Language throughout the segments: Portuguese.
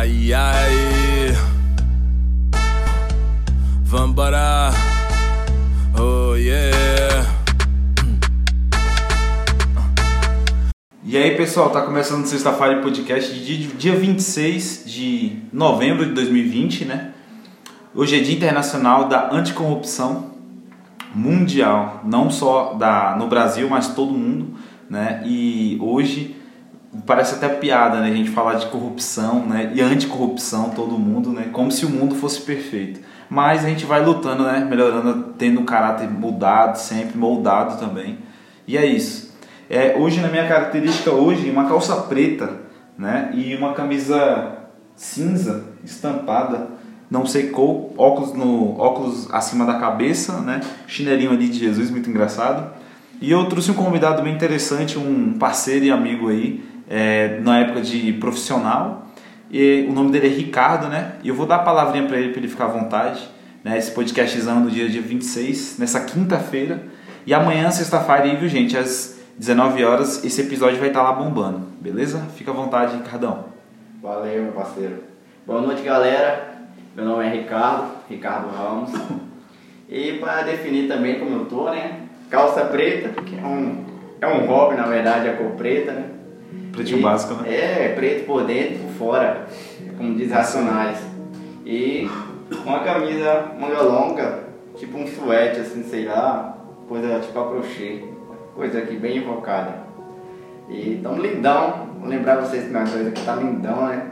Ai, ai. Vambora. Oh, yeah. E aí, pessoal, tá começando sexta-feira podcast de dia 26 de novembro de 2020, né? Hoje é Dia Internacional da Anticorrupção Mundial, não só da, no Brasil, mas todo mundo, né? E hoje parece até piada, né? A gente falar de corrupção, né? E anticorrupção, todo mundo, né? Como se o mundo fosse perfeito. Mas a gente vai lutando, né? Melhorando, tendo um caráter mudado, sempre moldado também. E é isso. É, hoje, na minha característica, hoje, uma calça preta, né? E uma camisa cinza estampada não sei qual, óculos, no, óculos acima da cabeça, né? Chinelinho ali de Jesus, muito engraçado. E eu trouxe um convidado bem interessante, um parceiro e amigo aí, é, na época de profissional. E o nome dele é Ricardo, né? E eu vou dar a palavrinha para ele, para ele ficar à vontade. Né? Esse podcastzão do dia, dia 26, nessa quinta-feira. E amanhã, sexta-feira, aí, viu, gente? Às 19 horas, esse episódio vai estar lá bombando, beleza? Fica à vontade, Ricardão. Valeu, meu parceiro. Boa noite, galera. Meu nome é Ricardo, Ricardo Ramos. E para definir também como eu tô, né? Calça preta, que é um, é um hobby, na verdade, a cor preta, né? Pretinho básico, né? É, preto por dentro e por fora, como diz Racionais. E uma camisa manga longa, tipo um suéte, assim, sei lá, coisa tipo a crochê. Coisa aqui bem invocada. E tão lindão, vou lembrar vocês que nós dois aqui tá lindão, né?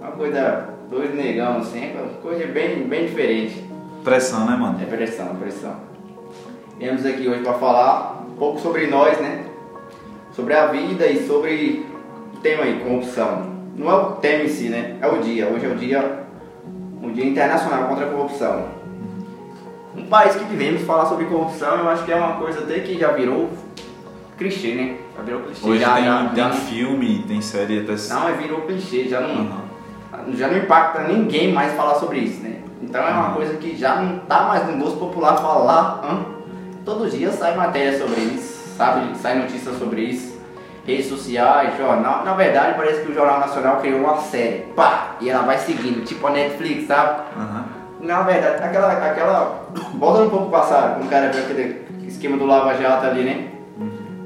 Uma coisa dois negão assim, é coisa bem, bem diferente. Pressão, né, mano? É pressão, pressão. Viemos aqui hoje para falar um pouco sobre nós, né? Sobre a vida e sobre o tema aí, corrupção. Não é o tema em si, né? É o dia. Hoje é o dia, o dia internacional contra a corrupção. Um país que vivemos falar sobre corrupção, eu acho que é uma coisa até que já virou clichê, né? Já virou clichê. Hoje já, tem, já, tem já, filme, tem série até... Não, mas virou clichê, já não... Uhum já não impacta ninguém mais falar sobre isso, né? Então é uma coisa que já não tá mais no gosto popular falar. Hã? Todo dia sai matéria sobre isso, sabe? Sai notícia sobre isso. Redes sociais, jornal. Na verdade, parece que o Jornal Nacional criou uma série. Pá! E ela vai seguindo, tipo a Netflix, sabe? Uhum. Na verdade, aquela. aquela... Voltando um pouco passado, quando o cara viu aquele esquema do Lava Jato ali, né?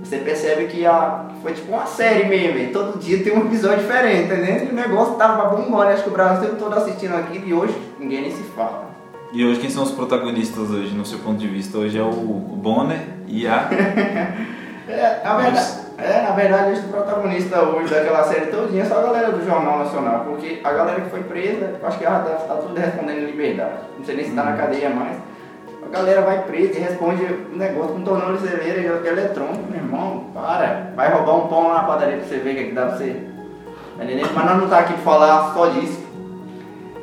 você percebe que a, foi tipo uma série mesmo, e todo dia tem um episódio diferente, né? E o negócio tava bombando, acho que o Brasil todo assistindo aquilo e hoje ninguém nem se fala. E hoje quem são os protagonistas hoje, no seu ponto de vista? Hoje é o Bonner e a. é, na verdade, é, na verdade, o protagonista hoje daquela série todinha é só a galera do Jornal Nacional, porque a galera que foi presa, acho que ela deve estar tudo respondendo em liberdade. Não sei nem se está na uhum. cadeia mais. A galera vai presa e responde um negócio com tornozeleira eletrônico, meu irmão, para. Vai roubar um pão lá na padaria pra você ver o que, é que dá pra você. Tá entendendo? Mas nós não tá aqui pra falar só disso.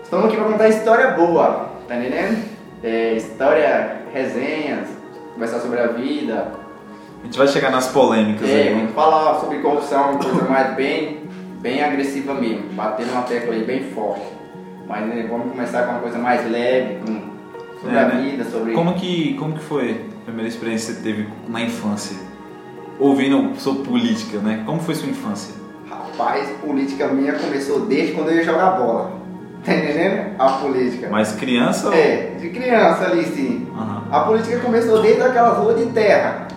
Estamos aqui pra contar história boa, tá entendendo? É, história, resenhas, conversar sobre a vida. A gente vai chegar nas polêmicas é, aí. Vamos falar sobre corrupção, uma coisa mais bem, bem agressiva mesmo, batendo uma tecla aí bem forte. Mas né, vamos começar com uma coisa mais leve, com sobre é, a né? vida, sobre. Como que, como que foi a primeira experiência que você teve na infância? Ouvindo sobre política, né? Como foi sua infância? Rapaz, política minha começou desde quando eu ia jogar bola. Tá entendendo? A política. Mas criança? É, de criança ali sim. Uhum. A política começou desde aquelas ruas de terra.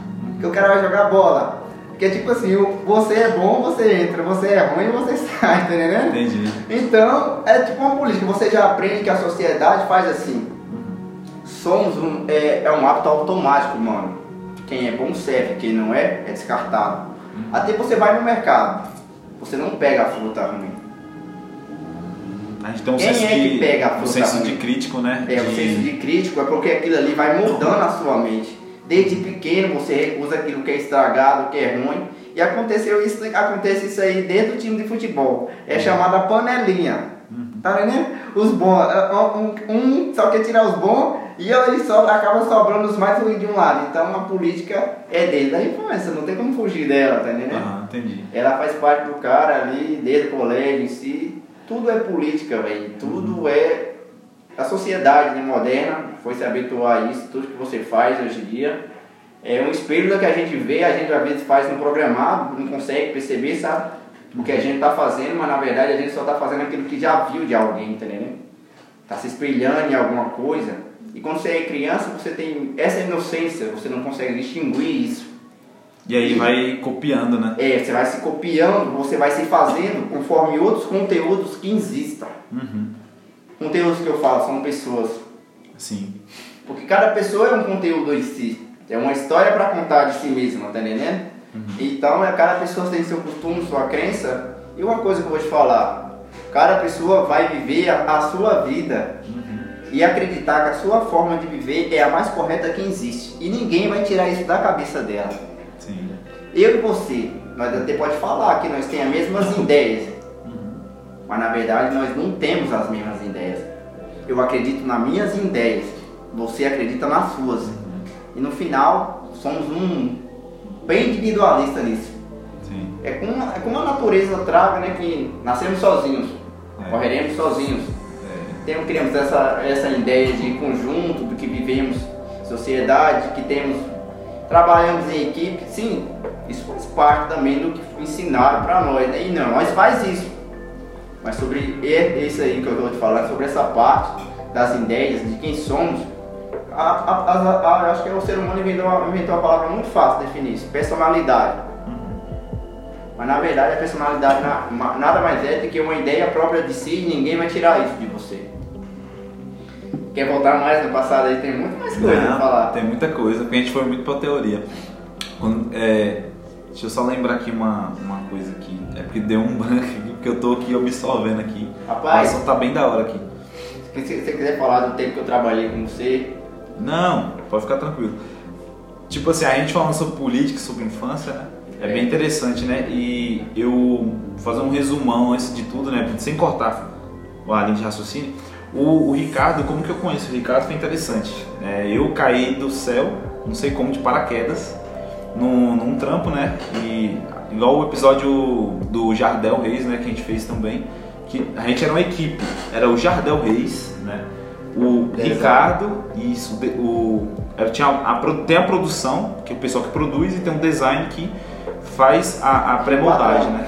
Que o cara vai jogar bola. Porque tipo assim, você é bom, você entra, você é ruim, você sai, tá entendendo? Entendi. Então, é tipo uma política, você já aprende que a sociedade faz assim somos um, é, é um hábito automático, mano. Quem é bom serve, quem não é, é descartado. Uhum. Até você vai no mercado, você não pega a fruta ruim. A gente tem um Quem senso, é que de, pega a fruta um senso ruim? de crítico, né? É, de... o senso de crítico é porque aquilo ali vai mudando a sua mente. Desde pequeno você recusa aquilo que é estragado, que é ruim. E aconteceu isso, acontece isso aí dentro do time de futebol. É chamada panelinha. Uhum. Tá entendendo? Os bons, é, um, um só quer tirar os bons e ele só, acaba sobrando os mais ruins de um lado. Então a política é desde a infância, não tem como fugir dela, tá entendendo? Ah, entendi. Ela faz parte do cara ali, desde o colégio em si. Tudo é política, velho. Tudo uhum. é. A sociedade né, moderna foi se habituar a isso, tudo que você faz hoje em dia. É um espelho do que a gente vê, a gente às vezes faz no programado, não consegue perceber, sabe? o que a gente está fazendo, mas na verdade a gente só está fazendo aquilo que já viu de alguém, entendendo? Está se espelhando em alguma coisa. E quando você é criança, você tem essa inocência, você não consegue distinguir isso. E aí vai copiando, né? É, você vai se copiando, você vai se fazendo conforme outros conteúdos que existam. Uhum. Conteúdos que eu falo são pessoas. Sim. Porque cada pessoa é um conteúdo em si. É uma história para contar de si mesma, tá entendendo? Então, é, cada pessoa tem seu costume, sua crença. E uma coisa que eu vou te falar: cada pessoa vai viver a, a sua vida e acreditar que a sua forma de viver é a mais correta que existe. E ninguém vai tirar isso da cabeça dela. Sim. Eu e você, nós até pode falar que nós temos as mesmas ideias, mas na verdade nós não temos as mesmas ideias. Eu acredito nas minhas ideias, você acredita nas suas. E no final, somos um bem individualista nisso. Sim. É como, é como a natureza traga, né? Que nascemos sozinhos, É. morreremos sozinhos. É. Temos, criamos essa, essa ideia de conjunto, do que vivemos em sociedade, que temos, trabalhamos em equipe, sim, isso faz parte também do que ensinaram para nós, né? E não, nós faz isso. Mas sobre isso aí que eu estou te falando, sobre essa parte das ideias, de quem somos, a, a- a- a- acho que o ser humano inventou, uma- inventou uma palavra muito fácil de definir isso, personalidade. Mas na verdade a personalidade na- nada mais é do que uma ideia própria de si e ninguém vai tirar isso de você. Quer voltar mais no passado aí? Tem muito mais coisa pra Não, falar. Tem muita coisa, porque a gente foi muito pra teoria. Quando, é, deixa eu só lembrar aqui uma, uma coisa aqui. É porque deu um branco porque eu tô aqui absorvendo aqui. Rapaz. O assunto tá bem da hora aqui. Se você quiser falar do tempo que eu trabalhei com você, Não, pode ficar tranquilo. Tipo assim, a gente falando sobre política, sobre infância, né? É bem interessante, né? E eu vou fazer um resumão antes de tudo, né? Sem cortar a linha de raciocínio. O, o Ricardo, como que eu conheço o Ricardo? Foi interessante. É, eu caí do céu, não sei como, de paraquedas, num, num trampo, né? E igual o episódio do Jardel Reis, né? Que a gente fez também. Que a gente era uma equipe. Era o Jardel Reis, né? O. Ricardo, isso, de- o, tinha a, tem a produção, que é o pessoal que produz, e tem um design que faz a, a pré-moldagem, né?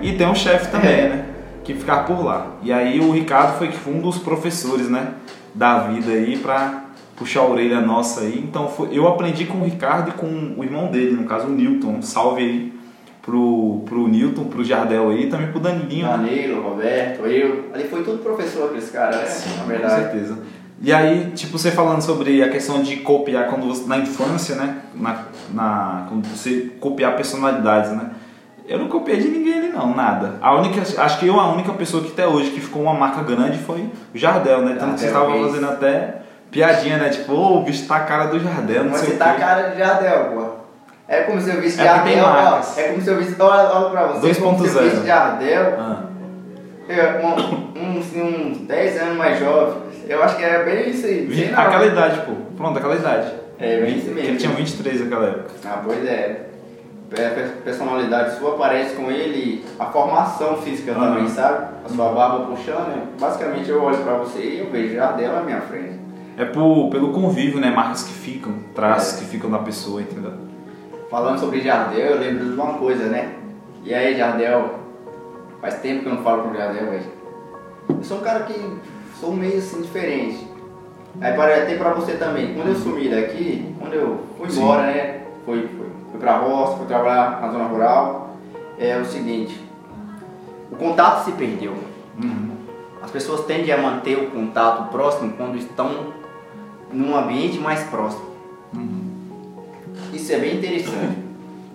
E tem um chefe também, né? Que ficava por lá. E aí o Ricardo foi que foi um dos professores, né? Da vida aí pra puxar a orelha nossa aí. Então foi- eu aprendi com o Ricardo e com o irmão dele, no caso o Newton. Um salve aí pro, pro Newton, pro Jardel aí, também pro Danilinho. né? Danilo, Roberto, eu. Ali foi tudo professor aqueles caras, né? Na Com verdade. certeza. E aí, tipo, você falando sobre a questão de copiar quando você, na infância, né? Na, na, quando você copiar personalidades, né? Eu não copiei de ninguém ali não, nada. A única, acho que eu a única pessoa que até hoje que ficou uma marca grande foi o Jardel, né? Tanto que você estava fazendo até piadinha, né? Tipo, ô, o bicho tá a cara do Jardel, não Mas sei você tá a cara de Jardel, pô. É como se eu visse É tem Jardel, ó. É como se eu visse. Olha, olha pra você. 2.0. Como se eu visse Jardel. Ah, É, um- uns, uns 10 anos mais jovem. Eu acho que era bem isso aí. não. aquela idade, pô. Pronto, aquela idade. É, bem isso Ele mesmo. tinha 23 naquela época. Ah, pois é. É, A personalidade sua parece com ele, a formação física Aham. também, sabe? A sua barba puxando, né? basicamente eu olho pra você e eu vejo Jardel na minha frente. É por, pelo convívio, né? Marcas que ficam, traços É. que ficam na pessoa, entendeu? Falando sobre Jardel, eu lembro de uma coisa, né? E aí, Jardel? Faz tempo que eu não falo com o Jardel, velho. Eu sou um cara que sou meio assim diferente. Aí até pra você também. Quando eu sumi daqui, quando eu fui Sim. embora, né? Fui, fui, fui pra roça, fui trabalhar na zona rural. É o seguinte, o contato se perdeu. Uhum. As pessoas tendem a manter o contato próximo quando estão num ambiente mais próximo. Isso é bem interessante.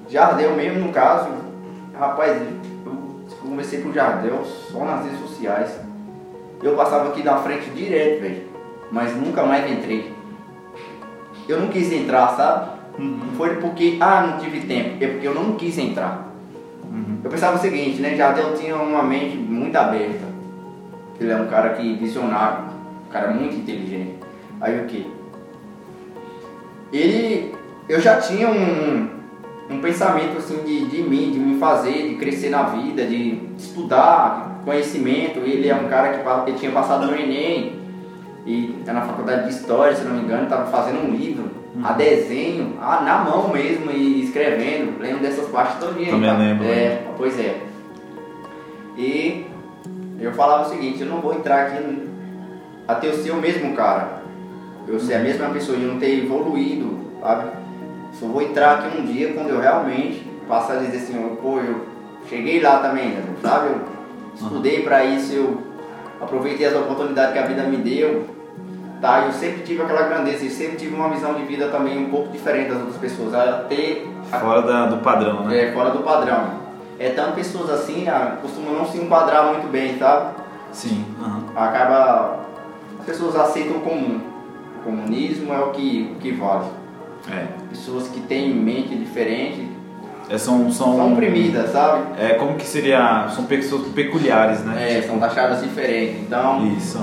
Jardel mesmo, no caso, rapaz, eu conversei com o Jardel só nas redes sociais. Eu passava aqui da frente direto, velho. Mas nunca mais entrei. Eu não quis entrar, sabe? Não foi porque, ah, não tive tempo. É porque eu não quis entrar. Eu pensava o seguinte, né? Jardel tinha uma mente muito aberta. Ele é um cara que visionário, um cara muito inteligente. Aí o que? Ele, eu já tinha um, um pensamento assim de, de mim, de me fazer, de crescer na vida, de estudar, conhecimento. Ele é um cara que ele tinha passado no Enem e tá na faculdade de História, se não me engano, estava fazendo um livro a desenho, a, na mão mesmo e escrevendo. Lembro dessas partes todinhas. Também tá? lembro, É, pois é. E eu falava o seguinte, eu não vou entrar aqui até eu ser o mesmo cara. Eu ser a mesma pessoa e não ter evoluído, sabe? Só vou entrar aqui um dia quando eu realmente passar a dizer assim, eu, pô, eu cheguei lá também, né, sabe? Eu estudei pra isso, eu aproveitei as oportunidades que a vida me deu, tá? Eu sempre tive aquela grandeza, eu sempre tive uma visão de vida também um pouco diferente das outras pessoas, até Fora da- do padrão, né? é, fora do padrão. É tanto pessoas assim, ah, costumam não se enquadrar muito bem, sabe? Sim. aham. Acaba. As pessoas aceitam o comum. O comunismo é o que, o que vale. É. Pessoas que têm mente diferente É, são, são, são oprimidas, sabe? É, como que seria. São pessoas peculiares, né? É, são taxadas diferentes. Então, Isso,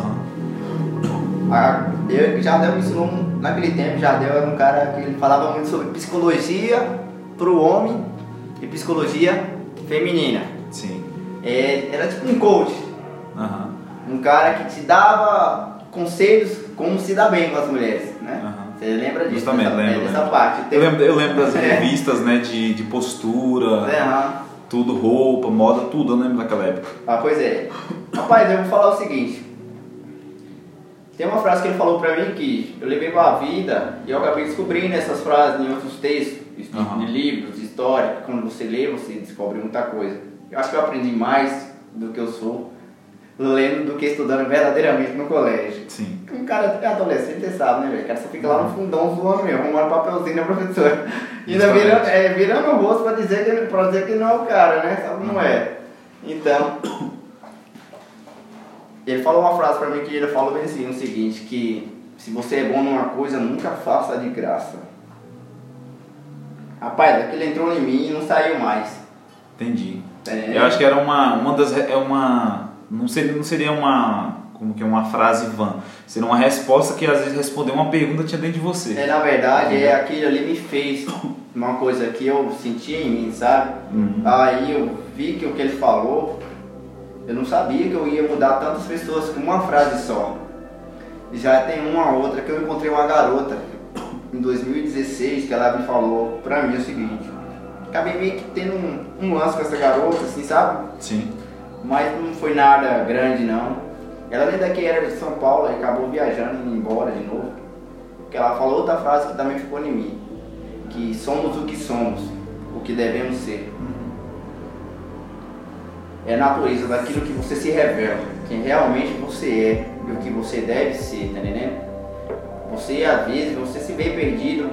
a, eu, Jardel me ensinou, naquele tempo, Jardel era um cara que ele falava muito sobre psicologia pro homem e psicologia feminina. Sim. É, era tipo um coach. Aham. um cara que te dava conselhos como se dar bem com as mulheres, né? Aham. Você lembra disso? Justamente, dessa, lembro, dessa lembro. parte. Eu lembro, eu lembro das É. revistas, né? De, de postura, É, tudo, roupa, moda, tudo, eu lembro daquela época. Ah, pois é. Rapaz, eu vou falar o seguinte. Tem uma frase que ele falou pra mim que eu levei pra vida e eu acabei descobrindo essas frases em outros textos, de Aham. livros, história. Quando você lê, você descobre muita coisa. Eu acho que eu aprendi mais do que eu sou lendo do que estudando verdadeiramente no colégio. Sim. Um cara é adolescente, você sabe, né, velho? O cara só fica lá no fundão zoando mesmo, arrumando papelzinho na professora. E ainda virando, é, virando o rosto pra dizer, que, pra dizer que não é o cara, né? Sabe, não é. Então, ele falou uma frase pra mim que ele falou bem assim, o seguinte, que se você é bom numa coisa, nunca faça de graça. Rapaz, aquilo entrou em mim e não saiu mais. Entendi. É. Eu acho que era uma, uma das. É uma. Não seria, não seria uma. Como que é uma frase vã. Seria uma resposta que às vezes responder uma pergunta que tinha dentro de você. É, na verdade, é aquilo ali me fez uma coisa que eu sentia em mim, sabe? Uhum. Aí eu vi que o que ele falou, eu não sabia que eu ia mudar tantas pessoas com uma frase só. Já tem uma outra que eu encontrei uma garota em 2016 que ela me falou pra mim o seguinte. Acabei meio que tendo um, um lance com essa garota, assim, sabe? Sim. Mas não foi nada grande não. Ela nem daqui era de São Paulo e acabou viajando e indo embora de novo. Porque ela falou outra frase que também ficou em mim. Que somos o que somos, o que devemos ser. É a natureza daquilo que você se revela, quem realmente você é e o que você deve ser, tá entendendo? Você às vezes você se vê perdido.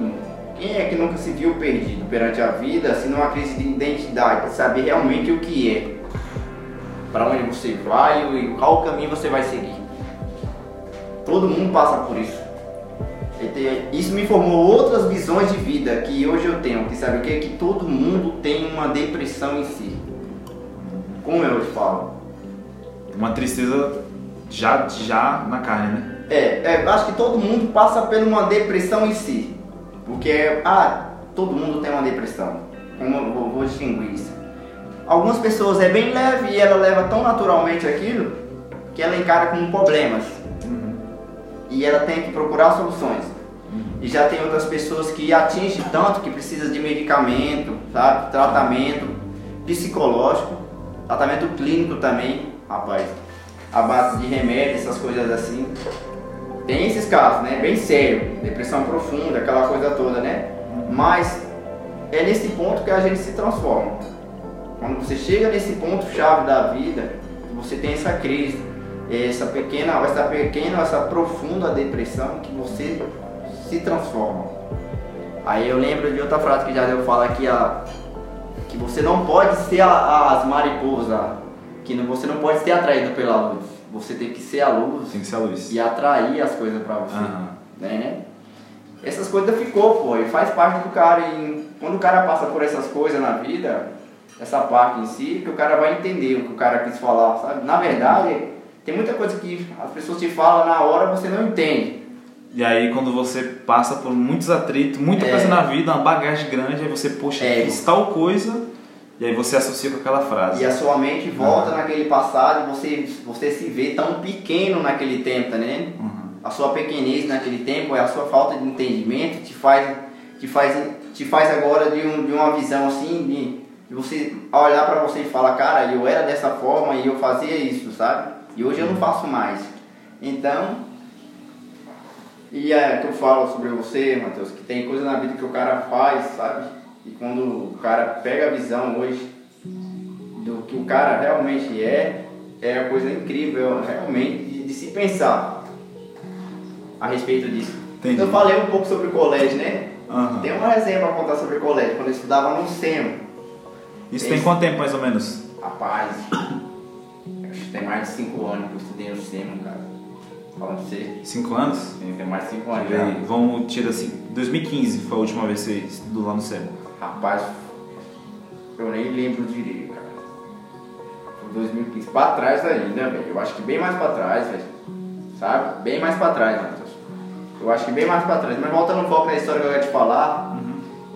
Quem é que nunca se viu perdido perante a vida, se não uma crise de identidade, de saber realmente o que é? Para onde você vai e qual caminho você vai seguir. Todo mundo passa por isso. Isso me formou outras visões de vida que hoje eu tenho, que sabe o que? Que todo mundo tem uma depressão em si. Como eu te falo. Uma tristeza já, já na carne, né? É, é, acho que todo mundo passa por uma depressão em si. Porque, ah, todo mundo tem uma depressão. Como eu vou, vou distinguir isso? Algumas pessoas é bem leve e ela leva tão naturalmente aquilo que ela encara como problemas. E ela tem que procurar soluções. E já tem outras pessoas que atingem tanto que precisa de medicamento, sabe? Tratamento psicológico, tratamento clínico também, rapaz. A base de remédio, essas coisas assim. Tem esses casos, né? Bem sério, depressão profunda, aquela coisa toda, né? Mas é nesse ponto que a gente se transforma. Quando você chega nesse ponto chave da vida, você tem essa crise, essa pequena, essa pequena, essa profunda depressão que você se transforma. Aí eu lembro de outra frase que já deu fala que a que você não pode ser a- as mariposas, que não- você não pode ser atraído pela luz. Você tem que ser a luz Tem que ser a luz. e atrair as coisas pra você. Aham. Né, né? Essas coisas ficou, pô, e faz parte do cara. E quando o cara passa por essas coisas na vida, essa parte em si, que o cara vai entender o que o cara quis falar, sabe? Na verdade, tem muita coisa que as pessoas te falam na hora você não entende. E aí quando você passa por muitos atritos, muita É. coisa na vida, uma bagagem grande, aí você, poxa, É. fiz tal coisa, e aí você associa com aquela frase. E a sua mente volta naquele passado e você, você se vê tão pequeno naquele tempo, tá né? Uhum. A sua pequenez naquele tempo, a sua falta de entendimento te faz, te faz, te faz agora de, um, de uma visão assim, de, E você olhar pra você e falar, cara, eu era dessa forma e eu fazia isso, sabe? E hoje eu não faço mais. Então, e é que eu falo sobre você, Matheus, que tem coisa na vida que o cara faz, sabe? E quando o cara pega a visão hoje do que o cara realmente é, é a coisa incrível, realmente, de, de se pensar a respeito disso. Entendi. Eu falei um pouco sobre o colégio, né? Aham. Tem uma resenha pra contar sobre o colégio, quando eu estudava no SEMO. Isso tem quanto tempo mais ou menos? Rapaz, acho que tem mais de 5 anos que eu estudei no SEMO, cara. Falando pra você, Cinco anos? tem tem mais de 5 anos já. vamos tirar assim. 2015 foi a última vez que você estudou lá no SEMO. Rapaz, eu nem lembro direito, cara. Foi 2015. Pra trás ainda, velho. Eu acho que bem mais pra trás, velho. Sabe? Bem mais pra trás, Matheus. Eu acho que bem mais pra trás. Mas voltando um pouco na história que eu ia te falar,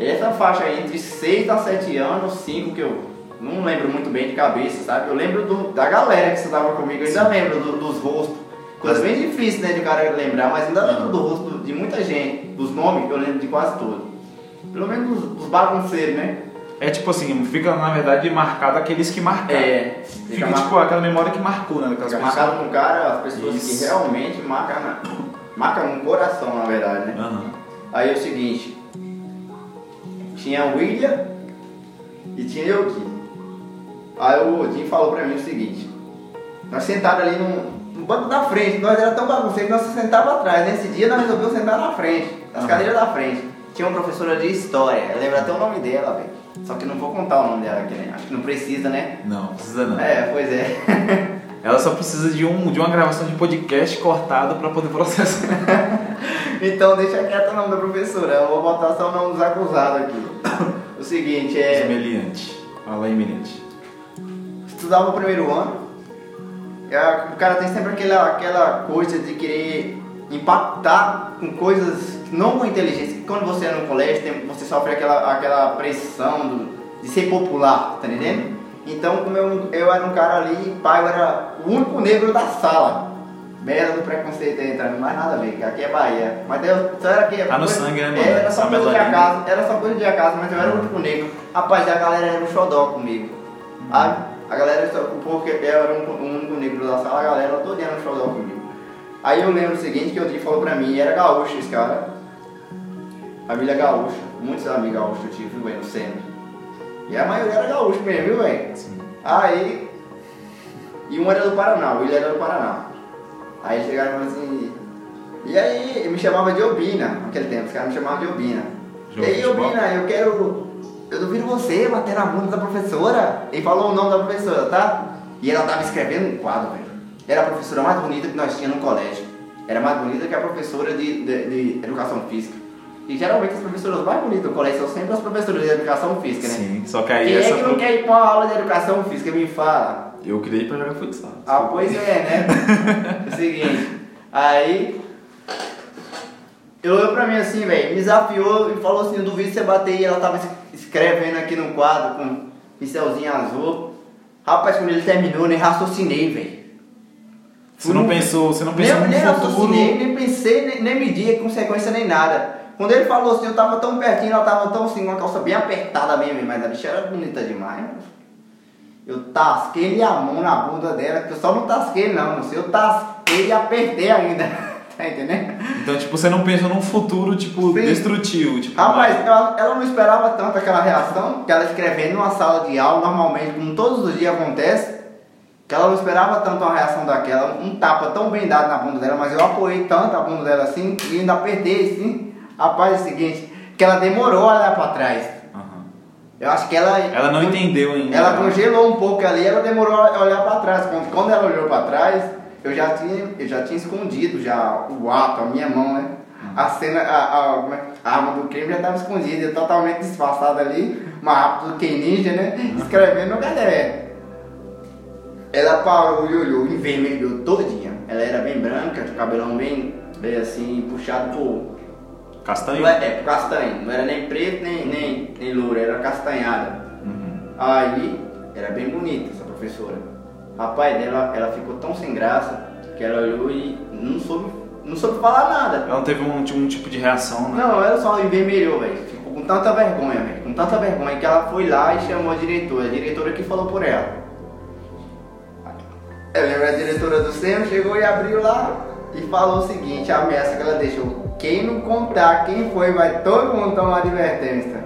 essa faixa aí entre 6 a 7 anos, 5 que eu não lembro muito bem de cabeça, sabe? Eu lembro do- da galera que estudava comigo, eu ainda lembro do- dos rostos. Coisa bem difícil, né, de cara lembrar, mas ainda lembro do rosto de muita gente, dos nomes, eu lembro de quase todos. Pelo menos dos, dos bagunceiros, né? É tipo assim, fica na verdade marcado aqueles que marcaram. É, Fica tipo aquela memória que marcou, né? Daquelas Fica pessoas. marcado com cara, as pessoas Isso. que realmente marcam, marcam no coração, na verdade, né? Aham. Aí é o seguinte, tinha William e tinha eu aqui. Aí o Odin falou pra mim o seguinte, nós sentados ali no, no banco da frente, nós era tão bagunceiro que nós se sentava atrás. Nesse dia nós resolvemos sentar na frente, nas Aham. cadeiras da frente. Tinha uma professora de história, eu lembro até o nome dela, velho. Só que não vou contar o nome dela aqui, né? Acho que não precisa, né? Não, precisa não. É, pois é. Ela só precisa de, um, de uma gravação de podcast cortado pra poder processar. Então deixa quieto o nome da professora, eu vou botar só o nome dos acusados aqui. O seguinte, é. Esmeliante. Fala aí, Emeliante. Estudava o primeiro ano, o cara tem sempre aquela, aquela coisa de querer impactar com coisas não com inteligência. Quando você é no colégio, tem- você sofre aquela, aquela pressão do- de ser popular, tá entendendo? Então, como eu, eu era um cara ali, pai, eu era o único negro da sala. Merda do preconceito aí entrando, mais nada a ver, que aqui é Bahia. Mas eu só era que. Tá no sangue, né, mano? É, era só Essa coisa de acaso, era só coisa de acaso, mas eu era o único negro. Rapaz, a galera era um xodó comigo. A, a galera, o povo que eu era um, o único negro da sala, a galera toda era um xodó comigo. Aí eu lembro o seguinte, que o Di falou pra mim, era gaúcho esse cara. Família gaúcha, muitos amigos gaúchos eu tive, viu, velho, no centro. E a maioria era gaúcho mesmo, viu, velho? Aí, e um era do Paraná, o William era do Paraná. Aí chegaram e falaram assim, e aí, me chamava de Obina, naquele tempo, os caras me chamavam de Obina. Jogo e aí? Obina, eu quero, eu duvido você bater na bunda da professora. Ele falou o nome da professora, tá? E ela tava escrevendo um quadro, velho. Era a professora mais bonita que nós tínhamos no colégio. Era mais bonita que a professora de, de, de educação física. E geralmente as professoras mais bonitas do colégio são sempre as professoras de educação física, né? Sim, só que aí Quem essa é que não quer ir pra uma aula de educação física? Me fala. Eu ir pra jogar futsal. Ah, pois é, né? É o seguinte, aí eu olhou pra mim assim, velho, me desafiou e falou assim, eu duvido você bater e ela tava es- escrevendo aqui no quadro com pincelzinho azul. Rapaz, quando ele terminou, eu nem raciocinei, velho. Você não pensou, você não pensou Nem, no nem raciocinei, nem pensei, nem, nem medi a consequência nem nada. Quando ele falou assim, eu tava tão pertinho, ela tava tão assim, com uma calça bem apertada mesmo, mas a bicha era bonita demais. Eu tasquei a mão na bunda dela, que eu só não tasquei não, moço. Eu tasquei e apertei ainda. tá entendendo? Então, tipo, você não pensou num futuro, tipo, Sim. destrutivo. Tipo, Rapaz, mas- ela, ela não esperava tanto aquela reação, que ela escrevendo numa sala de aula, normalmente, como todos os dias acontece, que ela não esperava tanto uma reação daquela, um tapa tão bem dado na bunda dela, mas eu apoiei tanto a bunda dela assim, e ainda apertei assim. Rapaz, é o seguinte, que ela demorou a olhar pra trás. Eu acho que ela. Ela não entendeu ainda. Ela congelou um pouco ali, ela demorou a olhar pra trás. Quando, quando ela olhou pra trás, eu já tinha, eu já tinha escondido já o ato, a minha mão, né? A cena, a, a, é? a arma do crime já estava escondida, totalmente disfarçada ali, mais rápido que ninja, né? Escrevendo no caderno. Ela parou e olhou, envermelhou todinha. Ela era bem branca, o cabelão bem, bem assim, puxado por Castanho? não é, é, castanho, não era nem preto nem, nem, nem louro, era castanhada. Uhum. Aí, era bem bonita essa professora. Rapaz, dela, ela ficou tão sem graça que ela olhou e não soube, não soube falar nada. Ela não teve um, um tipo de reação, né? Não, ela só envermelhou, velho. Ficou com tanta vergonha, velho. com tanta vergonha, que ela foi lá e chamou a diretora. A diretora que falou por ela. Eu lembro a diretora do SEM chegou e abriu lá e falou o seguinte, a ameaça que ela deixou. Quem não contar quem foi, vai todo mundo tomar advertência.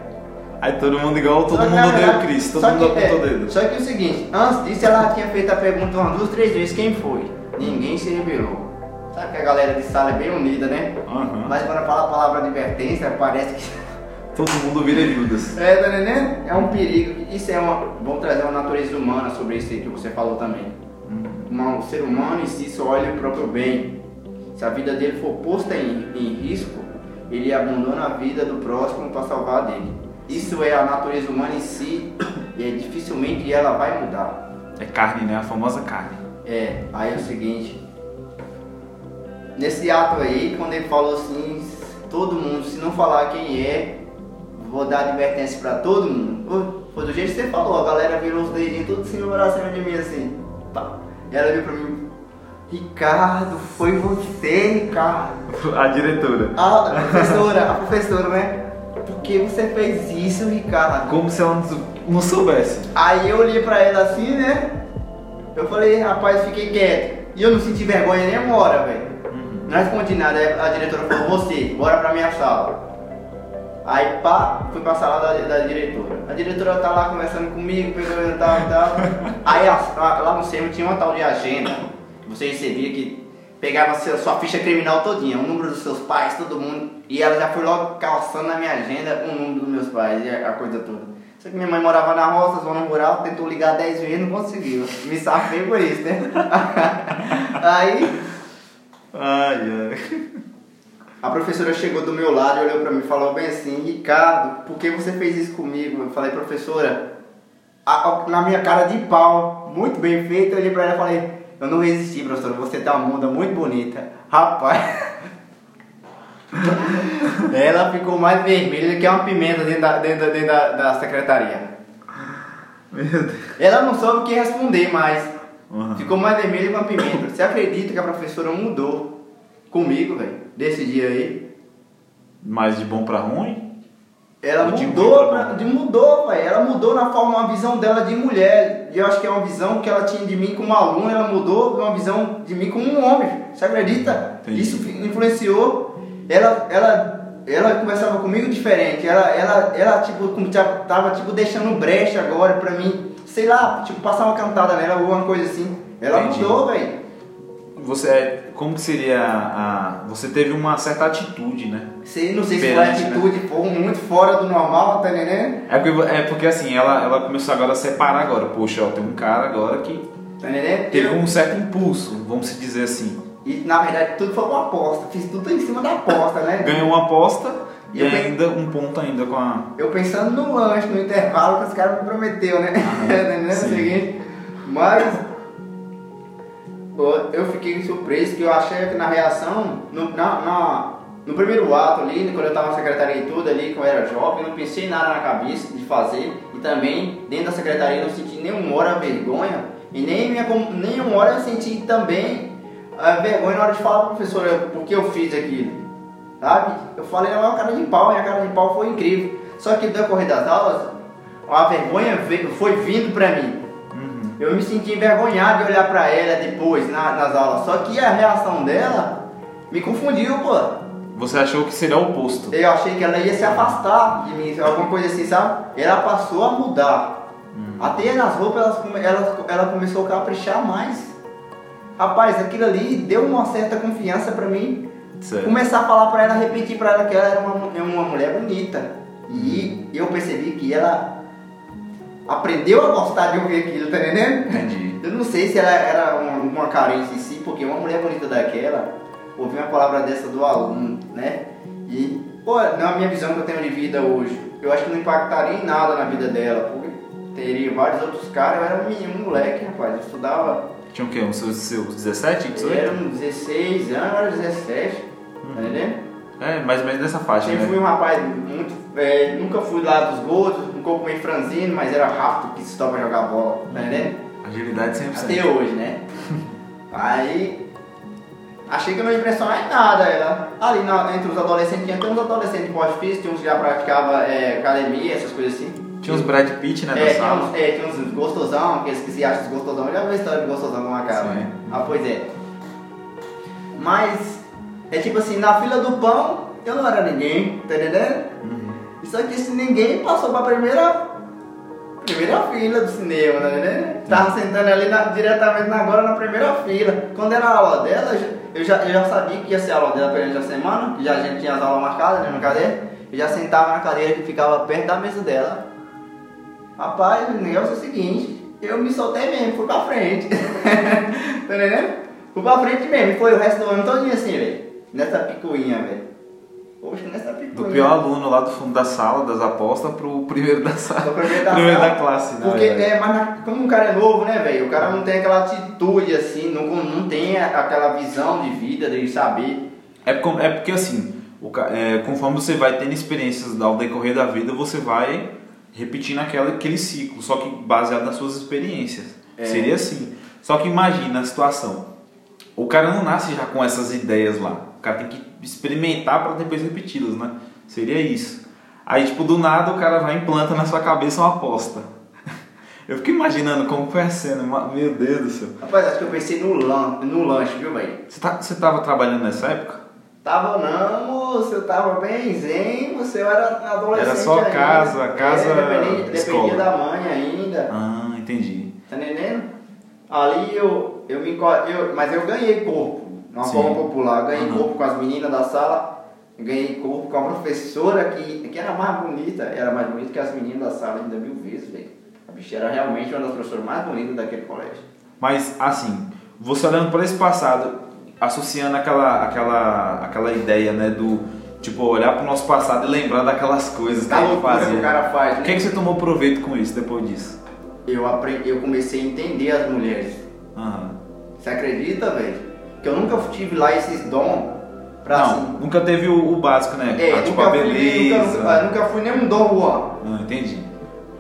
Aí todo mundo igual, todo mundo odeia o verdade, Cris, todo mundo que, apontou é, o dedo. Só que o seguinte, antes disso ela tinha feito a pergunta umas duas, três vezes quem foi. Ninguém se revelou. Sabe que a galera de sala é bem unida, né? Aham. Mas quando fala a palavra advertência, parece que. Todo mundo vira Judas. É, tá entendendo? É um perigo. Isso é uma. Vamos trazer uma natureza humana sobre isso aí que você falou também. Uma- o ser humano em si só olha o próprio bem. Se a vida dele for posta em, em risco, ele abandona a vida do próximo para salvar a dele. Isso é a natureza humana em si e é dificilmente ela vai mudar. É carne, né? A famosa carne. É, aí é o seguinte. Nesse ato aí, quando ele falou assim, todo mundo, se não falar quem é, vou dar advertência pra todo mundo. Foi- do jeito que você falou, a galera virou os dedinhos tudo assim pra cima de mim assim. Pá. Ela veio pra mim, Ricardo, foi você, Ricardo. A diretora. A professora, a professora, né? Por que você fez isso, Ricardo? Como se ela não- soubesse. Aí eu olhei pra ela assim, né? Eu falei, rapaz, fiquei quieto. E eu não senti vergonha nem uma hora, velho. Não respondi nada. A diretora falou, você, bora pra minha sala. Aí pá, fui pra sala da, da diretora. A diretora tá lá conversando comigo, pegando tal e tal. Aí a- a- lá no SEMI tinha uma tal de agenda. Você recebia que pegava sua ficha criminal todinha, o número dos seus pais, todo mundo. E ela já foi logo calçando na minha agenda o número dos meus pais e a, coisa toda. Só que minha mãe morava na roça, zona rural, tentou ligar 10 vezes não conseguiu. Me safei por isso, né? Aí Ai, ai. a professora chegou do meu lado e olhou pra mim e falou bem assim, Ricardo, por que você fez isso comigo? Eu falei, professora, a- a- na minha cara de pau, muito bem feito, eu olhei pra ela e falei, eu não resisti, professora, você tá uma muda muito bonita. Rapaz. ela ficou mais vermelha que uma pimenta dentro da, dentro, dentro da, da secretaria. Meu Deus. Ela não soube o que responder mais. Uhum. Ficou mais vermelho que uma pimenta. Você acredita que a professora mudou comigo, velho, desse dia aí? Mas de bom pra ruim? Ela Ou mudou, pra mudou, velho. Ela mudou na forma, uma visão dela de mulher. E eu acho que é uma visão que ela tinha de mim como aluna, ela mudou uma visão de mim como um homem. Você acredita? Entendi. Isso influenciou. Ela, ela, ela conversava comigo diferente. Ela, ela, ela tipo, tava tipo deixando brecha agora pra mim, sei lá, tipo passar uma cantada nela, alguma coisa assim. Ela Entendi. mudou, velho. Você é. Como que seria a. Você teve uma certa atitude, né? Sei, não sei se foi né? atitude, foi muito fora do normal, tá entendendo? É porque, é porque assim, ela, ela começou agora a separar agora. Poxa, ó, tem um cara agora que Tá entendendo? teve um certo impulso, vamos se dizer assim. E na verdade tudo foi uma aposta, fiz tudo em cima da aposta, né? Ganhou uma aposta e bem- ainda um ponto ainda com a. Eu pensando no lanche, no intervalo que os caras me prometeu, né? Tá entendendo? O sim. seguinte, mas pô, eu fiquei surpreso que eu achei que na reação, no, na, na- no primeiro ato ali, quando eu tava na secretaria e tudo ali, quando eu era jovem, eu não pensei nada na cabeça de fazer e também dentro da secretaria eu não senti nenhuma hora vergonha e nem minha, nenhuma hora eu senti também a vergonha na hora de falar pra professora por que eu fiz aquilo. Sabe? Eu falei, não, é uma cara de pau, e a cara de pau foi incrível. Só que no decorrer das aulas, a vergonha veio- foi vindo pra mim. Eu me senti envergonhado de olhar pra ela depois, na- nas aulas. Só que a reação dela me confundiu, pô. Você achou que seria o oposto. Eu achei que ela ia se afastar de mim, alguma coisa assim, sabe? Ela passou a mudar. Até nas roupas ela, ela, ela começou a caprichar mais. Rapaz, aquilo ali deu uma certa confiança pra mim. Certo. Começar a falar pra ela, repetir pra ela que ela era uma, mu- uma mulher bonita. E eu percebi que ela aprendeu a gostar de ouvir aquilo, tá entendendo? Entendi. Eu não sei se ela era uma, uma carência em si, porque uma mulher bonita daquela, ouvir uma palavra dessa do aluno, né? E, pô, na minha visão que eu tenho de vida hoje, eu acho que não impactaria em nada na vida dela, porque teria vários outros caras, eu era um menino, um moleque, rapaz, eu estudava, Tinha o quê? Uns seus, seus 17, eu 18? era uns 16 anos, eu era 17, tá entendendo? É, mais ou menos nessa faixa, Sempre fui né? um rapaz muito. é, nunca fui lá dos um corpo meio franzino, mas era rápido que se pra jogar bola, tá entendendo? Agilidade 100%. Até hoje, né? Aí Achei que não ia impressionar em nada. Ela, ali na- entre os adolescentes, tinha até uns adolescentes de porte físico, tinha uns que já praticavam é, academia, essas coisas assim. Tinha uns Brad Pitt, né, É, tinha sala. uns, é, tinha uns gostosão, aqueles que se acham gostosão. Eu já vi a história de gostosão como acaba. Sim. né? Ah, pois é. Mas, é tipo assim, na fila do pão, eu não era ninguém, tá entendendo? Uhum. Isso aqui, se ninguém passou pra primeira, primeira fila do cinema, tá entendendo? Tava sentando ali na- diretamente agora na primeira fila. Quando era a aula dela, eu já- eu já, sabia que ia ser a aula dela durante a semana, que já a gente tinha as aulas marcadas né, na cadeira. Eu já sentava na cadeira que ficava perto da mesa dela. Rapaz, o negócio é o seguinte, eu me soltei mesmo, fui pra frente. tá entendendo? Fui pra frente mesmo, foi o resto do ano todinho assim, velho. Nessa picuinha, velho. Nessa picuinha. Do pior aluno lá do fundo da sala, das apostas, pro primeiro da sala. Primeiro da primeiro sala. da classe, né? Porque, é, mas na- como um cara é novo, né, velho? O cara não tem aquela atitude assim, não, não tem aquela visão de vida de saber. É, é porque assim, o é, conforme você vai tendo experiências ao decorrer da vida, você vai repetindo aquela, aquele ciclo, só que baseado nas suas experiências. É. Seria assim. Só que imagina a situação. O cara não nasce já com essas ideias lá. O cara tem que experimentar para depois repeti-las, né? Seria isso. Aí, tipo, do nada o cara vai e implanta na sua cabeça uma aposta. Eu fico imaginando como foi a cena. Meu Deus do céu. Rapaz, acho que eu pensei no, lan, no lanche, viu, velho? Você, tá, você tava trabalhando nessa época? Tava não, eu tava bem zen, você era adolescente Era só ainda. casa, casa, é, dependia, escola. dependia da mãe ainda. Ah, entendi. Tá entendendo? Ali eu, eu me eu, mas eu ganhei corpo, uma Sim. forma popular. Ganhei Aham. corpo com as meninas da sala, ganhei corpo com a professora que, que era mais bonita, era mais bonita que as meninas da sala ainda mil vezes, velho. A bicha era realmente uma das professoras mais bonitas daquele colégio. Mas, assim, você olhando para esse passado, associando aquela, aquela, aquela ideia, né, do, tipo, olhar para o nosso passado e lembrar daquelas coisas que Tá que fazia. o cara faz, O né? que, é que você tomou proveito com isso depois disso? Eu, aprendi, eu comecei a entender as mulheres. Aham. Você acredita, velho? Que eu nunca tive lá esses dons pra Não, assim. nunca teve o, o básico, né? É, Ah, tipo, a fui, beleza. nunca, nunca, nunca fui nem um Dom Juan. Ah, entendi.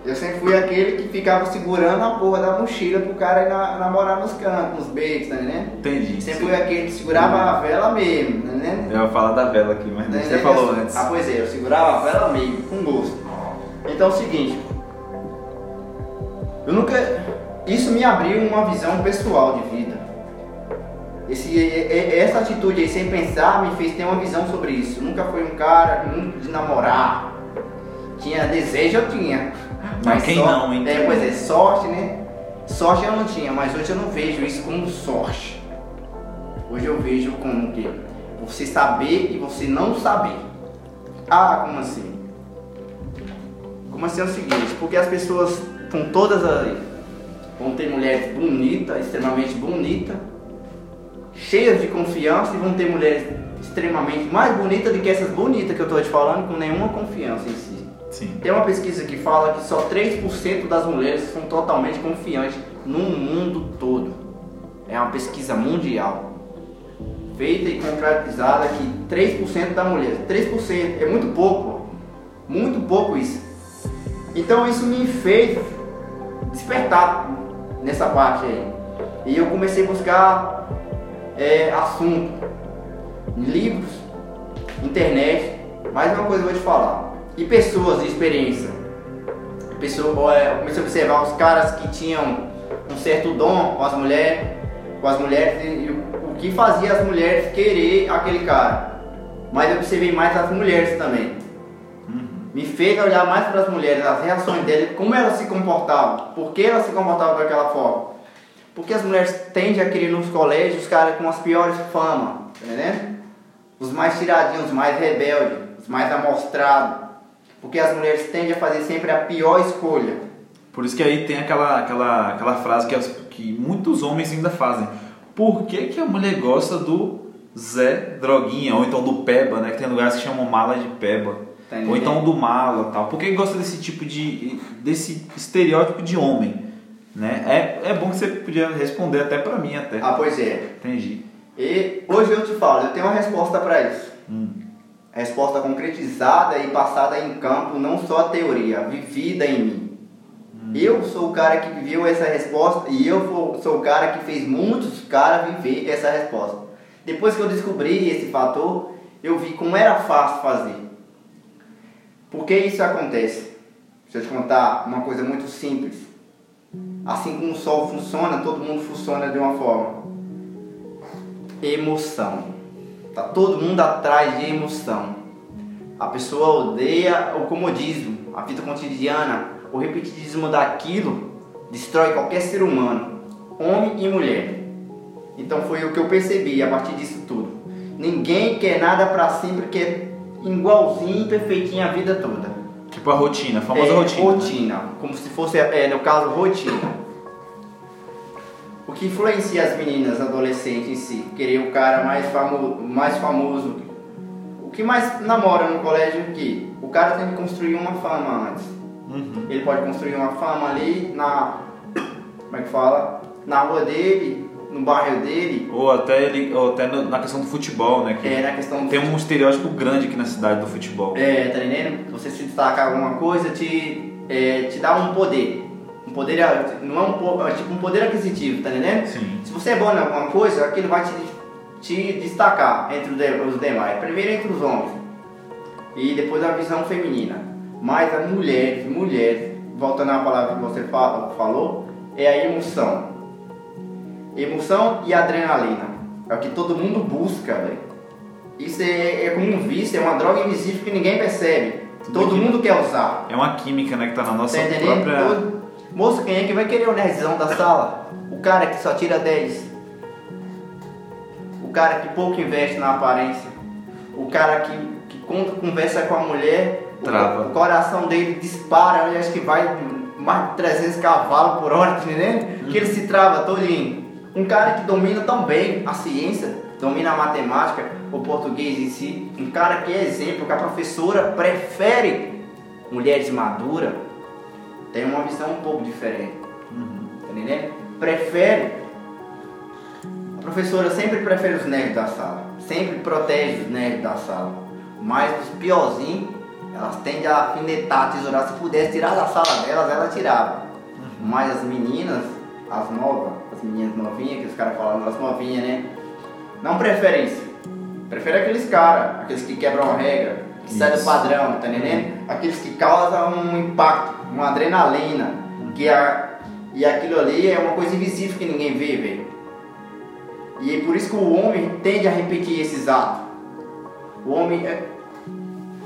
Eu sempre fui aquele que ficava segurando a porra da mochila pro cara ir na- namorar nos cantos, nos becos, tá entendendo? Entendi. Sempre fui aquele que segurava a vela mesmo, tá entendendo? Eu ia falar da vela aqui, mas Tá você entendendo? falou antes. Ah, pois é, eu segurava a vela meio, com gosto. Então é o seguinte, eu nunca. Isso me abriu uma visão pessoal de vida. Esse, e- e- essa atitude aí, sem pensar, me fez ter uma visão sobre isso. Nunca fui um cara muito de namorar. Tinha desejo, eu tinha. Mas quem não, hein? É, pois é, sorte, né? Sorte eu não tinha, mas hoje eu não vejo isso como sorte. Hoje eu vejo como que você saber e você não saber. Ah, como assim? Como assim é o seguinte, porque as pessoas com todas as. vão ter mulheres bonitas, extremamente bonitas, cheias de confiança e vão ter mulheres extremamente mais bonitas do que essas bonitas que eu estou te falando, com nenhuma confiança em si. Sim. Tem uma pesquisa que fala que só 3% das mulheres são totalmente confiantes no mundo todo. É uma pesquisa mundial. Feita e concretizada que 3% da mulher. 3% é muito pouco. Muito pouco isso. Então isso me fez despertar nessa parte aí. E eu comecei a buscar é, assunto, livros, internet. Mais uma coisa eu vou te falar. E pessoas de experiência. Pessoa, é, eu comecei a observar os caras que tinham um certo dom com as mulheres, com as mulheres e, e o, que fazia as mulheres querer aquele cara. Mas eu observei mais as mulheres também. Me fez olhar mais para as mulheres, as reações delas, como elas se comportavam, por que elas se comportavam daquela forma. Porque as mulheres tendem a querer nos colégios os caras com as piores famas, tá entendendo? Os mais tiradinhos, os mais rebeldes, os mais amostrados. Porque as mulheres tendem a fazer sempre a pior escolha. Por isso que aí tem aquela, aquela, aquela frase que, as- que muitos homens ainda fazem. Por que, que a mulher gosta do Zé Droguinha? Ou então do Peba, né? Que tem lugares que chamam mala de Peba. Tá Ou então do mala tal. Por que gosta desse tipo de. desse estereótipo de homem? Né? É, é bom que você podia responder até pra mim até. Ah, pois é. Entendi. E hoje eu te falo, eu tenho uma resposta para isso. Hum. Resposta concretizada e passada em campo, não só a teoria, vivida em mim. Eu sou o cara que viveu essa resposta e eu sou o cara que fez muitos caras viver essa resposta. Depois que eu descobri esse fator, eu vi como era fácil fazer. Por que isso acontece? Se eu te contar uma coisa muito simples. Assim como o sol funciona, todo mundo funciona de uma forma. Emoção. Tá todo mundo atrás de emoção. A pessoa odeia o comodismo, a vida cotidiana, o repetidismo daquilo destrói qualquer ser humano, homem e mulher. Então foi o que eu percebi a partir disso tudo. Ninguém quer nada para sempre, quer igualzinho, perfeitinho a vida toda. Tipo a rotina, a famosa é, rotina. Rotina, como se fosse, é, no caso, rotina. O que influencia as meninas adolescentes em si? Querer o cara mais, famo mais famoso. O que mais namora no colégio é que o cara tem que construir uma fama antes. Uhum. Ele pode construir uma fama ali na. Como é que fala? Na rua dele, no bairro dele. Ou até, ele, ou até na questão do futebol, né? Que É, na questão do tem um estereótipo grande aqui na cidade do futebol. É, tá entendendo? Você se destacar alguma coisa te, é, te dá um poder. Um poder, não é um é tipo um poder aquisitivo, tá entendendo? Sim. Se você é bom em alguma coisa, aquilo vai te, te destacar entre os de- os demais. Primeiro entre os homens e depois a visão feminina. Mas as mulheres, mulheres, voltando à palavra que você fa- falou, é a emoção. Emoção e adrenalina. É o que todo mundo busca, velho. Isso é, é como um vício, é uma droga invisível que ninguém percebe. Tudo Todo mundo quer usar. É uma química, né? Que tá na nossa Tá própria. Todo- Moço, quem é que vai querer o nerdzão da sala? O cara que só tira 10. O cara que pouco investe na aparência. O cara que, que quando conversa com a mulher, o- Trava. O, coração dele dispara, eu acho que vai mais de 300 cavalos por hora, tá entendendo? Que ele se trava todinho. Um cara que domina tão bem a ciência, domina a matemática, o português em si. Um cara que é exemplo, que a professora prefere mulheres maduras, tem uma visão um pouco diferente. Tá entendendo? Prefere. A professora sempre prefere os nerds da sala. Sempre protege os nerds da sala. Mas os piorzinhos, elas tendem a afinetar, tesourar. Se pudesse tirar da sala delas, ela tirava. Mas as meninas, as novas, as meninas novinhas, que os caras falam, as novinhas, né? Não preferem isso. Prefere aqueles caras, aqueles que quebram a regra, que saem do padrão, tá entendendo? Aqueles que causam um impacto, uma adrenalina, que a, e aquilo ali é uma coisa invisível que ninguém vê, velho. E é por isso que o homem tende a repetir esses atos. O homem é.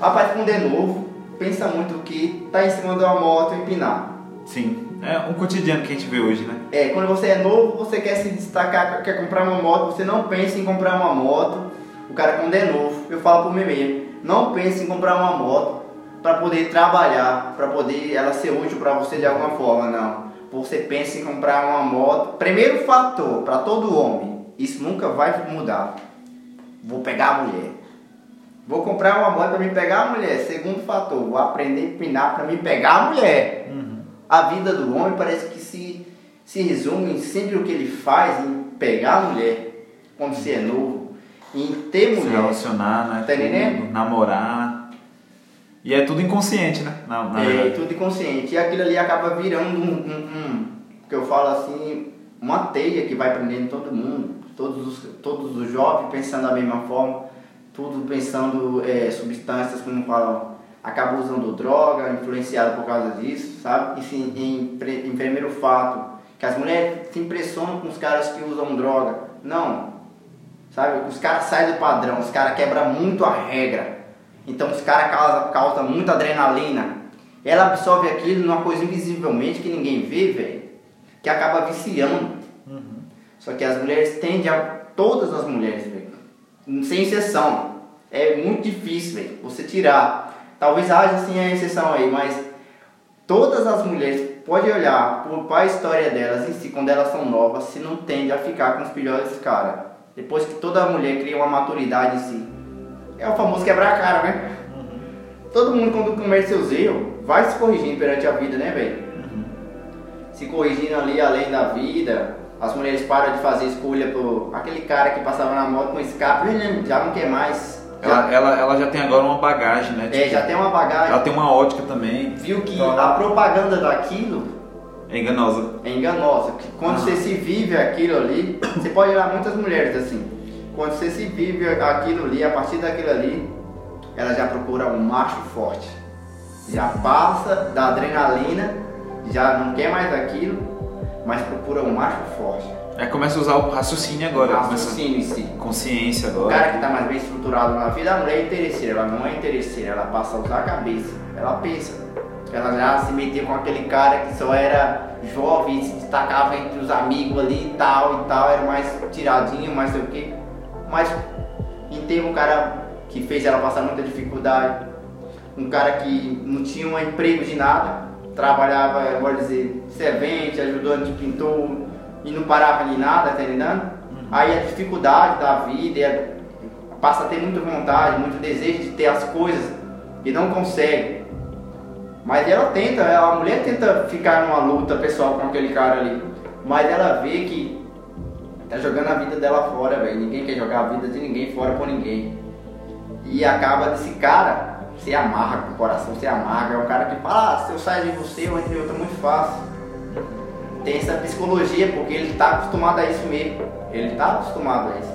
Rapaz, quando é novo, pensa muito que tá em cima de uma moto e empinar. Sim. É um cotidiano que a gente vê hoje, né? É, quando você é novo, você quer se destacar, quer comprar uma moto, você não pensa em comprar uma moto. O cara quando é novo, eu falo pro meme, não pense em comprar uma moto para poder trabalhar, para poder ela ser útil para você de alguma forma, não. Você pensa em comprar uma moto. Primeiro fator para todo homem, isso nunca vai mudar. Vou pegar a mulher. Vou comprar uma moto para me pegar a mulher. Segundo fator, vou aprender a empinar para me pegar a mulher. A vida do homem parece que se, se resume em sempre o que ele faz em pegar a mulher quando você é novo, em ter Se mulher. relacionar, né? Tá entendendo? Namorar. E é tudo inconsciente, né? Na, na É, verdade. tudo inconsciente. E aquilo ali acaba virando um, um, um, que eu falo assim, uma teia que vai prendendo todo mundo, todos os, todos os jovens pensando da mesma forma, tudo pensando é, substâncias, como falam, acaba usando droga, influenciado por causa disso, sabe? E sim, em, em primeiro fato, que as mulheres se impressionam com os caras que usam droga. Não, sabe? Os caras saem do padrão, os caras quebram muito a regra. Então os caras causam, causam muita adrenalina. Ela absorve aquilo numa coisa invisivelmente que ninguém vê, velho. Que acaba viciando. Só que as mulheres tendem a. Todas as mulheres, velho. Sem exceção. É muito difícil, velho. Você tirar. Talvez haja assim a exceção aí, mas todas as mulheres, pode olhar para a história delas em si, quando elas são novas, se não tende a ficar com os piores caras. Depois que toda mulher cria uma maturidade em si. É o famoso quebrar a cara, né? Todo mundo quando comete seus erros, vai se corrigindo perante a vida, né, velho? Se corrigindo ali além da vida. As mulheres param de fazer escolha por aquele cara que passava na moto com escape, já não quer mais. Ela, ela, ela já tem agora uma bagagem, né? é, Tipo, já tem uma bagagem. Ela tem uma ótica também. Viu que Então, a propaganda daquilo É enganosa. é enganosa. Que quando Ah. você se vive aquilo ali, você pode olhar muitas mulheres assim. quando você se vive aquilo ali, a partir daquilo ali, ela já procura um macho forte. Já passa da adrenalina, já não quer mais aquilo, mas procura um macho forte. Aí começa a usar o raciocínio agora. Raciocínio em si. Consciência O agora. cara que está mais bem estruturado na vida, a mulher é interesseira, ela não é interesseira, ela passa a usar a cabeça, ela pensa. Ela já se meteu com aquele cara que só era jovem, se destacava entre os amigos ali e tal e tal, era mais tiradinho, mais sei o quê. Mas em um cara que fez ela passar muita dificuldade, um cara que não tinha um emprego de nada, trabalhava, vou dizer, servente, ajudante de pintor e não parava de nada, tá entendendo? Aí a dificuldade da vida, passa a ter muita vontade, muito desejo de ter as coisas e não consegue. Mas ela tenta, a mulher tenta ficar numa luta pessoal com aquele cara ali, mas ela vê que tá jogando a vida dela fora, velho. Ninguém quer jogar a vida de ninguém fora por ninguém. E acaba desse cara se amarra com o coração, se amarga. É um cara que fala, ah, se eu sair de você, eu entre outro é muito fácil. Tem essa psicologia, porque ele tá acostumado a isso mesmo. Ele tá acostumado a isso.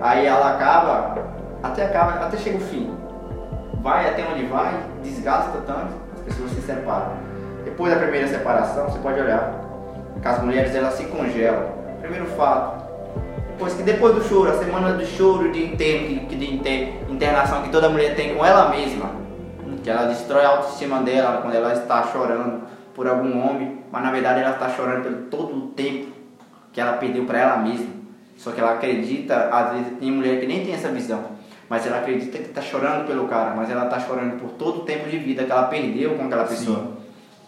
Aí ela acaba, até acaba, até chega o fim. Vai até onde vai, desgasta tanto, as pessoas se separam. Depois da primeira separação, você pode olhar que as mulheres elas se congelam. Primeiro fato. Depois que depois do choro, a semana do choro de enterro, que- de inter- internação que toda mulher tem com ela mesma, que ela destrói a autoestima dela quando ela está chorando por algum homem, mas na verdade ela está chorando pelo todo o tempo que ela perdeu para ela mesma. Só que ela acredita, às vezes tem mulher que nem tem essa visão, mas ela acredita que está chorando pelo cara, mas ela está chorando por todo o tempo de vida que ela perdeu com aquela pessoa.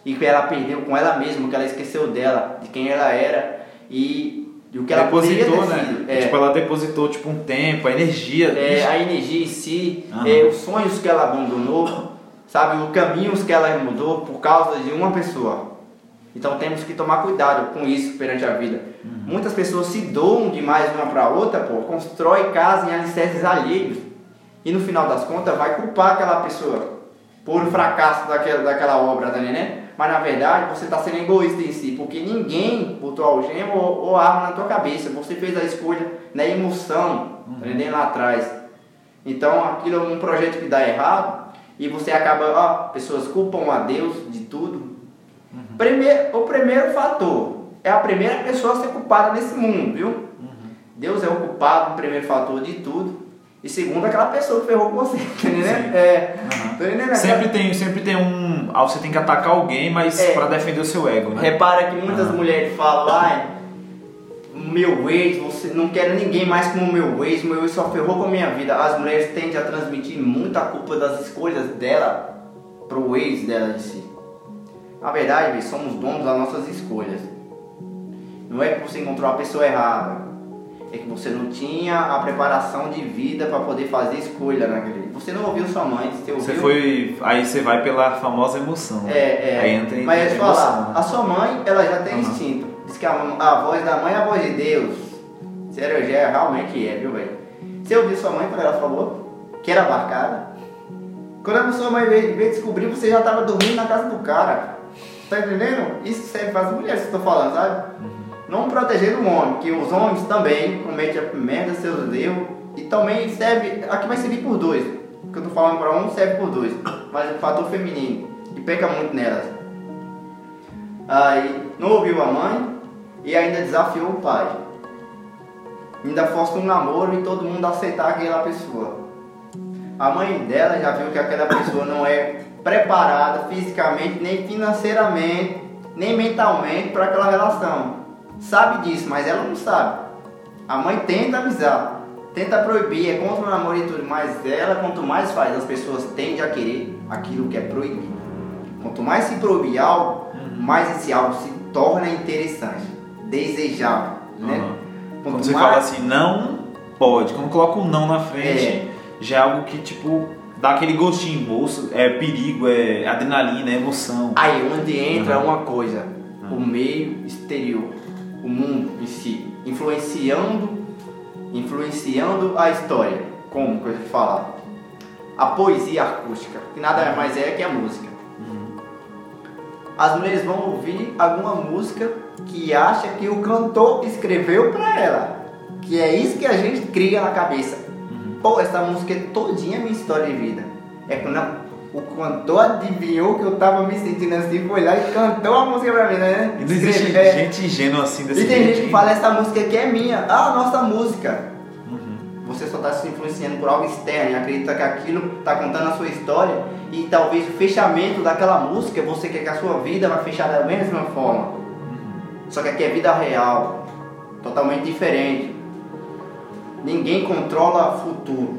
E que ela perdeu com ela mesma, que ela esqueceu dela, de quem ela era e, e o que ela poderia depositou, né? sido. É. Tipo, ela depositou tipo um tempo, a energia. É, a energia em si, Aham. é, os sonhos que ela abandonou, sabe, os caminhos que ela mudou por causa de uma pessoa. Então temos que tomar cuidado com isso perante a vida. Muitas pessoas se doam demais uma para outra, pô, constrói casa em alicerces alheios e no final das contas vai culpar aquela pessoa por o fracasso daquela, daquela obra, tá entendendo? Mas na verdade você está sendo egoísta em si, porque ninguém botou algema ou, ou arma na tua cabeça. Você fez a escolha na emoção, tá entendendo? Lá atrás. Então aquilo é um projeto que dá errado e você acaba, ó, pessoas culpam a Deus de tudo. Primeiro, o primeiro fator é a primeira pessoa a ser culpada nesse mundo, viu? Deus é o culpado, o primeiro fator de tudo. E segundo, aquela pessoa que ferrou com você, tá entendendo? Sim. É, entendendo? Sempre tem, sempre tem um. Ah, você tem que atacar alguém, mas É. pra defender o seu ego, né? Repara que muitas mulheres falam, ai, meu ex, você não quero ninguém mais como meu ex, meu ex só ferrou com a minha vida. As mulheres tendem a transmitir muita culpa das escolhas dela pro ex dela em si. Na verdade, somos donos das nossas escolhas. Não é que você encontrou a pessoa errada, é que você não tinha a preparação de vida para poder fazer escolha naquele. Você não ouviu sua mãe, você ouviu. Você foi. Aí você vai pela famosa emoção. né? É, é. Aí entra em Mas emoção, falar, né? a sua mãe, ela já tem Aham. instinto. Diz que a, a voz da mãe é a voz de Deus. Sério, já é, realmente é, viu, velho? Você ouviu sua mãe quando ela falou que era barcada? Quando a sua mãe veio, veio descobrir, você já tava dormindo na casa do cara. Tá entendendo? Isso serve para as mulheres que eu tô falando, sabe? Não protegendo o homem, que os homens também cometem a merda, seus erros. E também serve, aqui vai servir por dois. O que eu tô falando para um serve por dois. Mas o fator feminino, que peca muito nelas. Aí não ouviu a mãe e ainda desafiou o pai. Ainda força um namoro e todo mundo aceitar aquela pessoa. A mãe dela já viu que aquela pessoa não é preparada fisicamente, nem financeiramente, nem mentalmente para aquela relação. Sabe disso, mas ela não sabe. A mãe tenta avisar, tenta proibir, é contra o namoro e tudo, mas ela, quanto mais faz, as pessoas tendem a querer aquilo que é proibido. Quanto mais se proibir algo, mais esse algo se torna interessante, desejável, né? Quando você mais- fala assim, não pode. Quando coloca o não na frente, já é algo que, tipo, dá aquele gostinho em bolso. É perigo, é adrenalina, é emoção. Aí onde entra Uhum. uma coisa, o meio exterior, o mundo em si, influenciando, influenciando a história. Como que eu vou falar? A poesia acústica, que nada mais é que a música. As mulheres vão ouvir alguma música que acha que o cantor escreveu para ela, Que é isso que a gente cria na cabeça. Uhum. Pô, essa música é todinha minha história de vida. É quando a- o cantor adivinhou que eu tava me sentindo assim, foi lá e cantou a música pra mim, né? E não existe é. gente ingênua assim desse E tem gente que fala, essa música aqui é minha. Ah, nossa música. Uhum. Você só está se influenciando por algo externo e acredita que aquilo está contando a sua história e talvez o fechamento daquela música você quer que a sua vida vai fechar da mesma forma. Só que aqui é vida real, totalmente diferente. Ninguém controla futuro.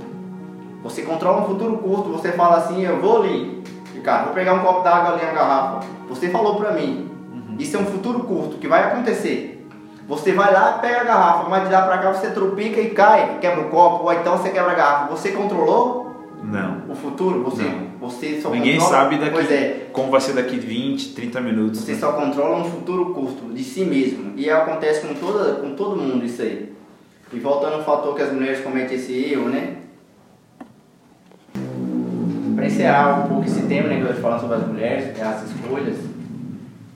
Você controla um futuro curto, você fala assim, eu vou ali, cara, vou pegar um copo d'água ali na garrafa. Você falou pra mim, isso é um futuro curto que vai acontecer. Você vai lá, pega a garrafa, mas de lá pra cá você trupica e cai, quebra o copo, ou então você quebra a garrafa. Você controlou Não. o futuro? Você, Não. você só Ninguém controla... sabe daqui é, como vai ser daqui 20, 30 minutos. você só controla um futuro curto de si mesmo. E acontece com, toda, com todo mundo isso aí. E voltando ao fator que as mulheres cometem esse erro, né? Para encerrar um pouco esse tema, né, que eu falando sobre as mulheres, é as escolhas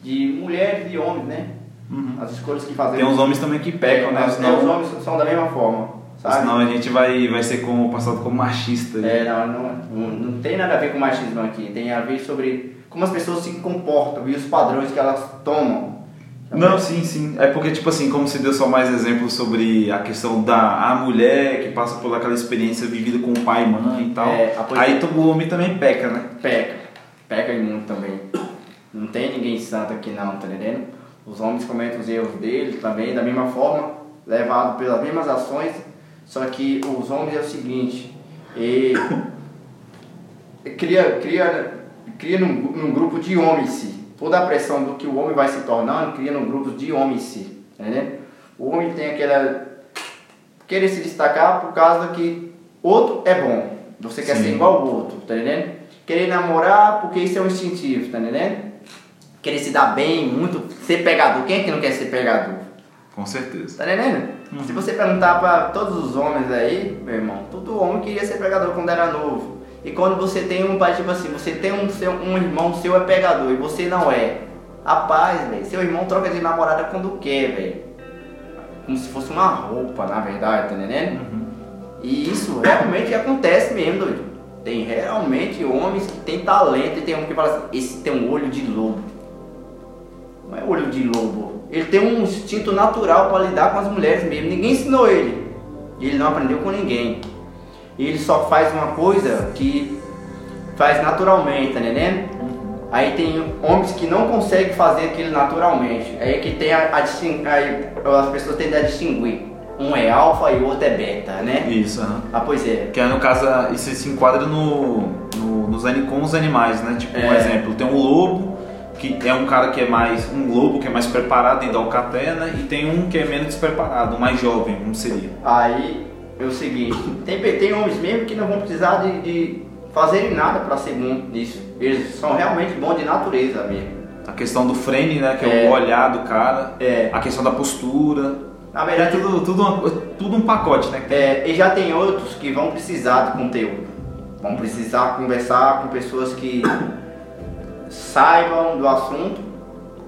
de mulheres e homens, né? Uhum. As escolhas que fazemos. Tem uns homens também que pecam, né? É, Senão, os homens são da mesma forma, sabe? senão a gente vai, vai ser como, passado como machista. É, não, não, não, tem nada a ver com machismo aqui, tem a ver sobre como as pessoas se comportam e os padrões que elas tomam. Não, sim, sim. É porque, tipo assim, como você deu só mais exemplos sobre a questão da a mulher que passa por aquela experiência vivida com o pai e mãe e tal. É, Aí o homem também peca, né? Peca, peca e muito também. Não tem ninguém santo aqui não, tá entendendo? Os homens cometem os erros deles também, da mesma forma, levado pelas mesmas ações, só que os homens é o seguinte, e cria, cria, cria num, num grupo de homens Toda a pressão do que o homem vai se tornando, cria num grupo de homens tá entendendo? O homem tem aquela querer se destacar por causa que outro é bom. Você quer Sim. ser igual ao outro, tá entendendo? Querer namorar porque isso é um instintivo, tá entendendo? Querer se dar bem, muito, ser pegador. Quem é que não quer ser pegador? Com certeza. Tá entendendo? Se você perguntar pra todos os homens aí, meu irmão, todo homem queria ser pegador quando era novo. E quando você tem um pai, tipo assim, você tem um, seu, um irmão seu é pegador e você não é. Rapaz, velho, seu irmão troca de namorada quando quer, velho. Como se fosse uma roupa, na verdade, tá entendendo? E isso realmente acontece mesmo, doido. Tem realmente homens que têm talento e tem um que fala assim, esse tem um olho de lobo. Não é olho de lobo. Ele tem um instinto natural para lidar com as mulheres mesmo. Ninguém ensinou ele. E ele não aprendeu com ninguém. Ele só faz uma coisa que faz naturalmente, tá entendendo? Aí tem homens que não conseguem fazer aquilo naturalmente. Aí é que tem a, a aí as pessoas tendem a distinguir. Um é alfa e o outro é beta, né? Isso, aham. Ah, pois é. Que aí, no caso, isso se enquadra no, no- nos, com os animais, né? Tipo, um É. exemplo, tem um lobo, que é um cara que é mais. Um lobo que é mais preparado em dar o catena, e tem um que é menos despreparado, mais jovem, como seria. Aí é o seguinte, tem, tem homens mesmo que não vão precisar de, de fazerem nada para ser bom nisso. Eles são realmente bons de natureza mesmo. A questão do frame, né? Que é, É. o olhar do cara. É. A questão da postura. Na É verdade, tudo, tudo, uma- tudo um pacote, né? É, e já tem outros que vão precisar de conteúdo. Vão precisar conversar com pessoas que saibam do assunto,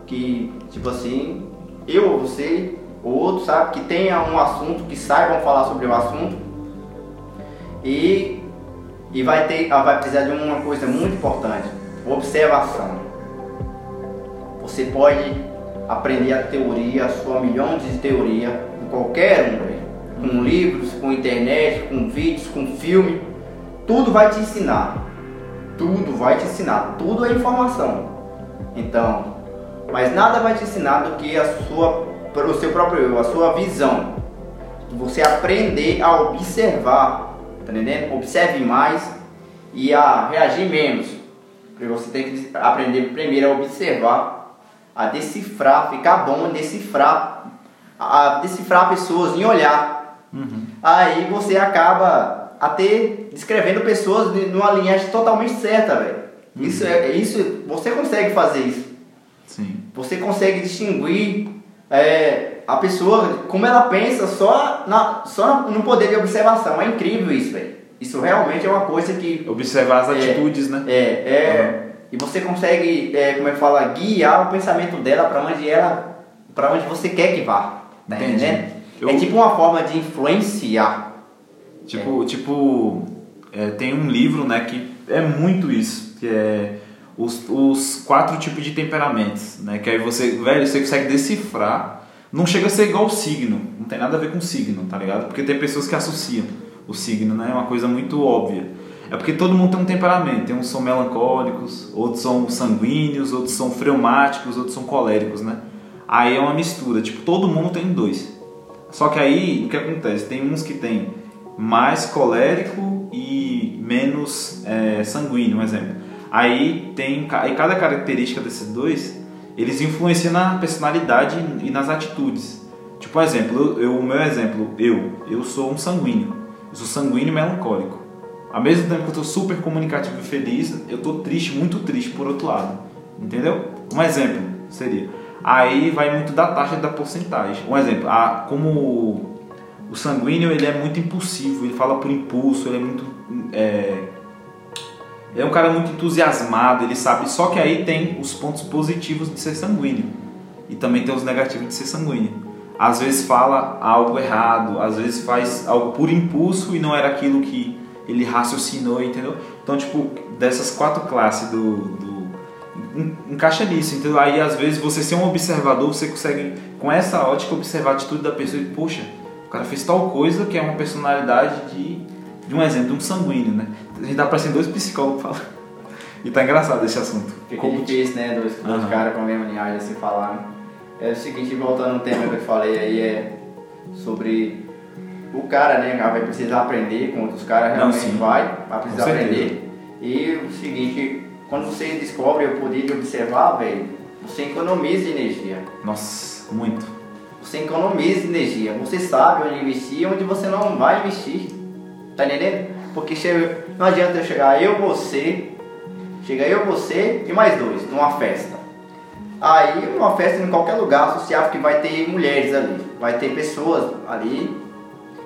que, tipo assim, eu ou você, ou outro, sabe, que tenha um assunto, que saibam falar sobre o assunto. E, e vai, ter, ah, vai precisar de uma coisa muito importante, observação. Você pode aprender a teoria, a sua milhões de teoria, com qualquer um, com livros, com internet, com vídeos, com filme, tudo vai te ensinar. Tudo vai te ensinar, tudo é informação. Então, mas nada vai te ensinar do que a sua, o seu próprio eu, a sua visão. Você aprender a observar, tá entendendo? Observe mais e a reagir menos. Porque você tem que aprender primeiro a observar, a decifrar, ficar bom em decifrar, a decifrar pessoas, em olhar. Aí você acaba até descrevendo pessoas numa linhagem totalmente certa, velho. Isso é isso, você consegue fazer isso. Sim. Você consegue distinguir é, a pessoa como ela pensa só, na, só no poder de observação. É incrível isso, velho. Isso realmente é uma coisa que Observar as É. atitudes, né? é, é e você consegue, é, como é que fala, guiar o pensamento dela para onde ela, para onde você quer que vá, tá Entendi. entendendo? Eu- É tipo uma forma de influenciar. Tipo, tipo é, tem um livro, né, que é muito isso, que é os, os quatro tipos de temperamentos, né, que aí você, velho, você consegue decifrar, não chega a ser igual o signo, não tem nada a ver com signo, tá ligado? Porque tem pessoas que associam o signo, né, é uma coisa muito óbvia. É porque todo mundo tem um temperamento, tem uns são melancólicos, outros são sanguíneos, outros são fleumáticos, outros são coléricos, né? Aí é uma mistura, tipo, todo mundo tem dois. Só que aí o que acontece? Tem uns que tem mais colérico e menos é, sanguíneo, um exemplo. Aí tem aí cada característica desses dois, eles influenciam na personalidade e nas atitudes. Tipo, um exemplo, eu- o meu exemplo, eu, eu sou um sanguíneo. Eu sou sanguíneo e melancólico. Ao mesmo tempo que eu tô super comunicativo e feliz, eu tô triste, muito triste por outro lado. Entendeu? Um exemplo seria. Aí vai muito da taxa e da porcentagem. Um exemplo, a, como o, sanguíneo ele é muito impulsivo, ele fala por impulso, ele é muito. É, é um cara muito entusiasmado, ele sabe. Só que aí tem os pontos positivos de ser sanguíneo. E também tem os negativos de ser sanguíneo. Às vezes fala algo errado, às vezes faz algo por impulso e não era aquilo que ele raciocinou, entendeu? Então, tipo, dessas quatro classes do, do en- encaixa nisso, entendeu? Aí às vezes você ser um observador, você consegue com essa ótica observar a atitude da pessoa e, poxa, cara fez tal coisa que é uma personalidade de, de um exemplo, de um sanguíneo, né? A gente tá parecendo dois psicólogos falando. E tá engraçado esse assunto. Fica Como- difícil, né? Dois, dois Aham. caras com a mesma linhagem se falar. É o seguinte, voltando no tema que eu falei aí, é sobre o cara, né? Vai precisar aprender com outros caras, Não, realmente sim. vai, vai precisar aprender. E o seguinte, quando você descobre o poder de observar, velho, você economiza energia. Nossa, muito. Você economiza energia. Você sabe onde investir e onde você não vai investir. Tá entendendo? Porque não adianta eu chegar eu, você, chega eu, você e mais dois numa festa. Aí, numa festa em qualquer lugar associado que vai ter mulheres ali, vai ter pessoas ali.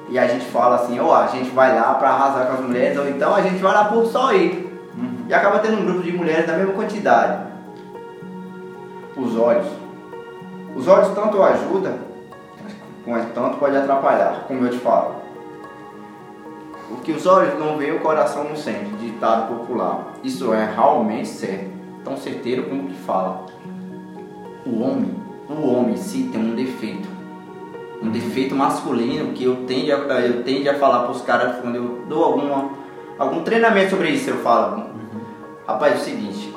E a gente fala assim, ó, a gente vai lá pra arrasar com as mulheres, ou então a gente vai lá por só ir. E acaba tendo um grupo de mulheres da mesma quantidade. Os olhos. Os olhos tanto ajudam, mas tanto pode atrapalhar, como eu te falo. O que os olhos não veem, o coração não sente, ditado popular. Isso é realmente certo, tão certeiro como que fala. O homem, o homem em si tem um defeito. Um defeito masculino que eu tendo a, eu tendo a falar para os caras quando eu dou alguma, algum treinamento sobre isso, eu falo. Rapaz, é o seguinte,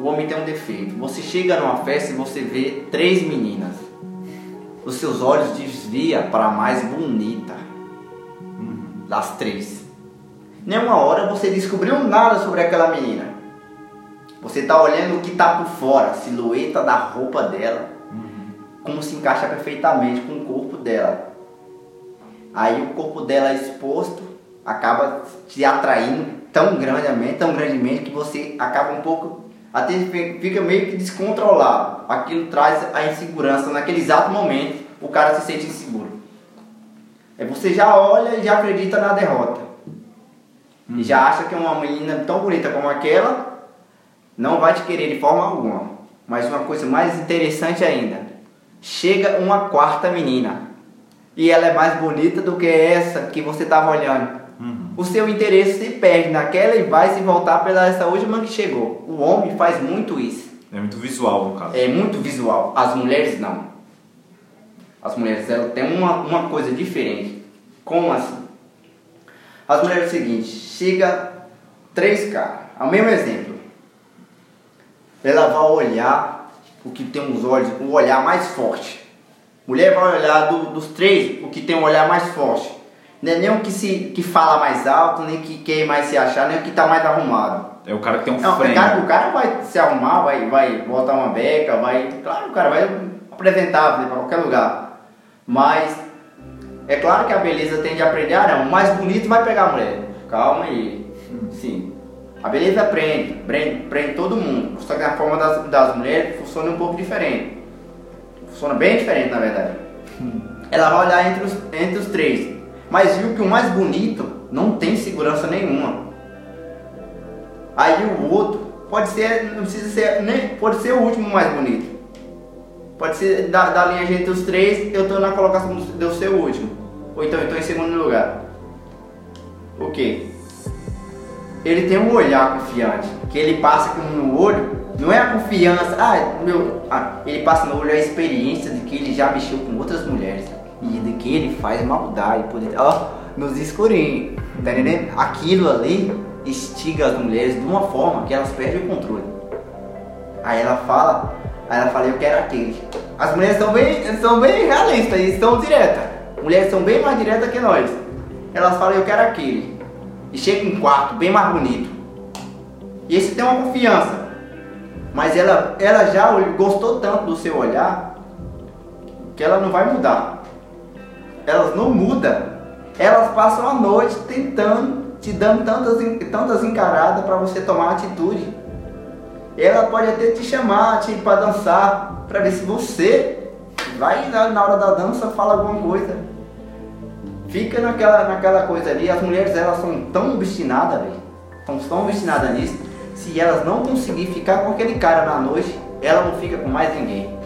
o homem tem um defeito. Você chega numa festa e você vê três meninas. Os seus olhos desvia para a mais bonita das três. Nenhuma hora você descobriu nada sobre aquela menina. Você está olhando o que está por fora, a silhueta da roupa dela, como se encaixa perfeitamente com o corpo dela. Aí o corpo dela exposto acaba te atraindo tão grandemente, tão grandemente que você acaba um pouco até fi- fica meio que descontrolado. Aquilo traz a insegurança naquele exato momento, o cara se sente inseguro. Aí você já olha e já acredita na derrota. E já acha que uma menina tão bonita como aquela não vai te querer de forma alguma. Mas uma coisa mais interessante ainda, chega uma quarta menina e ela é mais bonita do que essa que você estava olhando. O seu interesse se perde naquela e vai se voltar pela essa última que chegou. O homem faz muito isso. É muito visual no caso. É muito visual. As mulheres não. As mulheres elas têm uma, uma coisa diferente. Como assim? As mulheres é o seguinte, chega três caras, é o mesmo exemplo. Ela vai olhar o que tem os olhos, o olhar mais forte. Mulher vai olhar do- dos três o que tem um olhar mais forte. Não é nem o que, se, que fala mais alto, nem que quer mais se achar, nem o que está mais arrumado. É o cara que tem um Não, o frame. cara, o cara vai se arrumar, vai, vai botar uma beca, vai. Claro, o cara vai apresentar para qualquer lugar. Mas é claro que a beleza tende a aprender, ah não, o mais bonito vai pegar a mulher. Calma aí. Sim. A beleza prende, prende, prende todo mundo. Só que a forma das, das mulheres funciona um pouco diferente. Funciona bem diferente na verdade. Ela vai olhar entre os, entre os três. Mas viu que o mais bonito não tem segurança nenhuma. Aí o outro pode ser, não precisa ser, nem pode ser o último mais bonito. Pode ser da, da linha entre os três, eu tô na colocação do, do seu último. Ou então eu tô em segundo lugar. O quê? Ele tem um olhar confiante, que ele passa com no olho, não é a confiança, ah, meu, ah, ele passa no olho a experiência de que ele já mexeu com outras mulheres e de que ele faz maldade, poder, ó, nos escurinhos, tá entendendo? Aquilo ali instiga as mulheres de uma forma que elas perdem o controle. Aí ela fala, aí ela fala, eu quero aquele. As mulheres são bem, são bem realistas são diretas. Mulheres são bem mais diretas que nós. Elas falam, eu quero aquele. E chega um quarto bem mais bonito. E esse tem uma confiança. Mas ela, ela já gostou tanto do seu olhar que ela não vai mudar. Elas não mudam. Elas passam a noite tentando, te dando tantas, tantas encaradas para você tomar atitude. Ela pode até te chamar tipo, para dançar, para ver se você vai na hora da dança fala alguma coisa. Fica naquela, naquela coisa ali. As mulheres elas são tão obstinadas, velho. Tão obstinadas nisso. Se elas não conseguir ficar com aquele cara na noite, ela não fica com mais ninguém.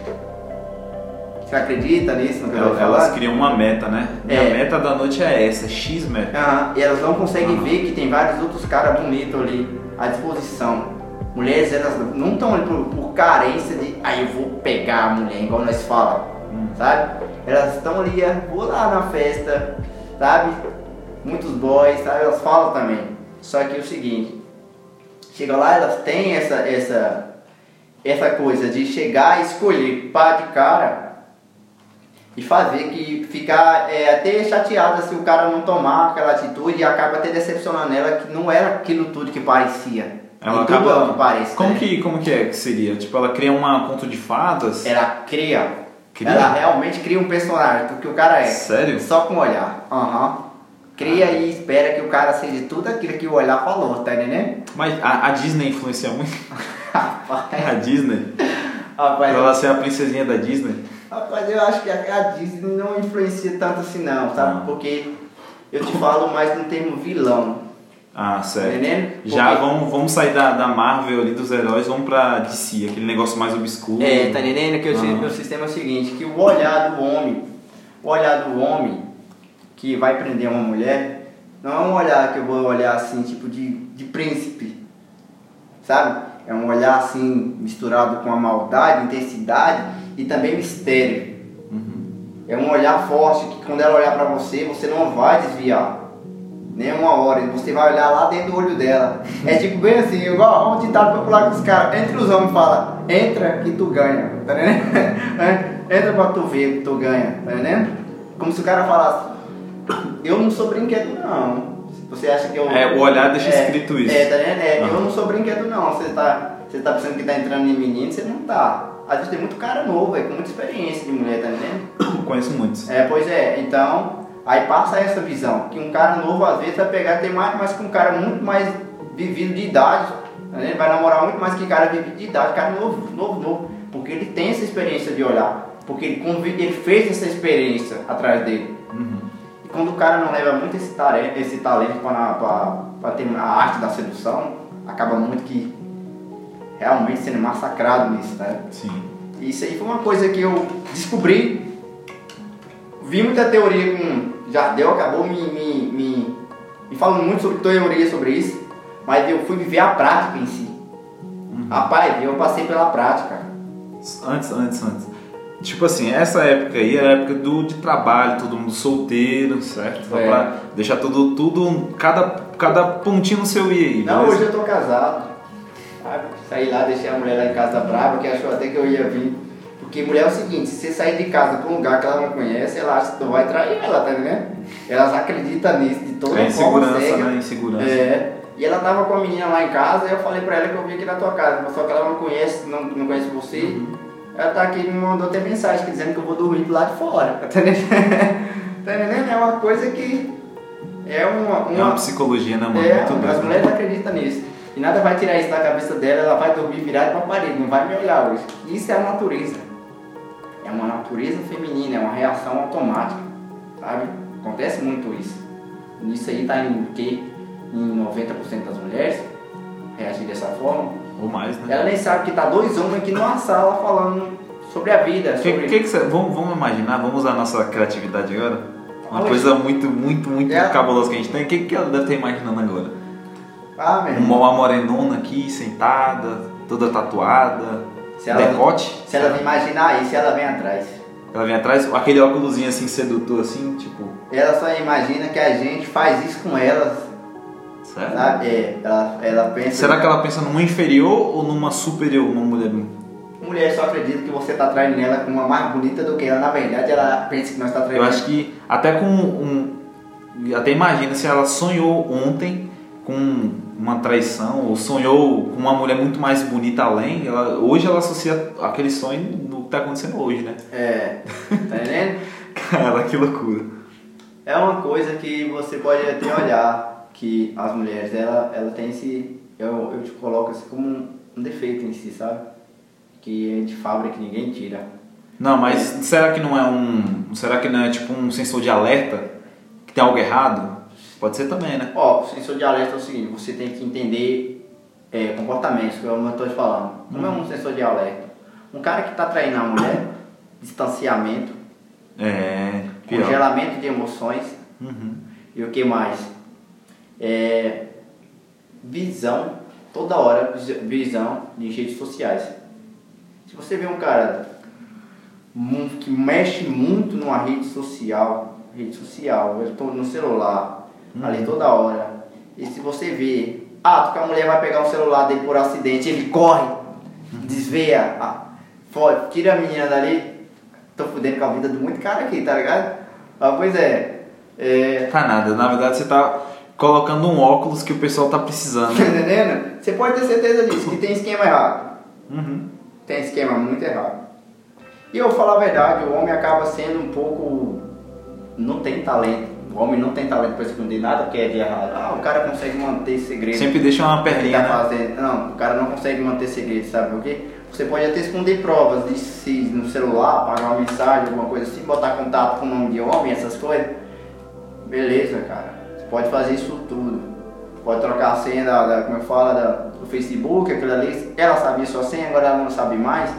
Você acredita nisso? No que Elas, elas criam uma meta, né? E É. a meta da noite é essa, X meta. E elas não conseguem ver que tem vários outros caras bonitos ali à disposição. Mulheres, elas não estão ali por, por carência de, aí eu vou pegar a mulher, igual nós falamos, sabe? Elas estão ali, ah, vou lá na festa, sabe? Muitos boys, sabe? Elas falam também. Só que é o seguinte, chega lá, elas têm essa, essa, essa coisa de chegar e escolher pá de cara e fazer que ficar é, até chateada se o cara não tomar aquela atitude e acaba até decepcionando ela que não era aquilo tudo que parecia. Ela E tudo acaba. que parece. Como né? que, como que é que seria? Tipo, ela cria uma conto de fadas? Ela cria. Cria? Ela realmente cria um personagem, porque o cara é. Sério? Só com o olhar. Aham. Cria e espera que o cara seja tudo aquilo que o olhar falou, tá entendendo? Mas a, a Disney influencia muito? A Disney? rapaz, Pra ela ser a princesinha da Disney? Rapaz, eu acho que a, Disney não influencia tanto assim não, sabe? Não. Porque eu te falo mais no termo vilão. Ah, Tá certo. entendendo? Já Porque- vamos, vamos sair da, da Marvel ali dos heróis, vamos pra DC, aquele negócio mais obscuro. É, tá entendendo? Que o, Ah. meu sistema é o seguinte, que o olhar do homem, o olhar do homem que vai prender uma mulher, não é um olhar que eu vou olhar assim, tipo de, de príncipe, sabe? É um olhar assim, misturado com a maldade, intensidade e também mistério. É um olhar forte que quando ela olhar pra você, você não vai desviar. Nem uma hora, você vai olhar lá dentro do olho dela. É tipo bem assim, igual um ditado popular que os caras, entre os homens fala, entra que tu ganha, tá entendendo? É, entra pra tu ver que tu ganha, tá entendendo? Como se o cara falasse, eu não sou brinquedo não. Você acha que eu. É, o olhar deixa escrito isso. É, tá entendendo? É, Ah. eu não sou brinquedo não. Você tá, você tá pensando que tá entrando em menino, você não tá. Às vezes tem muito cara novo, aí, com muita experiência de mulher, tá entendendo? Conheço muitos. É, pois é, então, aí passa essa visão, que um cara novo às vezes vai pegar, tem mais, mais que um cara muito mais vivido de idade, tá vendo? vai namorar muito mais que cara vivido de idade, cara novo, novo, novo, porque ele tem essa experiência de olhar, porque ele, convi- ele fez essa experiência atrás dele. E quando o cara não leva muito esse talento, esse talento para ter a arte da sedução, acaba muito que realmente sendo massacrado nisso, né? Sim. Isso aí foi uma coisa que eu descobri. Vi muita teoria com Jardel, acabou me, me, me, me falando muito sobre teoria sobre isso, mas eu fui viver a prática em si. Rapaz, eu passei pela prática. Antes, antes, antes. Tipo assim, essa época aí era a época do, de trabalho, todo mundo solteiro, certo? É. pra deixar tudo, tudo, cada, cada pontinho no seu i aí. Não, beleza? hoje eu tô casado. Sabe? Saí lá, deixei a mulher lá em casa brava, que achou até que eu ia vir. Porque mulher é o seguinte, se você sair de casa pra um lugar que ela não conhece, ela acha que tu vai trair ela, tá entendendo? Elas acreditam nisso de toda É forma. insegurança, né? Insegurança. É. E ela tava com a menina lá em casa, e eu falei pra ela que eu vim aqui na tua casa, só que ela não conhece, não, não conhece você. Uhum. Ela tá aqui e me mandou até mensagem dizendo que eu vou dormir do lado de fora. Tá entendendo? tá entendendo? É uma coisa que é uma. É uma psicologia, né, mano? É, Muito as mulheres acreditam nisso. E nada vai tirar isso da cabeça dela, ela vai dormir virada pra parede, não vai me olhar hoje. Isso é a natureza. É uma natureza feminina, é uma reação automática, sabe? Acontece muito isso. Isso aí tá em quê? Em 90% das mulheres reagir dessa forma. Ou mais, né? Ela nem sabe que tá dois homens aqui numa sala falando sobre a vida, Que, sobre... que que cê- vamos, vamos imaginar, vamos usar a nossa criatividade agora? Uma Olha. coisa muito, muito, muito É. cabulosa que a gente tem. O que, que ela deve estar imaginando agora? Ah. Uma, morenona aqui, sentada, toda tatuada, Se ela- decote. Se ela imaginar isso, ela vem atrás. Ela vem atrás, aquele óculosinho assim, sedutor assim, tipo... Ela só imagina que a gente faz isso com elas, Sério? sabe? É, ela, ela pensa... Será que ela pensa numa inferior ou numa superior, uma mulher... Mulher só acredita que você tá traindo ela com uma mais bonita do que ela. Na verdade, ela pensa que nós tá traindo Eu acho que até com um. Até imagina se ela sonhou ontem com uma traição, ou sonhou com uma mulher muito mais bonita além. Ela, hoje ela associa aquele sonho no que tá acontecendo hoje, né? É, tá entendendo? Cara, que loucura. É uma coisa que você pode até olhar que as mulheres, ela, ela tem esse. Eu, eu te coloco assim como um, um defeito em si, sabe? Que é de fábrica que ninguém tira. Não, mas será que não é um. Será que não é tipo um sensor de alerta? Que tem algo errado? Pode ser também, né? Ó, o sensor de alerta é o seguinte, você tem que entender é, comportamentos, que eu não estou te falando. Como é um sensor de alerta? Um cara que está traindo a mulher, distanciamento, É. Pior. congelamento de emoções Uhum. e o que mais? É, visão, toda hora vis- visão de redes sociais. Se você vê um cara que mexe muito numa rede social, rede social, eu estou no celular, ali toda hora, e se você vê, ah, que a mulher vai pegar o celular dele por acidente, ele corre, desveia, ah, tira a menina dali, tô fudendo com a vida de muito cara aqui, tá ligado? Ah, pois é, é, Tá nada, na verdade você tá colocando um óculos que o pessoal tá Tá precisando. entendendo? Você pode ter certeza disso, que tem esquema errado. Uhum. Tem esquema muito errado. E eu vou falar a verdade, o homem acaba sendo um pouco. não tem talento. O homem não tem talento para esconder nada que é de errado. Ah, o cara consegue manter segredo. Sempre deixa uma ele perninha, tá né? Não, o cara não consegue manter segredo, sabe por quê? Você pode até esconder provas de se no celular, pagar uma mensagem, alguma coisa assim, botar contato com o nome de homem, essas coisas. Beleza, cara. Você pode fazer isso tudo. Pode trocar a senha da, da- como eu falo, da, do Facebook, aquilo ali. Ela sabia sua senha, agora ela não sabe mais.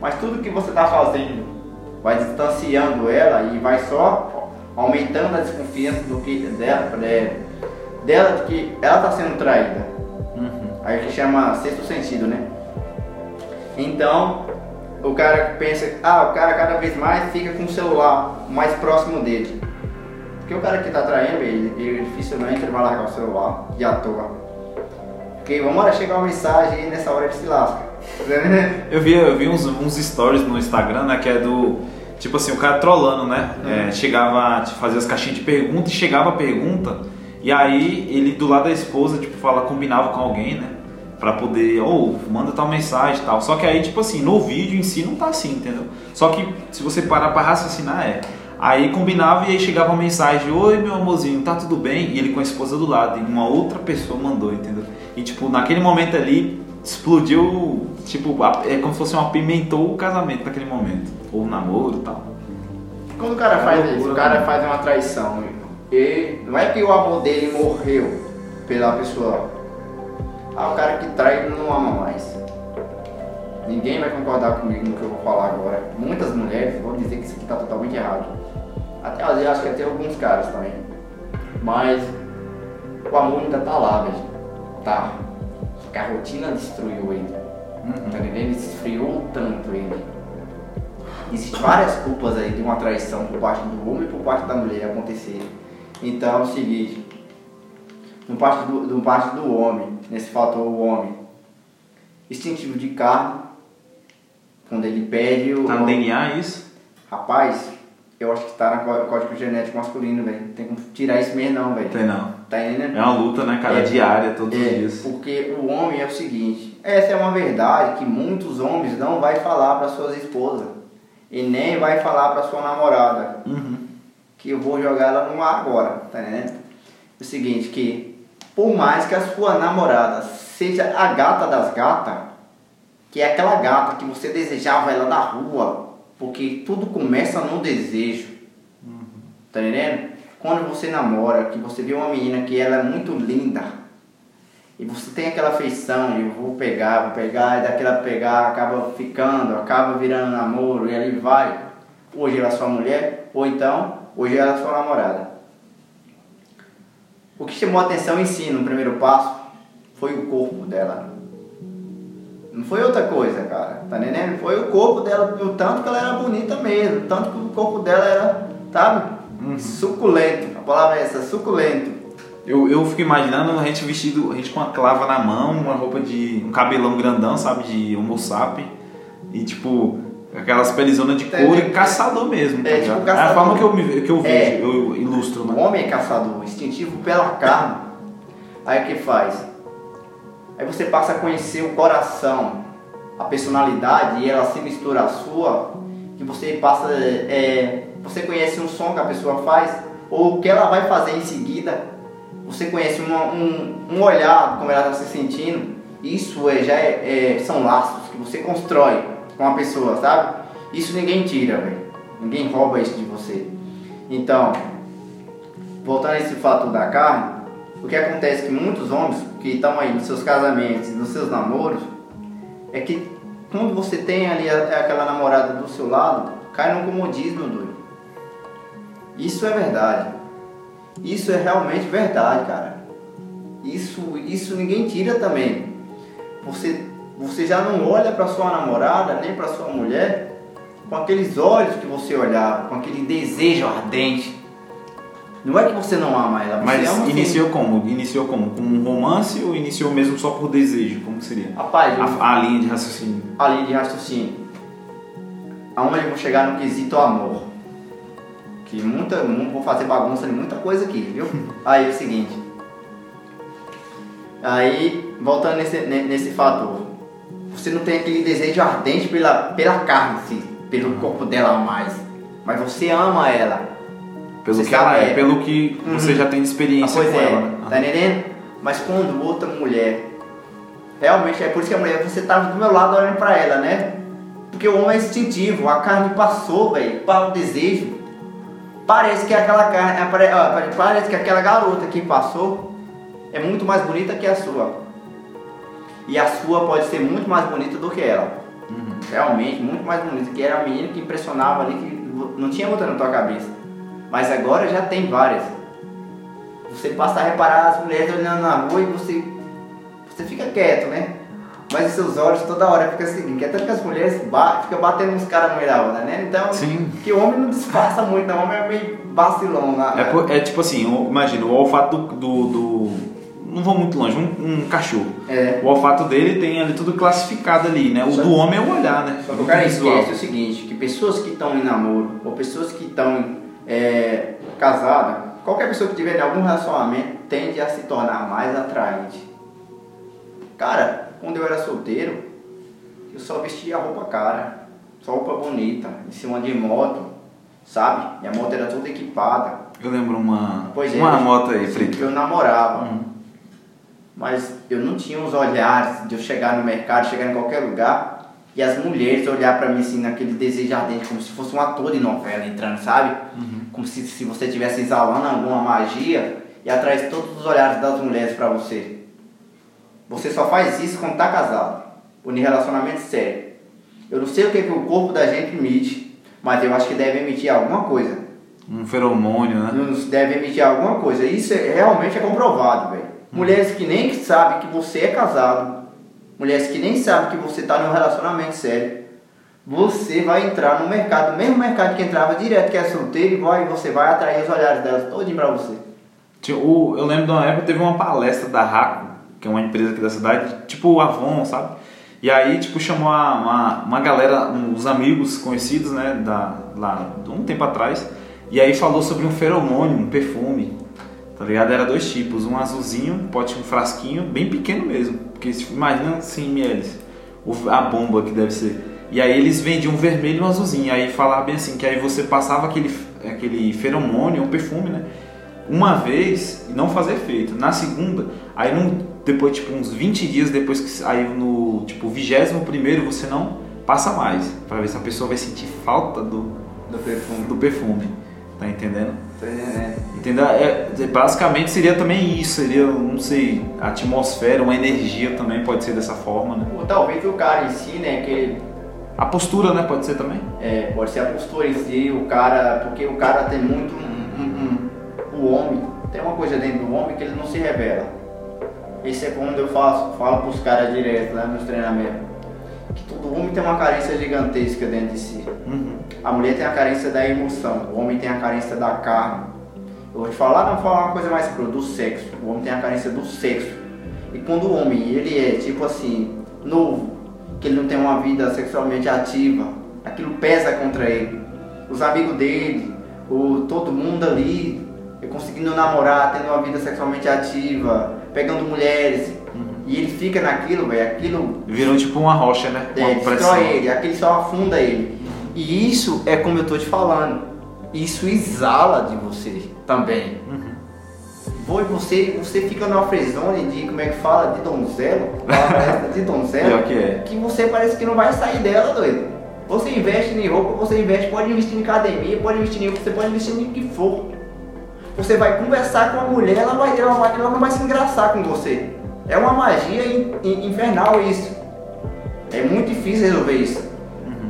Mas tudo que você está fazendo vai distanciando ela e vai só aumentando a desconfiança do que dela, é, dela de que ela está sendo traída. Uhum. Aí que chama sexto sentido, né? Então, o cara pensa, ah, o cara cada vez mais fica com o celular mais próximo dele. Porque o cara que tá traindo, ele, ele dificilmente ele vai largar o celular de à toa. Porque uma hora chegar uma mensagem e nessa hora ele se lasca. Eu vi, eu vi uns, uns stories no Instagram, né? Que é do. Tipo assim, o cara trolando, né? É, chegava, tipo, fazia as caixinhas de pergunta e chegava a pergunta. E aí ele do lado da esposa, tipo, fala, combinava com alguém, né? Pra poder, ou manda tal mensagem e tal. Só que aí, tipo assim, no vídeo em si não tá assim, entendeu? Só que se você parar pra raciocinar, é. Aí combinava e aí chegava uma mensagem, oi meu amorzinho, tá tudo bem? E ele com a esposa do lado, e uma outra pessoa mandou, entendeu? E tipo, naquele momento ali, explodiu, tipo, é como se fosse um apimentou o casamento naquele momento. Ou o namoro e tal. Quando o cara É faz isso, o cara faz uma traição. E não é que o amor dele morreu pela pessoa. Ah, o cara que trai não ama mais. Ninguém vai concordar comigo no que eu vou falar agora. Muitas mulheres vão dizer que isso aqui tá totalmente errado. Até vezes acho que até alguns caras também. Mas o amor ainda tá lá, velho. Tá. Só que a rotina destruiu ele. Tá entendendo? Ele esfriou tanto ele. Existem várias culpas aí de uma traição por parte do homem e por parte da mulher acontecer. Então é o seguinte, no parte do, do parte do homem, nesse fator o homem, instintivo de carne, quando ele pede o. Tá no DNA isso? Rapaz, eu acho que tá no có- código genético masculino, velho. Tem como tirar isso mesmo não, velho. Tem não. Tá entendendo? É uma luta, né, cara? É. Diária, todos os É, dias. porque o homem é o seguinte, essa é uma verdade que muitos homens não vai falar para suas esposas e nem vai falar para sua namorada, Uhum. que eu vou jogar ela no ar agora, tá entendendo? O seguinte, que por mais que a sua namorada seja a gata das gatas, que é aquela gata que você desejava ela na rua, porque tudo começa no desejo. Tá entendendo? Quando você namora, que você vê uma menina que ela é muito linda, e você tem aquela afeição de vou pegar, vou pegar, e daquela pegar acaba ficando, acaba virando namoro e ali vai. Hoje ela é sua mulher, ou então hoje ela é sua namorada. O que chamou a atenção em si no primeiro passo foi o corpo dela. Não foi outra coisa, cara. Tá entendendo? Foi o corpo dela, o tanto que ela era bonita mesmo, o tanto que o corpo dela era, sabe? Uhum. Suculento. A palavra é essa, suculento. Eu, eu fico imaginando a gente vestido, a gente com uma clava na mão, uma roupa de. um cabelão grandão, sabe? De homo sapien. E tipo, aquelas pelizonas de couro É, e caçador mesmo. Tá é, tipo ligado? é a caçador. forma que eu, me, que eu vejo, É. eu ilustro, O né? homem é caçador, instintivo pela carne. Aí o que faz? Aí você passa a conhecer o coração, a personalidade e ela se mistura à sua, que você passa. é, você conhece um som que a pessoa faz, ou o que ela vai fazer em seguida. Você conhece uma- um, um olhar, como ela está se sentindo. Isso é, já é, é- são laços que você constrói com a pessoa, sabe? Isso ninguém tira, velho. Ninguém rouba isso de você. Então, voltando a esse fato da carne, o que acontece é que muitos homens que estão aí nos seus casamentos, nos seus namoros, é que quando você tem ali a- aquela namorada do seu lado, cai no comodismo, doido. Isso é verdade. Isso é realmente verdade, cara. Isso, isso ninguém tira também. Você, você já não olha para sua namorada nem para sua mulher com aqueles olhos que você olhava, com aquele desejo ardente. Não é que você não ama ela, Mas ama iniciou como? Iniciou como? Com um romance ou iniciou mesmo só por desejo? Como seria? Rapaz, A, a linha de raciocínio. a linha de raciocínio. Aonde eu vou chegar no quesito amor. Que muita. Vou fazer bagunça de muita coisa aqui, viu? Aí é o seguinte. Aí, voltando nesse, ne- nesse fator. Você não tem aquele desejo ardente pela, pela carne, pelo corpo dela mais. Mas você ama ela. Pelo Você que ela é, é. pelo que Uhum. você já tem de experiência pois com é, ela. né? tá entendendo? Mas quando outra mulher, realmente é por isso que a mulher, você tava do meu lado olhando pra ela, né? Porque o homem é instintivo, a carne passou, velho, para o desejo. Parece que aquela carne, pare- parece que aquela garota que passou é muito mais bonita que a sua. E a sua pode ser muito mais bonita do que ela. Uhum. Realmente, muito mais bonita, que era a menina que impressionava ali, que não tinha outra na tua cabeça. Mas agora já tem várias. Você passa a reparar as mulheres olhando na rua e você, você fica quieto, né? Mas seus olhos toda hora ficam assim, que é tanto que as mulheres ba ficam batendo nos caras no meio da onda, né? Então, Sim. que o homem não disfarça muito, não. O homem é meio vacilão lá. É, por- é tipo assim, imagina, o olfato do, do- do- Não vou muito longe, um, um cachorro. É. O olfato dele tem ali tudo classificado ali, né? O Só- do homem é o olhar, né? Só que o cara esquece o seguinte, que pessoas que estão em namoro, ou pessoas que estão é, casadas, qualquer pessoa que tiver em algum relacionamento tende a se tornar mais atraente. Cara, quando eu era solteiro, eu só vestia roupa cara, só roupa bonita, em cima de moto, sabe? Minha moto era toda equipada. Eu lembro uma, Pois é, uma eu- moto aí, que preta. eu namorava. Uhum. Mas eu não tinha os olhares de eu chegar no mercado, chegar em qualquer lugar e as mulheres olhar pra mim assim naquele desejo ardente, como se fosse um ator de novela entrando, sabe? Como se, se você estivesse exalando alguma magia e atrai todos os olhares das mulheres pra você. Você só faz isso quando tá casado, ou em relacionamento sério. Eu não sei o que, que o corpo da gente emite, mas eu acho que deve emitir alguma coisa. Um feromônio, né? Nos deve emitir alguma coisa. Isso é, realmente é comprovado, velho. Mulheres que nem sabem que você é casado, mulheres que nem sabem que você está num relacionamento sério, você vai entrar no mercado, mesmo mercado que entrava direto, que é solteiro, e vai, você vai atrair os olhares delas todinho pra você. Eu lembro de uma época teve uma palestra da Raco, que é uma empresa aqui da cidade, tipo Avon, sabe? E aí, tipo, chamou a- uma, uma galera, uns amigos conhecidos, né, da, lá, um tempo atrás, e aí falou sobre um feromônio, um perfume, tá ligado? Era dois tipos, um azulzinho, um pote, um frasquinho, bem pequeno mesmo, porque tipo, imagina 100 ml, a bomba que deve ser. E aí eles vendiam um vermelho e um azulzinho, aí falava bem assim, que aí você passava aquele, aquele feromônio, um perfume, né? uma vez e não fazer efeito. Na segunda, aí num, depois, tipo, uns 20 dias depois que saiu no, tipo, 21 primeiro, você não passa mais, para ver se a pessoa vai sentir falta do, Do perfume. do perfume. Tá entendendo? Entendeu? É, é, basicamente seria também isso, seria, não sei, a atmosfera, uma energia também pode ser dessa forma, né? Ou talvez o cara em si, né, que ele A postura, né, pode ser também. É, pode ser a postura em si, o cara, porque o cara tem muito um, um- um- o homem, tem uma coisa dentro do homem que ele não se revela. Esse é quando eu faço, falo pros caras direto lá nos treinamentos. Que todo homem tem uma carência gigantesca dentro de si. Uhum. A mulher tem a carência da emoção, o homem tem a carência da carne. Eu vou te falar, não falar uma coisa mais crua, do sexo. O homem tem a carência do sexo. E quando o homem, ele é tipo assim, novo, que ele não tem uma vida sexualmente ativa, aquilo pesa contra ele. Os amigos dele, o, todo mundo ali, é conseguindo namorar, tendo uma vida sexualmente ativa, pegando mulheres. E ele fica naquilo, velho, aquilo Virou tipo uma rocha, né? Uma é, pressão. destrói ele, aquele só afunda ele. E isso é como eu tô te falando. Isso exala de você também. Uhum. Foi você, você fica numa frezone de, como é que fala, de donzelo, de donzelo, que é. que você parece que não vai sair dela, doido. Você investe em roupa, você investe, pode investir em academia, pode investir em você pode investir em o que for. Você vai conversar com a mulher, ela, vai, ela, vai, ela não vai se engraçar com você. É uma magia in- in- infernal isso. É muito difícil resolver isso.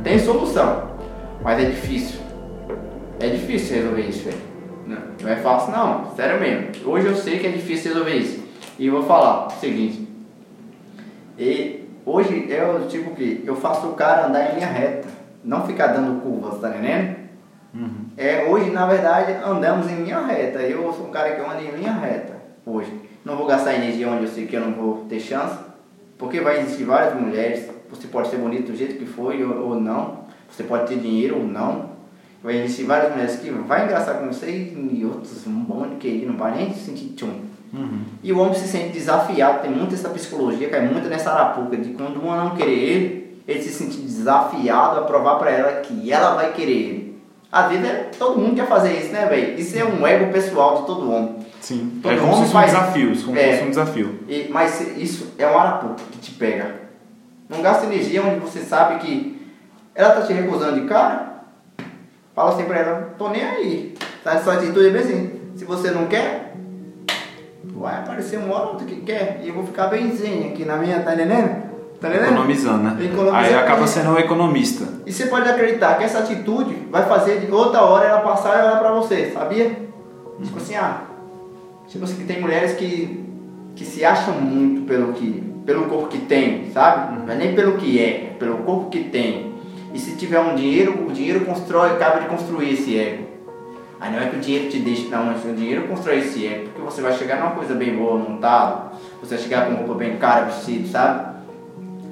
Tem solução, mas é difícil. É difícil resolver isso, velho. Não, não é fácil não, sério mesmo. Hoje eu sei que é difícil resolver isso. E eu vou falar o seguinte. E hoje eu tipo que eu faço o cara andar em linha reta, não ficar dando curvas, tá entendendo? Uhum. É, hoje, na verdade, andamos em linha reta. Eu sou um cara que anda em linha reta hoje. Não vou gastar energia onde eu sei que eu não vou ter chance, porque vai existir várias mulheres. Você pode ser bonito do jeito que foi ou, ou não. Você pode ter dinheiro ou não. Vai existir várias mulheres que vai engraçar com você e outros um monte que não vai nem se sentir tchum. Uhum. E o homem se sente desafiado, tem muito essa psicologia, cai muito nessa arapuca de quando uma não querer ele, ele se sente desafiado a provar pra ela que ela vai querer ele. Vezes é, todo mundo quer fazer isso, né, velho? Isso é um ego pessoal de todo homem. Sim. Todo é como se homem fosse um faz- desafio, como se É. um desafio. E- mas isso é um arapuca que te pega. Não gasta energia onde você sabe que ela tá te recusando de cara. Fala assim pra ela, tô nem aí. Tá sua atitude é bem assim. Se você não quer, vai aparecer uma hora ou outra que quer. E eu vou ficar benzinho aqui na minha, tá entendendo? Tá? Economizando, né? Economizando. Aí acaba sendo um economista. E você pode acreditar que essa atitude vai fazer de outra hora ela passar e olhar pra você, sabia? Tipo assim, ah, tipo assim, que tem mulheres que, que se acham muito pelo que pelo corpo que tem, sabe? Não é nem pelo que é, é pelo corpo que tem. E se tiver um dinheiro, o dinheiro constrói, acaba de construir esse ego. Aí não é que o dinheiro te deixa, não, mas o dinheiro constrói esse ego, porque você vai chegar numa coisa bem boa, montado, você vai chegar com roupa bem cara, vestido, sabe?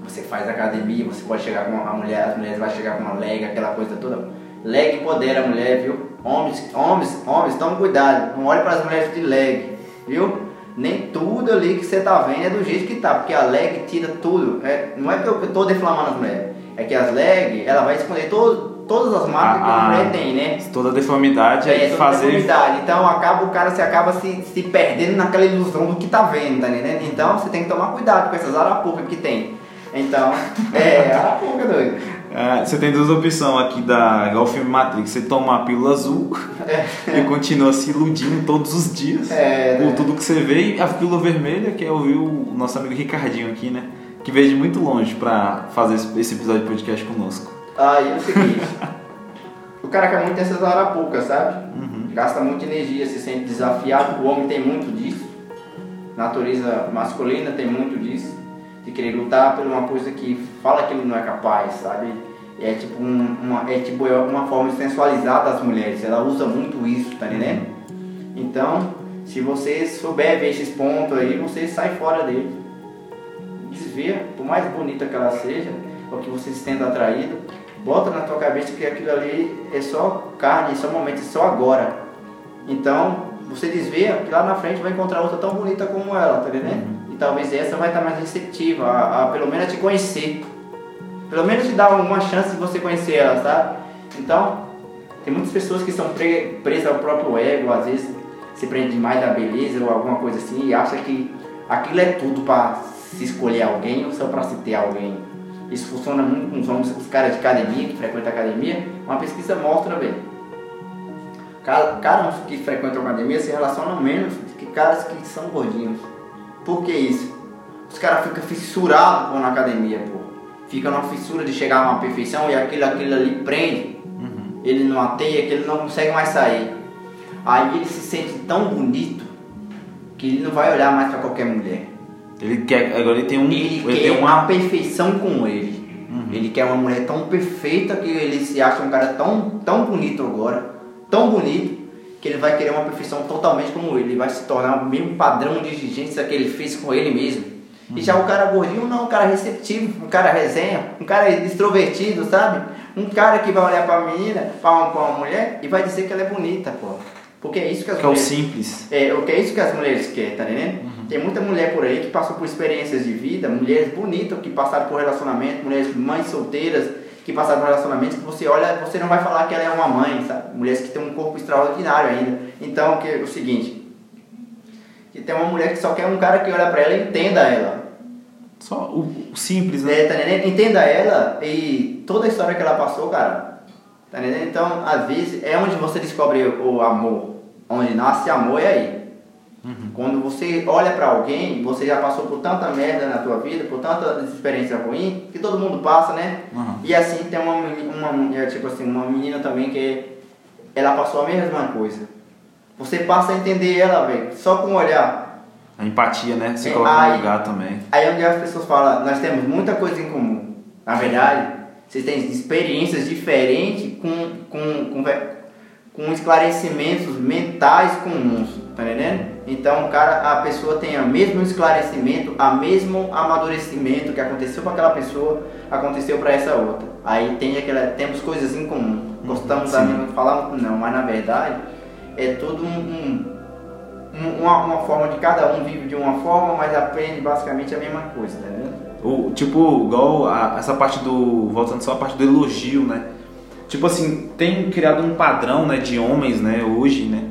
Você faz academia, você pode chegar com uma mulher, as mulheres vão chegar com uma leg, aquela coisa toda. Leg empodera a mulher, viu? Homens, homens, homens, tome cuidado. Não olhe para as mulheres de leg, viu? Nem tudo ali que você tá vendo é do jeito que tá, porque a leg tira tudo. É, não é que eu tô deflamando as mulheres, é que as leg, ela vai esconder todo, todas as marcas que Ah, a mulher tem, né? Toda deformidade É, é toda fazer. deformidade. Então acaba o cara se acaba se, se perdendo naquela ilusão do que tá vendo, tá entendendo? Então você tem que tomar cuidado com essas arapucas que tem. Então, é, arapuca doido. É, você tem duas opções aqui da igual o filme Matrix, você toma a pílula azul e continua se iludindo todos os dias É, por né? tudo que você vê, e a pílula vermelha, que é ouvir o nosso amigo Ricardinho aqui, né? Que veio de muito longe pra fazer esse episódio de podcast conosco. Aí é o seguinte, o cara quer muito essas arapucas, sabe? Uhum. Gasta muita energia, se sente desafiado, o homem tem muito disso. Natureza masculina tem muito disso. Querer lutar por uma coisa que fala que ele não é capaz, sabe? É tipo, um- uma, é tipo uma forma de sensualizar das mulheres. Ela usa muito isso, tá entendendo? Então, se você souber ver esses pontos aí, você sai fora dele. Desvia, por mais bonita que ela seja, ou que você se tenda atraído, bota na tua cabeça que aquilo ali é só carne, é só momento, é só agora. Então, você desvia que lá na frente vai encontrar outra tão bonita como ela, tá entendendo? Talvez essa vai estar mais receptiva, a, a pelo menos te conhecer. Pelo menos te dar uma chance de você conhecer ela, sabe? Então, tem muitas pessoas que são pre- presas ao próprio ego, às vezes se prende demais da beleza ou alguma coisa assim e acha que aquilo é tudo para se escolher alguém ou só para se ter alguém. Isso funciona muito com os homens, os caras de academia, que frequentam academia. Uma pesquisa mostra, velho. Ca- Caras que frequentam academia se relacionam menos que caras que são gordinhos. Por que isso? Os caras ficam fissurados na academia, pô. Fica numa fissura de chegar a uma perfeição e aquilo, aquilo ali prende. Ele numa teia que ele não consegue mais sair. Aí ele se sente tão bonito que ele não vai olhar mais pra qualquer mulher. Ele quer. Agora ele tem um. Ele, Ele, quer tem uma uma. perfeição com ele. Ele quer uma mulher tão perfeita que ele se acha um cara tão, tão bonito agora, tão bonito, que ele vai querer uma perfeição totalmente como ele. Vai se tornar o mesmo padrão de exigência que ele fez com ele mesmo. E já o cara gordinho não, um cara receptivo, um cara resenha, um cara extrovertido, sabe? Um cara que vai olhar pra menina, pra uma, pra uma mulher e vai dizer que ela é bonita, pô. Porque é isso que as Que é o mulheres... simples. É, o que é isso que as mulheres querem, tá entendendo? Tem muita mulher por aí que passou por experiências de vida, mulheres bonitas que passaram por relacionamento, mulheres mães solteiras que passaram por relacionamentos que você olha, você não vai falar que ela é uma mãe, sabe? Mulheres que têm um corpo extraordinário ainda. Então, que, o seguinte, que tem uma mulher que só quer um cara que olha pra ela e entenda ela. Só o, o simples, né? É, tá entendendo? Entenda ela e toda a história que ela passou, cara. Tá entendendo? Então, às vezes, é onde você descobre o amor. Onde nasce amor é aí. Quando você olha pra alguém, você já passou por tanta merda na tua vida, por tanta experiência ruim, que todo mundo passa, né? Uhum. E assim tem uma, uma mulher, tipo assim, uma menina também que ela passou a mesma coisa. Você passa a entender ela, velho, só com o olhar. A empatia, né? Se É, coloca ai. no lugar também. Aí onde as pessoas falam, nós temos muita coisa em comum. Na verdade, vocês têm experiências diferentes com, com, com, com esclarecimentos mentais comuns, tá entendendo? Então, o cara, a pessoa tem o mesmo esclarecimento, a mesmo amadurecimento que aconteceu para aquela pessoa, aconteceu para essa outra. Aí tem aquela, temos coisas em comum. Gostamos da mesma, falamos não, mas na verdade é tudo um, um- uma, uma forma de cada um vive de uma forma, mas aprende basicamente a mesma coisa, tá vendo? O, tipo, igual a- essa parte do. Voltando só a parte do elogio, né? Tipo assim, tem criado um padrão né, de homens, né, hoje, né?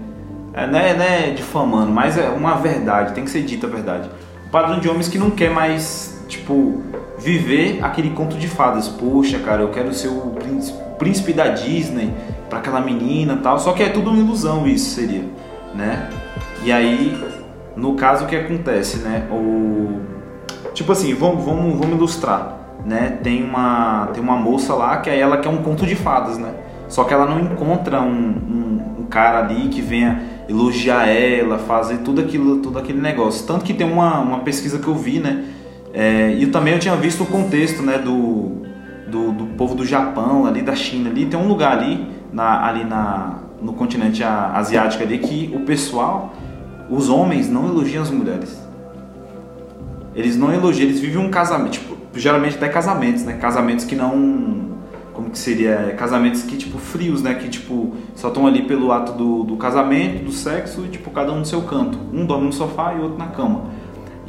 É, não, é, não é difamando, mas é uma verdade, tem que ser dita a verdade. Um padrão de homens que não quer mais, tipo, viver aquele conto de fadas. Poxa, cara, eu quero ser o príncipe, príncipe da Disney pra aquela menina tal. Só que é tudo uma ilusão isso seria, né? E aí, no caso, o que acontece, né? O Tipo assim, vamos, vamos, vamos ilustrar, né? Tem uma, tem uma moça lá que aí ela quer um conto de fadas, né? Só que ela não encontra um, um, um cara ali que venha elogiar ela, fazer tudo aquilo, todo aquele negócio. Tanto que tem uma, uma pesquisa que eu vi, né? É, e também eu tinha visto o contexto, né? Do, do, do povo do Japão, ali da China, ali tem um lugar ali, na, ali na, no continente asiático ali que o pessoal, os homens não elogiam as mulheres. Eles não elogiam, eles vivem um casamento, tipo, geralmente até casamentos, né? Casamentos que não. Como que seria? É, Casamentos que, tipo, frios, né? Que, tipo, só estão ali pelo ato do, do casamento, do sexo, e, tipo, cada um no seu canto. Um dorme no sofá e outro na cama.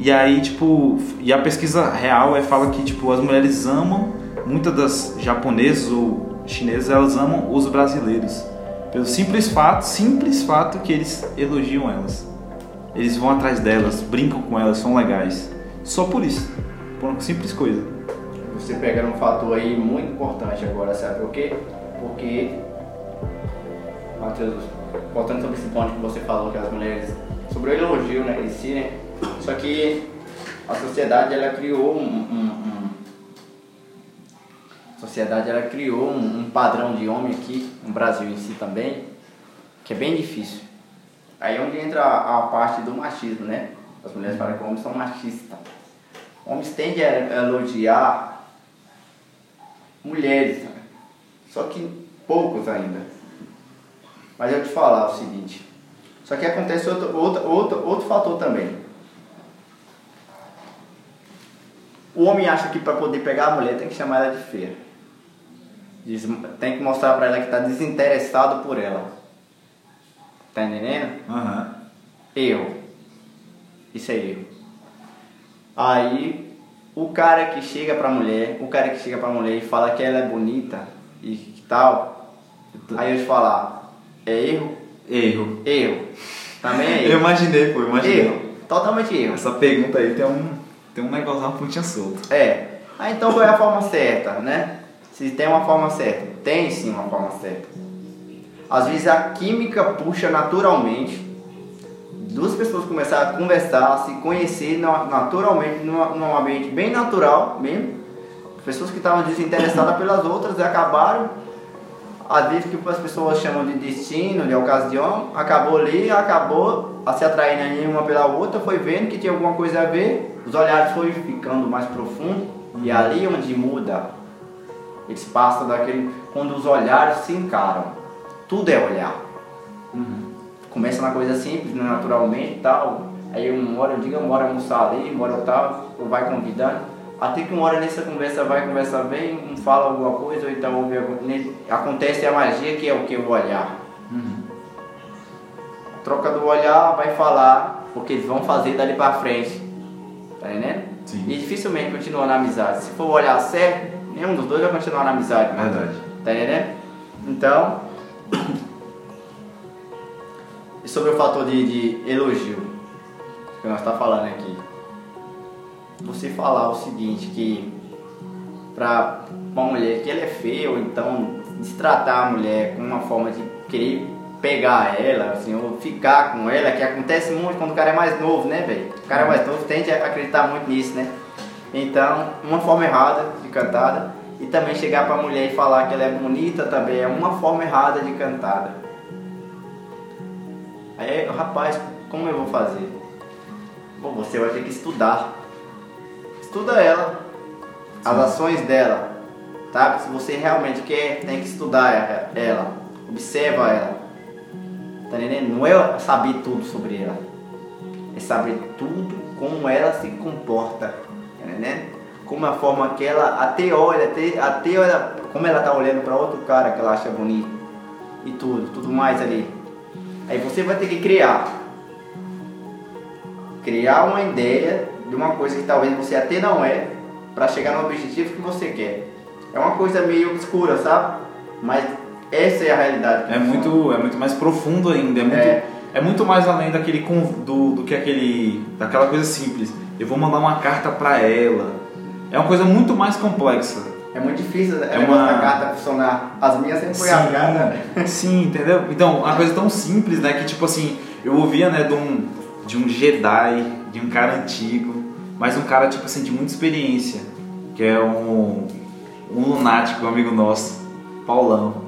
E aí, tipo, e a pesquisa real é, fala que, tipo, as mulheres amam, muitas das japonesas ou chinesas, elas amam os brasileiros. Pelo simples fato, simples fato que eles elogiam elas. Eles vão atrás delas, brincam com elas, são legais. Só por isso. Por uma simples coisa. Você pega um fator aí muito importante agora, sabe por quê? Porque, Matheus, voltando sobre esse ponto que você falou, que as mulheres, sobre o elogio, né, em si, né? Só que a sociedade, ela criou um... um- um- a sociedade, ela criou um, um padrão de homem aqui, no Brasil em si também, que é bem difícil. Aí é onde entra a, a parte do machismo, né? As mulheres falam que homens são machistas. Homens tendem a elogiar mulheres, só que poucos ainda. Mas eu te falar o seguinte, só que acontece outro, outro, outro, outro fator também. O homem acha que para poder pegar a mulher tem que chamar ela de feia. Tem que mostrar para ela que está desinteressado por ela. Tá entendendo? Aham. Erro. Isso é erro. Aí, o cara que chega pra mulher, o cara que chega pra mulher e fala que ela é bonita e que tal, aí eu te falar, é erro? Erro. Erro. Também é Eu erro. imaginei, pô, eu imaginei. Erro. Totalmente erro. Essa pergunta aí tem um, tem um negócio, uma pontinha solta. É. Aí então qual é a forma certa, né? Se tem uma forma certa. Tem sim uma forma certa. Às vezes a química puxa naturalmente. Duas pessoas começaram a conversar, a se conhecer na- naturalmente, numa- num ambiente bem natural mesmo. Pessoas que estavam desinteressadas pelas outras e acabaram às vezes que as pessoas chamam de destino, de ocasião, acabou ali, acabou a se atraindo ali uma pela outra, foi vendo que tinha alguma coisa a ver, os olhares foram ficando mais profundos, e é ali onde muda. Eles passam daquele. quando os olhares se encaram. Tudo é olhar. Começa na coisa simples, né, naturalmente e tal. Aí uma hora eu digo, uma hora almoçar ali, uma hora eu tal, ou vai convidando. Até que uma hora nessa conversa vai, conversa vem, um fala alguma coisa, ou então ouve algum- ne- acontece a magia que é o que? O olhar. A troca do olhar vai falar o que eles vão fazer dali pra frente. Tá entendendo? Sim. E dificilmente continua na amizade. Se for o olhar certo, nenhum dos dois vai continuar na amizade. Verdade. Tá entendendo? Então. Sobre o fator de, de elogio que nós está falando aqui. Você falar o seguinte, que pra uma mulher que ela é feia, ou então destratar a mulher com uma forma de querer pegar ela, assim, ou ficar com ela, que acontece muito quando o cara é mais novo, né, velho? O cara é mais novo tende a acreditar muito nisso, né? Então, uma forma errada de cantada e também chegar pra mulher e falar que ela é bonita também é uma forma errada de cantada. Aí, rapaz, como eu vou fazer? Bom, você vai ter que estudar. Estuda ela, as ações dela, tá? Se você realmente quer, tem que estudar ela, observa ela. Tá entendendo? Não é saber tudo sobre ela, é saber tudo como ela se comporta, tá entendendo? Como a forma que ela até olha, até, até olha, como ela tá olhando para outro cara que ela acha bonito e tudo, tudo mais ali. Aí você vai ter que criar. Criar uma ideia de uma coisa que talvez você até não é, para chegar no objetivo que você quer. É uma coisa meio obscura, sabe? Mas essa é a realidade. É muito, é muito mais profundo ainda, é muito, É. é. muito mais além daquele do, do que aquele daquela coisa simples. Eu vou mandar uma carta pra ela. É uma coisa muito mais complexa. É muito difícil É é uma carta funcionar. As minhas sempre foi rasgada. Sim, entendeu? Então, uma coisa tão simples, né, que tipo assim, eu ouvia, né, de um de um Jedi, de um cara antigo, mas um cara tipo assim de muita experiência, que é um um lunático, um amigo nosso, Paulão.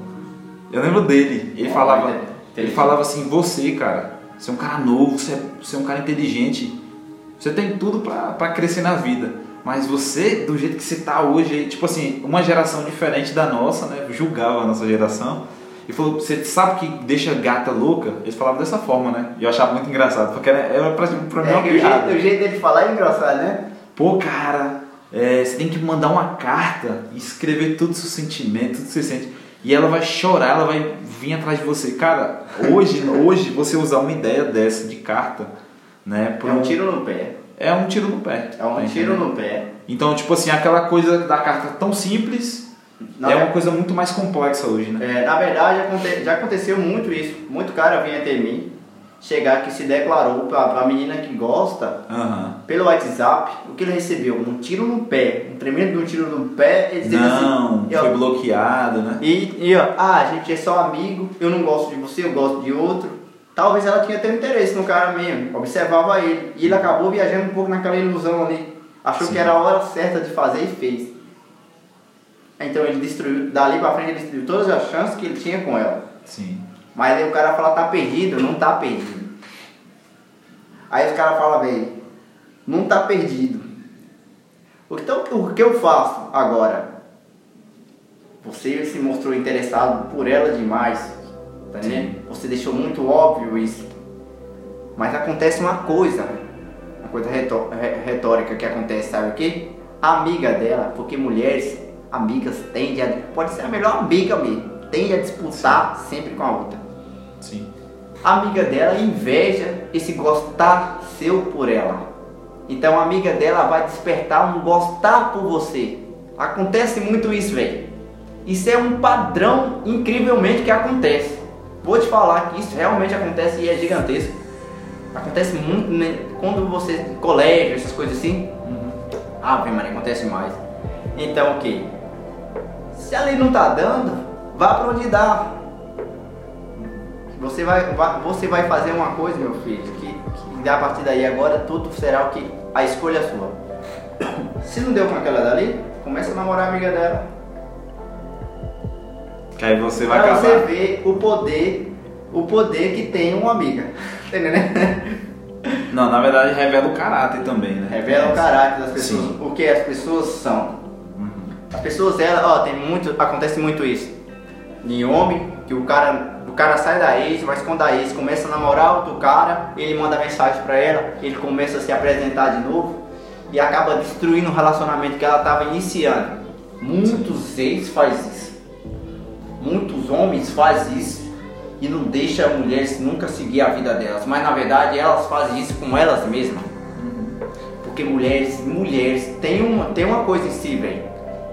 Eu lembro dele, ele Ó, falava, ele- ele falava assim, você, cara, você é um cara novo, você é, você é um cara inteligente, você tem tudo pra crescer na vida. Mas você, do jeito que você tá hoje, tipo assim, uma geração diferente da nossa, né? Julgava a nossa geração. E falou, você sabe que deixa gata louca? Eles falavam dessa forma, né? E eu achava muito engraçado, porque era, era pra, pra mim É uma piada. jeito, o jeito dele falar é engraçado, né? Pô, cara, é, você tem que mandar uma carta e escrever todo o seu sentimento, tudo que você sente. E ela vai chorar, ela vai vir atrás de você. Cara, hoje, hoje você usar uma ideia dessa de carta, né? É um tiro no pé. É um tiro no pé. É um tiro no pé. Então, tipo assim, aquela coisa da carta tão simples Na é uma coisa muito mais complexa hoje, né? É, na verdade, já aconteceu muito isso. Muito cara vinha até mim, chegar que se declarou pra, pra menina que gosta, Aham. pelo WhatsApp, o que ele recebeu? Um tiro no pé. Um tremendo de um tiro no pé. Ele dizendo Não, assim, foi ó, bloqueado, né? E, e ó, ah, a gente é só amigo, eu não gosto de você, eu gosto de outro. Talvez ela tinha até interesse no cara mesmo, observava ele. E ele acabou viajando um pouco naquela ilusão ali. Achou Sim. que era a hora certa de fazer e fez. Então ele destruiu, dali pra frente ele destruiu todas as chances que ele tinha com ela. Sim. Mas aí o cara fala, tá perdido, não tá perdido. Aí os caras falam, velho, não tá perdido. Então o que eu faço agora? Você se mostrou interessado por ela demais, tá entendendo? Você deixou muito óbvio isso. Mas acontece uma coisa, uma coisa retó- re- retórica que acontece, sabe o quê? A amiga dela, porque mulheres, amigas, tendem a. Pode ser a melhor amiga mesmo, tende a disputar sempre com a outra. Sim. A amiga dela inveja esse gostar seu por ela. Então a amiga dela vai despertar um gostar por você. Acontece muito isso, velho. Isso é um padrão incrivelmente que acontece. Vou te falar que isso realmente acontece e é gigantesco. Acontece muito né, quando você colégio, essas coisas assim. Ave Maria, acontece mais. Então o que? Se ali não tá dando, vá pra onde dá. Você vai, vai- você vai fazer uma coisa, meu filho, que, que a partir daí agora tudo será o que a escolha sua. Se não deu com aquela dali, começa a namorar a amiga dela. Que aí você vai pra casar. você ver o poder, o poder que tem uma amiga. Tá entendendo? Não, na verdade revela o caráter também, né? Revela o caráter das pessoas, Sim. o que as pessoas são. Uhum. As pessoas, ela, ó, tem muito, acontece muito isso. Em homem, que o cara, o cara sai da ex, vai esconder a ex, começa a namorar outro cara, ele manda mensagem pra ela, ele começa a se apresentar de novo e acaba destruindo o relacionamento que ela estava iniciando. Muitos ex faz. Muitos homens fazem isso e não deixa a mulher nunca seguir a vida delas, mas na verdade elas fazem isso com elas mesmas. Porque mulheres, mulheres tem uma, tem uma coisa em si, velho,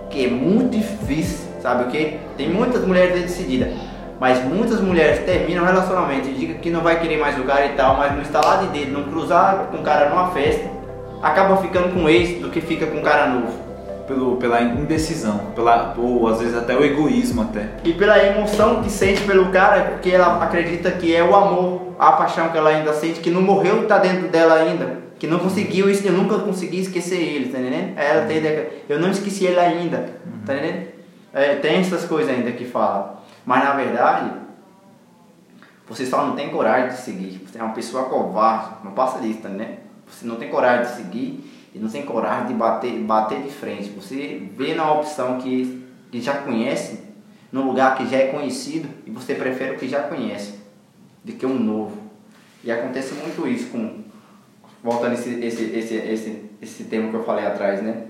que é muito difícil, sabe o que? Tem muitas mulheres decididas, mas muitas mulheres terminam o relacionamento e digam que não vai querer mais o cara e tal, mas no estalar de dedo, não cruzar com o cara numa festa, acaba ficando com o ex do que fica com um cara novo. Pelo, pela indecisão, pela, ou às vezes até o egoísmo até. E pela emoção que sente pelo cara, porque ela acredita que é o amor, a paixão que ela ainda sente, que não morreu, tá dentro dela ainda. Que não conseguiu, isso- eu nunca consegui esquecer ele, tá entendendo? Aí Ela tem ideia eu não esqueci ele ainda, tá entendendo? É, tem essas coisas ainda que fala. Mas na verdade, você só não tem coragem de seguir. Você é uma pessoa covarde, não passa disso, tá entendendo? Você não tem coragem de seguir e não tem coragem de bater, bater de frente. Você vê na opção que, que já conhece, num lugar que já é conhecido e você prefere o que já conhece do que um novo. E acontece muito isso com voltando esse esse esse esse esse tema que eu falei atrás, né?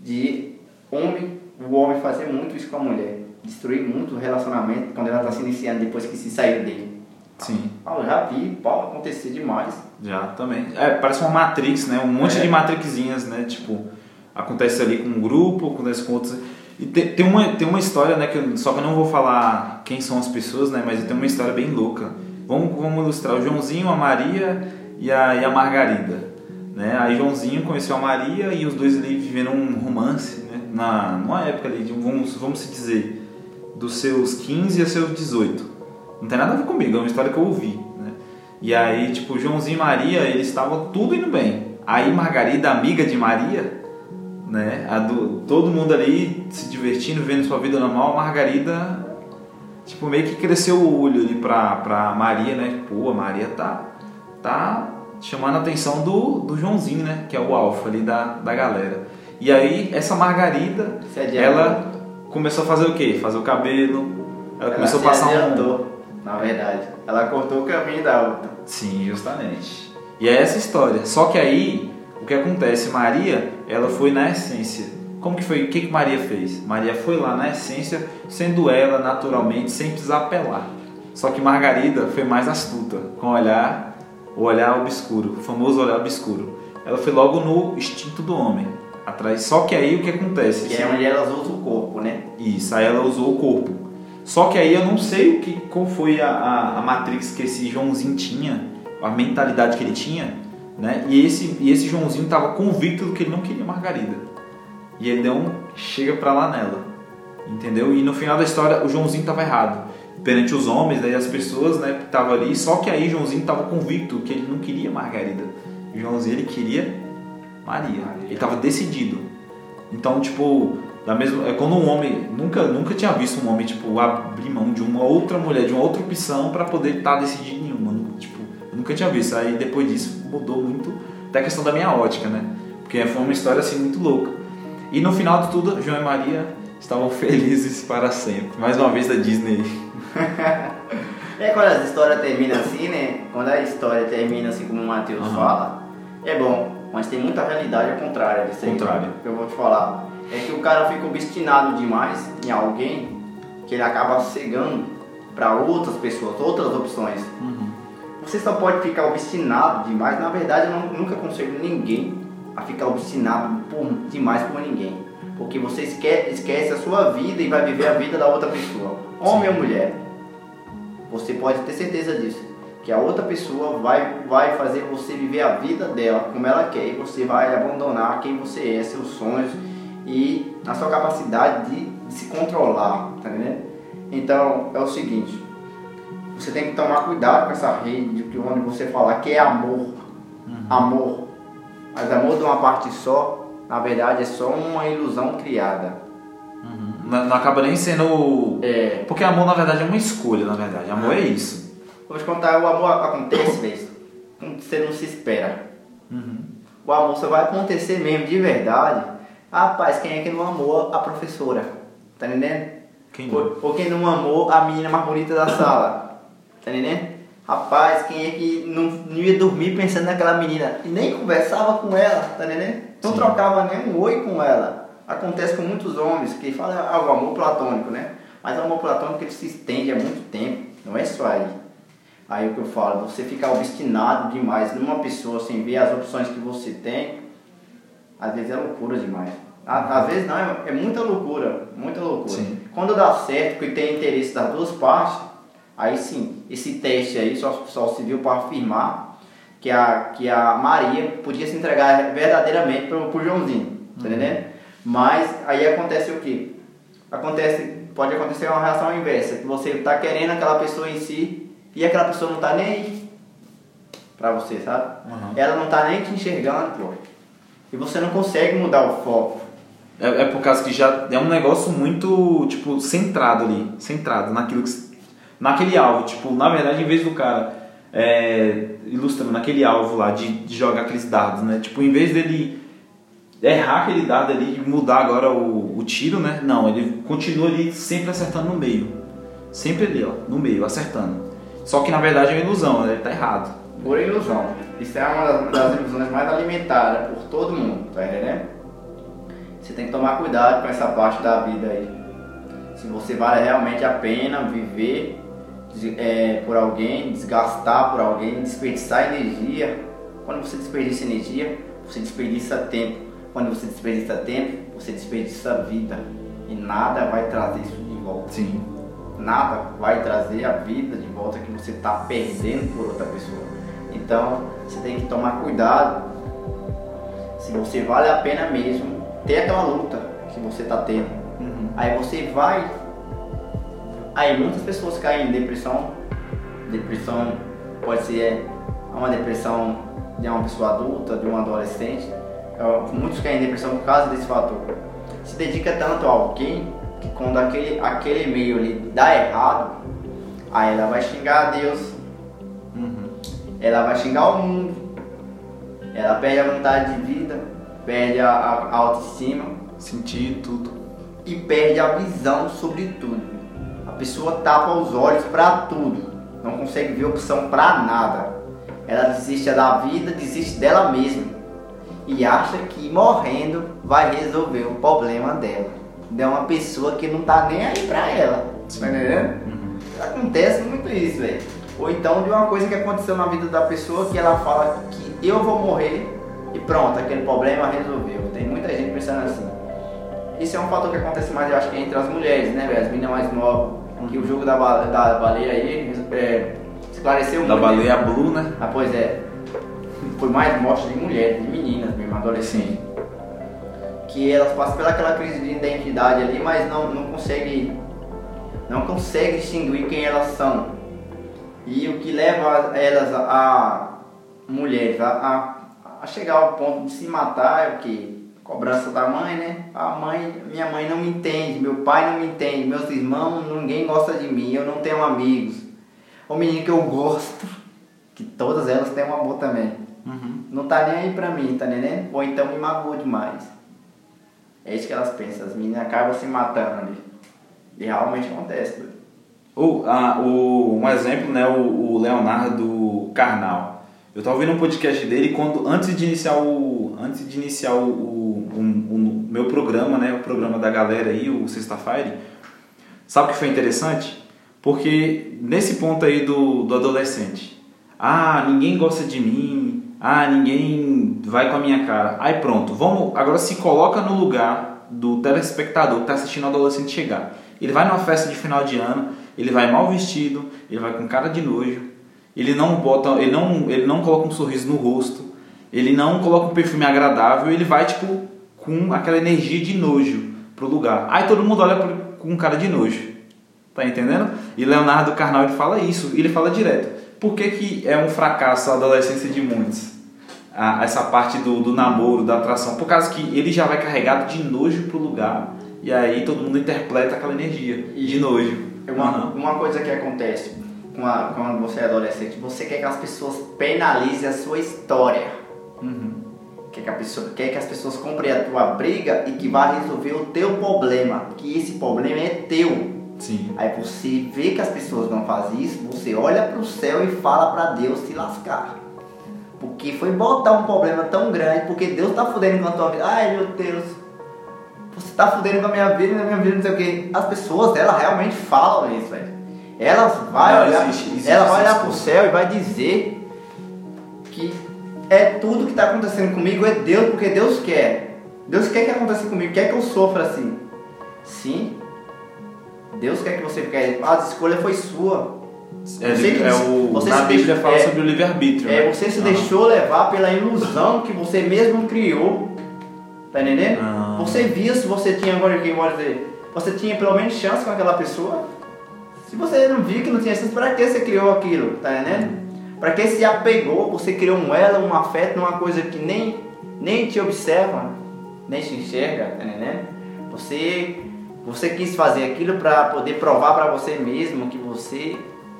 De homem, o homem fazer muito isso com a mulher, destruir muito o relacionamento quando ela está se iniciando depois que se sair dele. Sim, Ah, eu já vi, pau, acontecer demais. já também. É, parece uma Matrix, né? Um monte É. de Matrixinhas, né? Tipo, acontece ali com um grupo, acontece com outros. E tem, tem, uma, tem uma história, né? Que eu- só que eu não vou falar quem são as pessoas, né? Mas tem uma história bem louca. Vamos, vamos ilustrar o Joãozinho, a Maria e a, e a Margarida. Né? Aí Joãozinho conheceu a Maria e os dois ali vivendo um romance, né? Na, numa época ali, de, vamos, vamos se dizer, dos seus 15 a seus 18. Não tem nada a ver comigo, é uma história que eu ouvi, né? E aí, tipo, Joãozinho e Maria, eles estavam tudo indo bem. Aí Margarida, amiga de Maria, né? A do, todo mundo ali se divertindo, vendo sua vida normal, Margarida, tipo, meio que cresceu o olho ali pra, pra Maria, né? Pô, a Maria tá, tá chamando a atenção do, do Joãozinho, né? Que é o alfa ali da, da galera. E aí, essa Margarida, ela começou a fazer o quê? Fazer o cabelo, ela, começou a passar um... adiantou, na verdade. Ela cortou o caminho da outra. Sim, justamente. E é essa história. Só que aí, o que acontece? Maria, ela foi na essência. Como que foi? O que, que Maria fez? Maria foi lá na essência, sendo ela naturalmente, sem precisar apelar. Só que Margarida foi mais astuta, com o olhar, o olhar obscuro, o famoso olhar obscuro. Ela foi logo no instinto do homem, atrás. Só que aí o que acontece? Que é onde elas usam o corpo, né? Isso, aí ela usou o corpo. Só que aí eu não sei o que, qual foi a, a, a Matrix que esse Joãozinho tinha, a mentalidade que ele tinha, né? E esse, e esse Joãozinho estava convicto do que ele não queria Margarida. E ele deu um chega pra lá nela, entendeu? E no final da história o Joãozinho estava errado. Perante os homens, daí as pessoas, né, que estavam ali, só que aí Joãozinho estava convicto que ele não queria Margarida. Joãozinho ele queria Maria. Ele estava decidido. Então, tipo, da mesma, é quando um homem nunca nunca tinha visto um homem tipo abrir mão de uma outra mulher, de uma outra opção para poder estar decidindo em uma, Nu- tipo, eu nunca tinha visto. Aí depois disso mudou muito até a questão da minha ótica, né? Porque foi uma história assim muito louca. E no final de tudo, João e Maria estavam felizes para sempre. Mais uma vez da Disney. É quando as histórias terminam assim, né? Quando a história termina assim como o Matheus Aham. fala, é bom. Mas tem muita realidade ao contrário disso aí. Contrário. Que eu vou te falar. É que o cara fica obstinado demais em alguém que ele acaba cegando para outras pessoas, outras opções. Você só pode ficar obstinado demais. Na verdade, eu não- nunca aconselho ninguém a ficar obstinado por, demais por ninguém. Porque você esquece, esquece a sua vida e vai viver a vida da outra pessoa. Homem ou mulher. Você pode ter certeza disso. Que a outra pessoa vai, vai fazer você viver a vida dela como ela quer. E você vai abandonar quem você é, seus sonhos e a sua capacidade de, de se controlar. Tá entendendo? Então é o seguinte. você tem que tomar cuidado com essa rede de que onde você falar que é amor. Amor. Mas amor de uma parte só, na verdade, é só uma ilusão criada. Não, não acaba nem sendo. É. Porque amor, na verdade, é uma escolha, na verdade. Amor é isso. Vou te contar, o amor acontece, velho, quando você não se espera. O amor só vai acontecer mesmo, de verdade. Rapaz, quem é que não amou a professora? Tá entendendo? Quem Ou, ou quem não amou a menina mais bonita da sala? Tá entendendo? Rapaz, quem é que não, não ia dormir pensando naquela menina e nem conversava com ela, tá entendendo? Não Sim. trocava nem um oi com ela. Acontece com muitos homens que falam ah, o amor platônico, né? Mas o amor platônico ele se estende há muito tempo, não é só aí. Aí o que eu falo, você ficar obstinado demais numa pessoa sem ver as opções que você tem, às vezes é loucura demais. Às vezes não, é, é muita loucura, muita loucura. Sim. Quando dá certo, que tem interesse das duas partes, aí sim, esse teste aí só, só se viu para afirmar que a, que a Maria podia se entregar verdadeiramente pro, pro Joãozinho, tá entendendo? Mas aí acontece o quê? Acontece, pode acontecer uma reação inversa, que você tá querendo aquela pessoa em si e aquela pessoa não tá nem aí pra você, sabe? Uhum. Ela não tá nem te enxergando, pô. E você não consegue mudar o foco. É, é por causa que já é um negócio muito, tipo, centrado ali. Centrado naquilo que. Naquele alvo. Tipo, na verdade, em vez do cara é, ilustrando naquele alvo lá de, de jogar aqueles dados, né? Tipo, em vez dele errar aquele dado ali e mudar agora o, o tiro, né? Não, ele continua ali sempre acertando no meio. Sempre ali, ó, no meio, acertando. Só que na verdade é uma ilusão, né? ele tá errado. Pura ilusão. Isso é uma das, das ilusões mais alimentadas por todo mundo, tá entendendo? Você tem que tomar cuidado com essa parte da vida aí. Se você vale realmente a pena viver é, por alguém, desgastar por alguém, desperdiçar energia. Quando você desperdiça energia, você desperdiça tempo. Quando você desperdiça tempo, você desperdiça vida. E nada vai trazer isso de volta Sim. nada vai trazer a vida de volta que você está perdendo por outra pessoa. Então você tem que tomar cuidado se você vale a pena mesmo ter aquela luta que você está tendo. Aí você vai. Aí muitas pessoas caem em depressão. Depressão pode ser uma depressão de uma pessoa adulta, de um adolescente. É, Muitos caem em depressão por causa desse fator. Se dedica tanto a alguém que quando aquele, aquele meio ali dá errado, aí ela vai xingar a Deus, ela vai xingar o mundo, ela perde a vontade de vida, perde a, a- autoestima Sentir tudo. e perde a visão sobre tudo. A pessoa tapa os olhos para tudo, não consegue ver opção para nada. Ela desiste da vida, desiste dela mesma e acha que morrendo vai resolver o problema dela. É uma pessoa que não tá nem aí pra ela. Tá entendendo? Acontece muito isso, velho. Ou então de uma coisa que aconteceu na vida da pessoa que ela fala que eu vou morrer pronto, aquele problema resolveu. Tem muita gente pensando assim. Isso é um fator que acontece mais, eu acho que entre as mulheres, né, velho? As meninas mais novas. Que o jogo da, ba- da baleia aí é, esclareceu Da muito. baleia blue, né? Ah, pois é. Foi mais morte de mulheres, de meninas mesmo, adolescentes. Que elas passam pelaquela crise de identidade ali, mas não, não conseguem não consegue distinguir quem elas são. E o que leva elas a, a mulheres a, a, a chegar ao ponto de se matar é o que? Cobrança da mãe, né? A mãe, minha mãe não me entende, meu pai não me entende, meus irmãos, ninguém gosta de mim, eu não tenho amigos. O menino que eu gosto, que todas elas têm um amor também. Não tá nem aí pra mim, tá entendendo? Ou então me magoou demais. É isso que elas pensam, as meninas acabam se matando ali. E realmente acontece. O, a, o, um exemplo, né, o, o Leonardo Carnal. Eu tava ouvindo um podcast dele quando antes de iniciar o antes de iniciar o, o, o- o meu programa, né, o programa da galera aí, o Sexta-feira. Sabe o que foi interessante? Porque nesse ponto aí do, do adolescente, ah, ninguém gosta de mim, ah, ninguém vai com a minha cara. Aí pronto, vamos, agora se coloca no lugar do telespectador que está assistindo o adolescente chegar. Ele vai numa festa de final de ano, ele vai mal vestido, ele vai com cara de nojo, ele não bota, ele não, ele não coloca um sorriso no rosto, ele não coloca um perfume agradável, ele vai tipo com aquela energia de nojo pro lugar. Aí todo mundo olha pro- com cara de nojo. Tá entendendo? E Leonardo Carnal ele fala isso, ele fala direto. Por que, que é um fracasso a adolescência de muitos? A, essa parte do, do namoro, da atração, por causa que ele já vai carregado de nojo pro lugar e aí todo mundo interpreta aquela energia de nojo. É uma, uma coisa que acontece a- quando você é adolescente, você quer que as pessoas penalizem a sua história. Uhum. Quer que, a pessoa, quer que as pessoas comprem a tua briga e que vá resolver o teu problema. Que esse problema é teu. Sim. Aí você vê que as pessoas não fazem isso, você olha pro céu e fala pra Deus se lascar. Porque foi botar um problema tão grande, porque Deus tá fudendo com a tua vida. Ai meu Deus, você tá fudendo com a minha vida na minha vida não sei o que. As pessoas, elas realmente falam isso, velho. Elas vão Não, olhar, existe- existe ela vai olhar pro discussão. céu e vai dizer que é tudo que tá acontecendo comigo é Deus, porque Deus quer. Deus quer que aconteça comigo, quer que eu sofra assim. Sim, Deus quer que você quer. A escolha foi sua. É, Você que- é o, você na Bíblia fala é- sobre o livre-arbítrio. É, né? você se Ah. deixou levar pela ilusão que você mesmo criou. Tá entendendo? Ah. Você via se você tinha agora que dizer, você tinha pelo menos chance com aquela pessoa. Se você não viu que não tinha chance, para que você criou aquilo? Tá entendendo? Para que se apegou, você criou um elo, um afeto numa coisa que nem, nem te observa, nem te enxerga, tá entendendo? Você, você quis fazer aquilo para poder provar para você mesmo que você,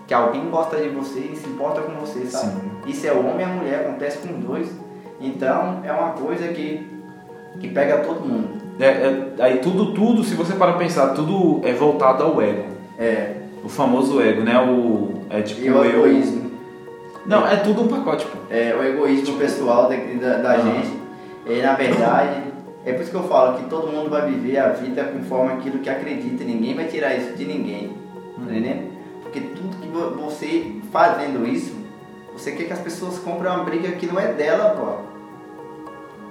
que alguém gosta de você e se importa com você, sabe? Sim. Isso é o homem e a mulher, acontece com dois. Então é uma coisa que, que pega todo mundo. É, é- aí tudo, tudo, se você para pensar, tudo é voltado ao ego. É, O famoso ego, né? O, é tipo e o eu- egoísmo. Não, é tudo um pacote, pô. É, o egoísmo pessoal da, da, da Ah. gente. É, na verdade, é por isso que eu falo que todo mundo vai viver a vida conforme aquilo que acredita. Ninguém vai tirar isso de ninguém. Tá entendendo? Porque tudo que vo- você fazendo isso, você quer que as pessoas comprem uma briga que não é dela, pô.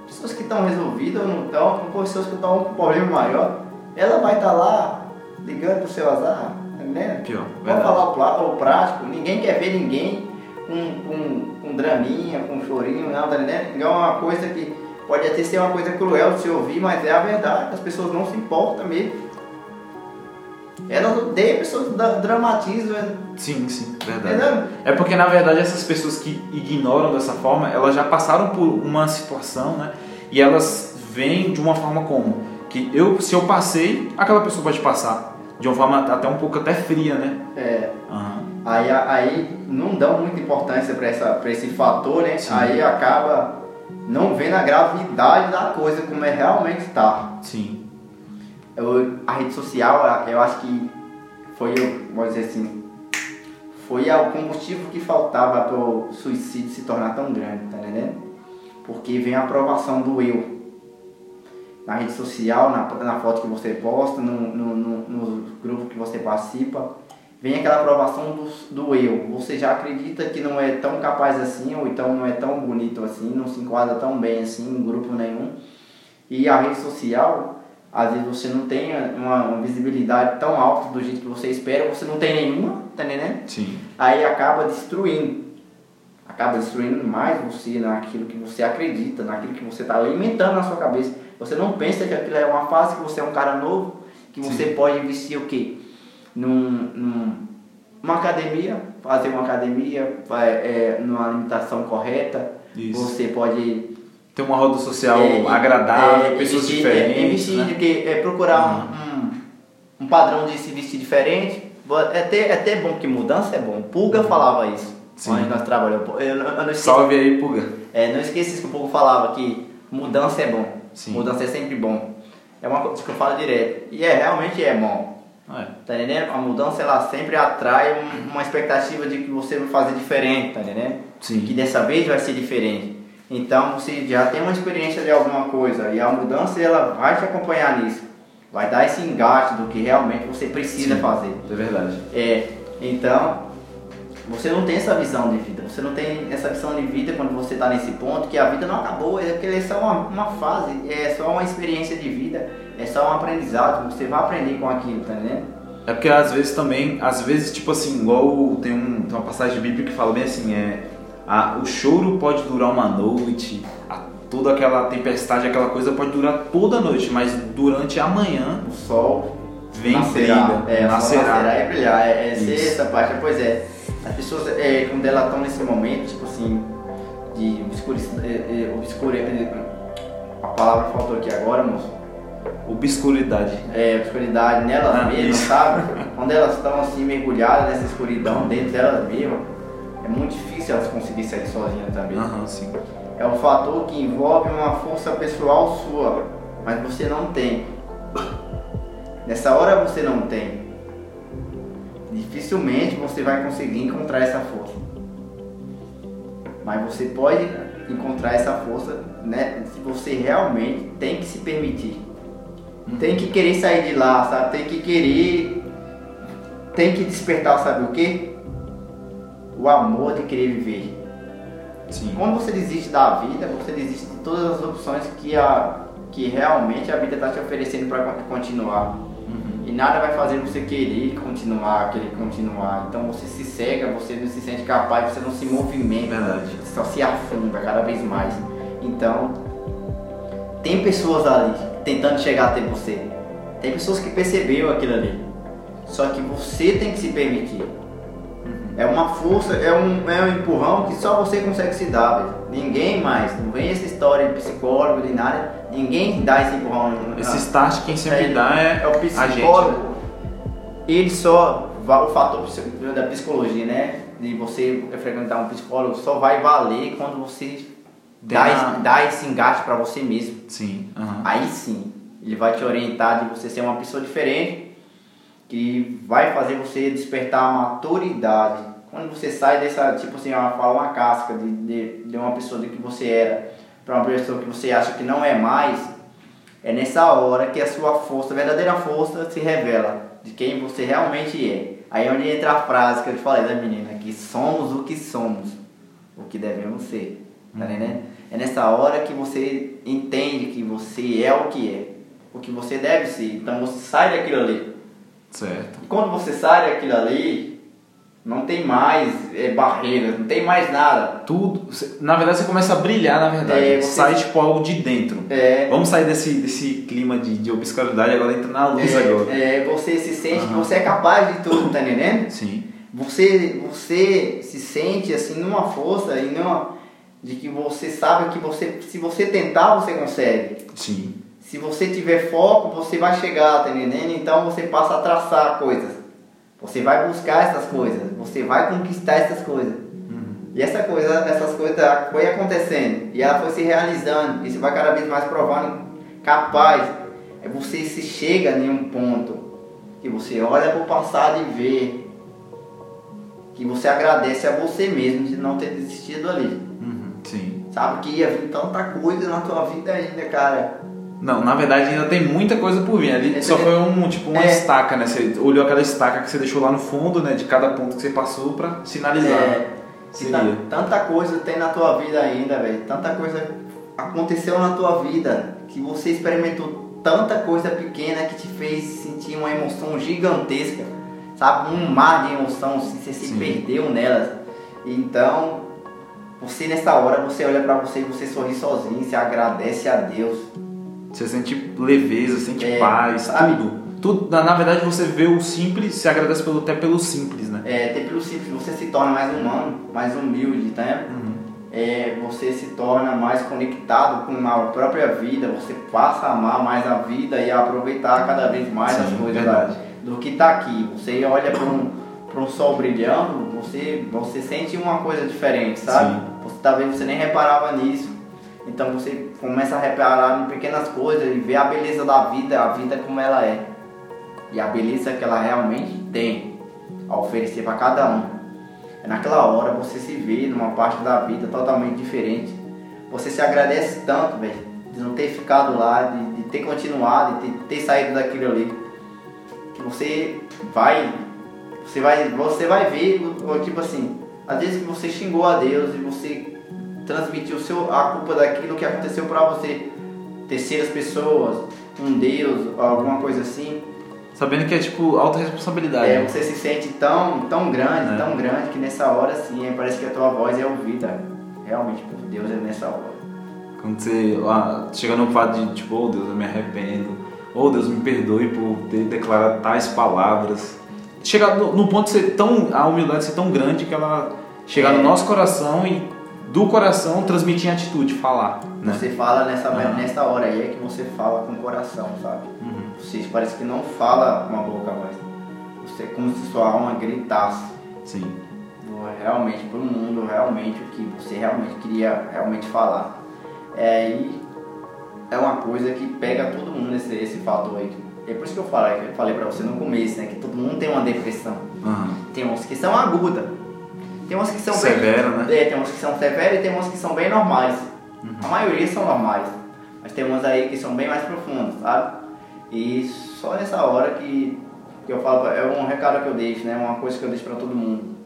Pessoas que estão resolvidas ou não estão, com pessoas que estão com um problema maior, ela vai estar lá ligando pro seu azar, entendendo? Aqui, ó. Vamos verdade. falar o, prático, ninguém quer ver ninguém com, com, com draminha, com chorinho, tá entendendo? É uma coisa que pode até ser uma coisa cruel de se ouvir, mas é a verdade, as pessoas não se importam mesmo. Elas odeiam pessoas dramatizam, Sim, sim, verdade. entendeu? É porque na verdade essas pessoas que ignoram dessa forma, elas já passaram por uma situação, né? E elas vêm de uma forma como que eu, se eu passei, aquela pessoa pode passar de uma forma até um pouco até fria, né? É, Aham. aí, aí não dão muita importância para esse fator, né? Sim. Aí acaba não vendo a gravidade da coisa como é realmente está. Sim. Eu- a rede social, eu acho que foi, vamos dizer assim, foi o combustível que faltava para o suicídio se tornar tão grande, tá entendendo? Porque vem a aprovação do eu. Na rede social, na, na foto que você posta, no, no, no, no grupo que você participa, vem aquela aprovação do, do eu. Você já acredita que não é tão capaz assim, ou então não é tão bonito assim, não se enquadra tão bem assim em grupo nenhum. E a rede social, às vezes você não tem uma, uma visibilidade tão alta do jeito que você espera, você não tem nenhuma, tá entendendo? Sim. Aí acaba destruindo. Acaba destruindo mais você naquilo que você acredita, naquilo que você está alimentando na sua cabeça. Você não pensa que aquilo é uma fase, que você é um cara novo, que você pode investir o quê? Num, num, numa academia, fazer uma academia, vai, é, numa alimentação correta. Isso. Você pode Ter uma roda social é, agradável, é, pessoas investir- diferentes. É, investir né? de que, é procurar um, um, um padrão de se vestir diferente. É até, é até bom que mudança é bom. Pulga falava isso. Sim. Nós trabalhamos. Eu, eu Salve aí, Puga. é, não esqueça isso que o povo falava, que mudança é bom. Sim. Mudança é sempre bom. É uma coisa que eu falo direto. E é, realmente é bom. É. Tá entendendo? A mudança ela sempre atrai um- uma expectativa de que você vai fazer diferente, tá entendendo? Sim. Que dessa vez vai ser diferente. Então você já tem uma experiência de alguma coisa e a mudança ela vai te acompanhar nisso. Vai dar esse engate do que realmente você precisa Sim. fazer. É verdade. É, então você não tem essa visão de vida. Você não tem essa visão de vida quando você está nesse ponto que a vida não acabou, é que é só uma, uma fase, é só uma experiência de vida, é só um aprendizado. Você vai aprender com aquilo, tá entendendo? É porque às vezes também, às vezes, tipo assim, igual tem, um, tem uma passagem bíblica que fala bem assim, é a, o choro pode durar uma noite, a, toda aquela tempestade, aquela coisa pode durar toda a noite, mas durante a manhã O sol, vem nascerá. brilha, É, nascerá. nascerá é brilhar. É, é essa parte. Pois é. As pessoas, é, quando elas estão nesse momento, tipo assim, de obscuridade. É, é, obscure- é, a palavra faltou aqui agora, moço. Obscuridade. É, obscuridade nelas Ah, mesmas, isso. sabe? quando elas estão assim mergulhadas nessa escuridão dentro delas mesmas, é muito difícil elas conseguirem sair sozinhas também. Aham, sim. É um fator que envolve uma força pessoal sua, mas você não tem. Nessa hora você não tem. Dificilmente você vai conseguir encontrar essa força. Mas você pode encontrar essa força, né? Se você realmente tem que se permitir. Tem que querer sair de lá, sabe? Tem que querer. Tem que despertar, sabe o quê? O amor de querer viver. Sim. Quando você desiste da vida, você desiste de todas as opções que, a, que realmente a vida está te oferecendo para continuar. Uhum. E nada vai fazer você querer continuar, querer continuar. Então você se cega, você não se sente capaz, você não se movimenta. Verdade. Você só se afunda cada vez mais. Então, tem pessoas ali tentando chegar até você. Tem pessoas que perceberam aquilo ali. Só que você tem que se permitir. É uma força, é um, é um empurrão que só você consegue se dar, velho. Ninguém mais. Não vem essa história de psicólogo, de nada. Ninguém dá esse empurrão. Esse start quem sempre dá é, é o gente. psicólogo. Ele só o fator da psicologia, né? De você frequentar um psicólogo só vai valer quando você dá, a- esse, dá esse engate para você mesmo. Sim. aham. Aí sim, ele vai te orientar de você ser uma pessoa diferente, que vai fazer você despertar a maturidade. Quando você sai dessa, tipo assim, uma, fala uma casca de, de, de uma pessoa de que você era para uma pessoa que você acha que não é mais, é nessa hora que a sua força, a verdadeira força, se revela de quem você realmente é. Aí é onde entra a frase que eu te falei da menina, que somos o que somos, o que devemos ser. Tá entendendo? É nessa hora que você entende que você é o que é, o que você deve ser. Então você sai daquilo ali. Certo. E quando você sai daquilo ali, não tem mais é, barreiras, não tem mais nada. Tudo. Na verdade, você começa a brilhar, na verdade. É, você- Sai tipo algo de dentro. É, Vamos sair desse, desse clima de, de obscuridade agora entra na luz agora. é, é, você se sente que Aham. você é capaz de tudo, tá entendendo? Sim. Você, você se sente assim numa força e numa de que você sabe que você, se você tentar, você consegue. Sim. Se você tiver foco, você vai chegar, tá entendendo? Então você passa a traçar coisas. Você vai buscar essas coisas, você vai conquistar essas coisas. E essa coisa, essas coisas foi acontecendo e ela foi se realizando e você vai cada vez mais provando capaz. É você se chega em um ponto que você olha para o passado e vê que você agradece a você mesmo de não ter desistido ali. Uhum. Sim. Sabe que ia vir tanta coisa na tua vida ainda, cara. Não, na verdade ainda tem muita coisa por vir. Ali Esse só é- foi um, tipo, uma é. estaca, né? Você olhou aquela estaca que você deixou lá no fundo, né? De cada ponto que você passou pra sinalizar. É, se Seria. ta- tanta coisa tem na tua vida ainda, velho. Tanta coisa aconteceu na tua vida que você experimentou tanta coisa pequena que te fez sentir uma emoção gigantesca, sabe? Um mar de emoção, assim, você se Sim. perdeu nelas. Então, você nessa hora, você olha pra você e você sorri sozinho, você agradece a Deus. Você sente leveza, sente É, paz, sabe? tudo. tudo. Na, na verdade, você vê o simples, se agradece pelo, até pelo simples, né? É, ter pelo simples, você se torna mais humano, mais humilde, tá? Uhum. é, você se torna mais conectado com a própria vida, você passa a amar mais a vida e a aproveitar cada vez mais Sim, as coisas verdade. da- do que está aqui. Você olha para um, pra um sol brilhando, você, você sente uma coisa diferente, sabe? Sim. Você, talvez você nem reparava nisso. Então você começa a reparar em pequenas coisas e ver a beleza da vida, a vida como ela é. E a beleza que ela realmente tem a oferecer para cada um. É naquela hora você se vê numa parte da vida totalmente diferente. Você se agradece tanto, velho, de não ter ficado lá, de, de ter continuado, de ter, ter saído daquilo ali. Que você vai, você vai, você vai ver, tipo assim, às vezes que você xingou a Deus e você transmitiu o seu, a culpa daquilo que aconteceu pra você, terceiras pessoas, um Deus, alguma coisa assim. Sabendo que é tipo alta responsabilidade. É, você se sente tão, tão grande, É. tão grande, que nessa hora sim, parece que a tua voz é ouvida. Realmente, por Deus é nessa hora. Quando você ah, chega no fato de tipo, oh Deus, eu me arrependo. Oh, Deus me perdoe por ter declarado tais palavras. Chegar no, no ponto de ser tão. a humildade ser tão grande que ela chegar É. no nosso coração e do coração transmitir em atitude, falar. Né? Você fala nessa, Aham. nessa hora aí é que você fala com o coração, sabe? Uhum. Você parece que não fala com a boca, mas você é como se sua alma gritasse Sim. realmente pro mundo, realmente o que você realmente queria realmente falar. É, e é uma coisa que pega todo mundo esse, esse fator aí. É por isso que eu falei, que eu falei pra você no começo, né? Que todo mundo tem uma depressão. Aham. Tem uns que são agudas. Tem uns que são Severa, bem. né? É, tem uns que são severas e tem uns que são bem normais. A maioria são normais. Mas tem uns aí que são bem mais profundos, sabe? E só nessa hora que, que eu falo, é um recado que eu deixo, né? Uma coisa que eu deixo pra todo mundo.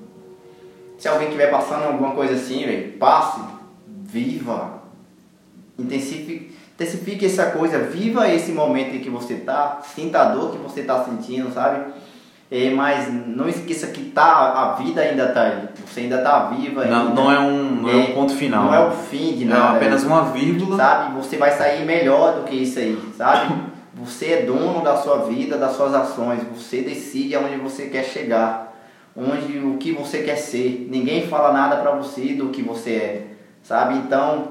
Se alguém estiver passando alguma coisa assim, velho, passe, viva, intensifique, intensifique essa coisa, viva esse momento em que você tá, sinta a dor que você tá sentindo, sabe? É, mas não esqueça que tá, a vida ainda tá aí, você ainda tá viva. Não, ainda, não é um, não é um É, ponto final. Não é o fim de É nada. apenas uma vírgula. Sabe? Você vai sair melhor do que isso aí, sabe? Você é dono da sua vida, das suas ações. Você decide aonde você quer chegar, onde o que você quer ser. Ninguém fala nada pra você do que você é, sabe? Então,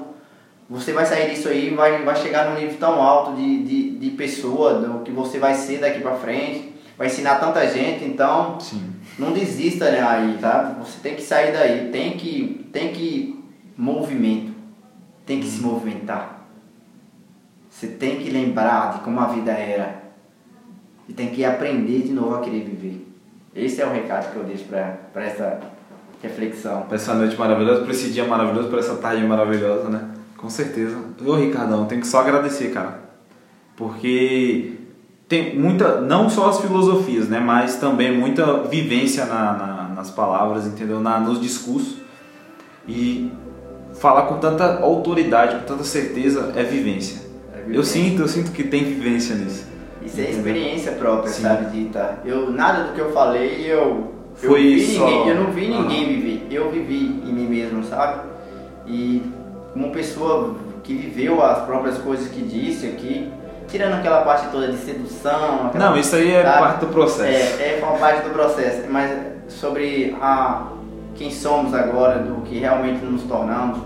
você vai sair disso aí, vai, vai chegar num nível tão alto de, de, de pessoa, do que você vai ser daqui pra frente. Vai ensinar tanta gente, então Sim. não desista né, aí, tá? Você tem que sair daí, tem que, tem que movimento, tem que se movimentar. Você tem que lembrar de como a vida era e tem que aprender de novo a querer viver. Esse é o recado que eu deixo para essa reflexão. Pra essa noite maravilhosa, pra esse dia maravilhoso, pra essa tarde maravilhosa, né? Com certeza. Ô, Ricardão, tenho que só agradecer, cara. Porque tem muita, não só as filosofias, né? Mas também muita vivência na, na- nas palavras, entendeu? Na, nos discursos. E falar com tanta autoridade, com tanta certeza, é vivência. É Eu vivência. sinto, eu sinto que tem vivência nisso. Isso é experiência própria, Sim. sabe, Dita? Eu, nada do que eu falei, eu, eu, Foi vi só- ninguém, eu não vi ninguém viver, eu vivi em mim mesmo, sabe? E uma pessoa que viveu as próprias coisas que disse aqui, tirando aquela parte toda de sedução, Não, isso aí é parte do processo. É, é uma parte do processo, mas sobre a, quem somos agora, do que realmente nos tornamos,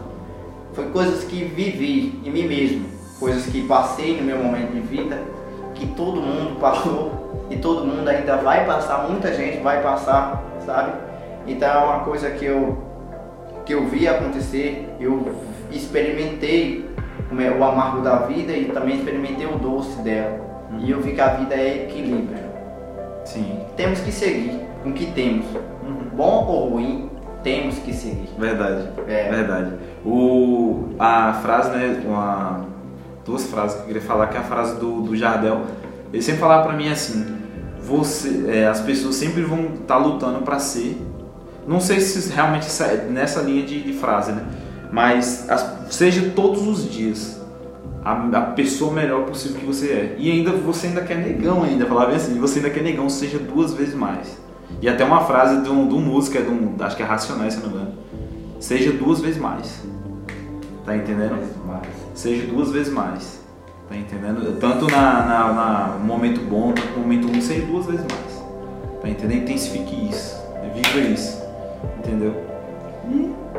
foi coisas que vivi em mim mesmo, coisas que passei no meu momento de vida, que todo mundo passou e todo mundo ainda vai passar, muita gente vai passar, sabe? Então é uma coisa que eu que eu vi acontecer, eu experimentei o amargo da vida e também experimentei o doce dela. E eu vi que a vida é equilíbrio. Sim. Temos que seguir com o que temos. Bom ou ruim, temos que seguir. Verdade. É. Verdade. O, a frase, né? Uma, duas frases que eu queria falar, que é a frase do, do Jardel. Ele sempre falava pra mim assim: você, é, as pessoas sempre vão estar lutando pra ser. Não sei se realmente é nessa linha de, de frase, né? Mas as- seja todos os dias a, a pessoa melhor possível que você é. E ainda você ainda quer negão ainda, falava bem assim, você ainda quer negão, seja duas vezes mais. E até uma frase de um, de um música, de um, acho que é Racionais, se não me engano. Seja duas vezes mais. Tá entendendo? Seja duas vezes mais. Tá entendendo? Tanto na, na, na momento bom, tanto no momento ruim, seja duas vezes mais. Tá entendendo? Intensifique isso. Viva isso. Entendeu?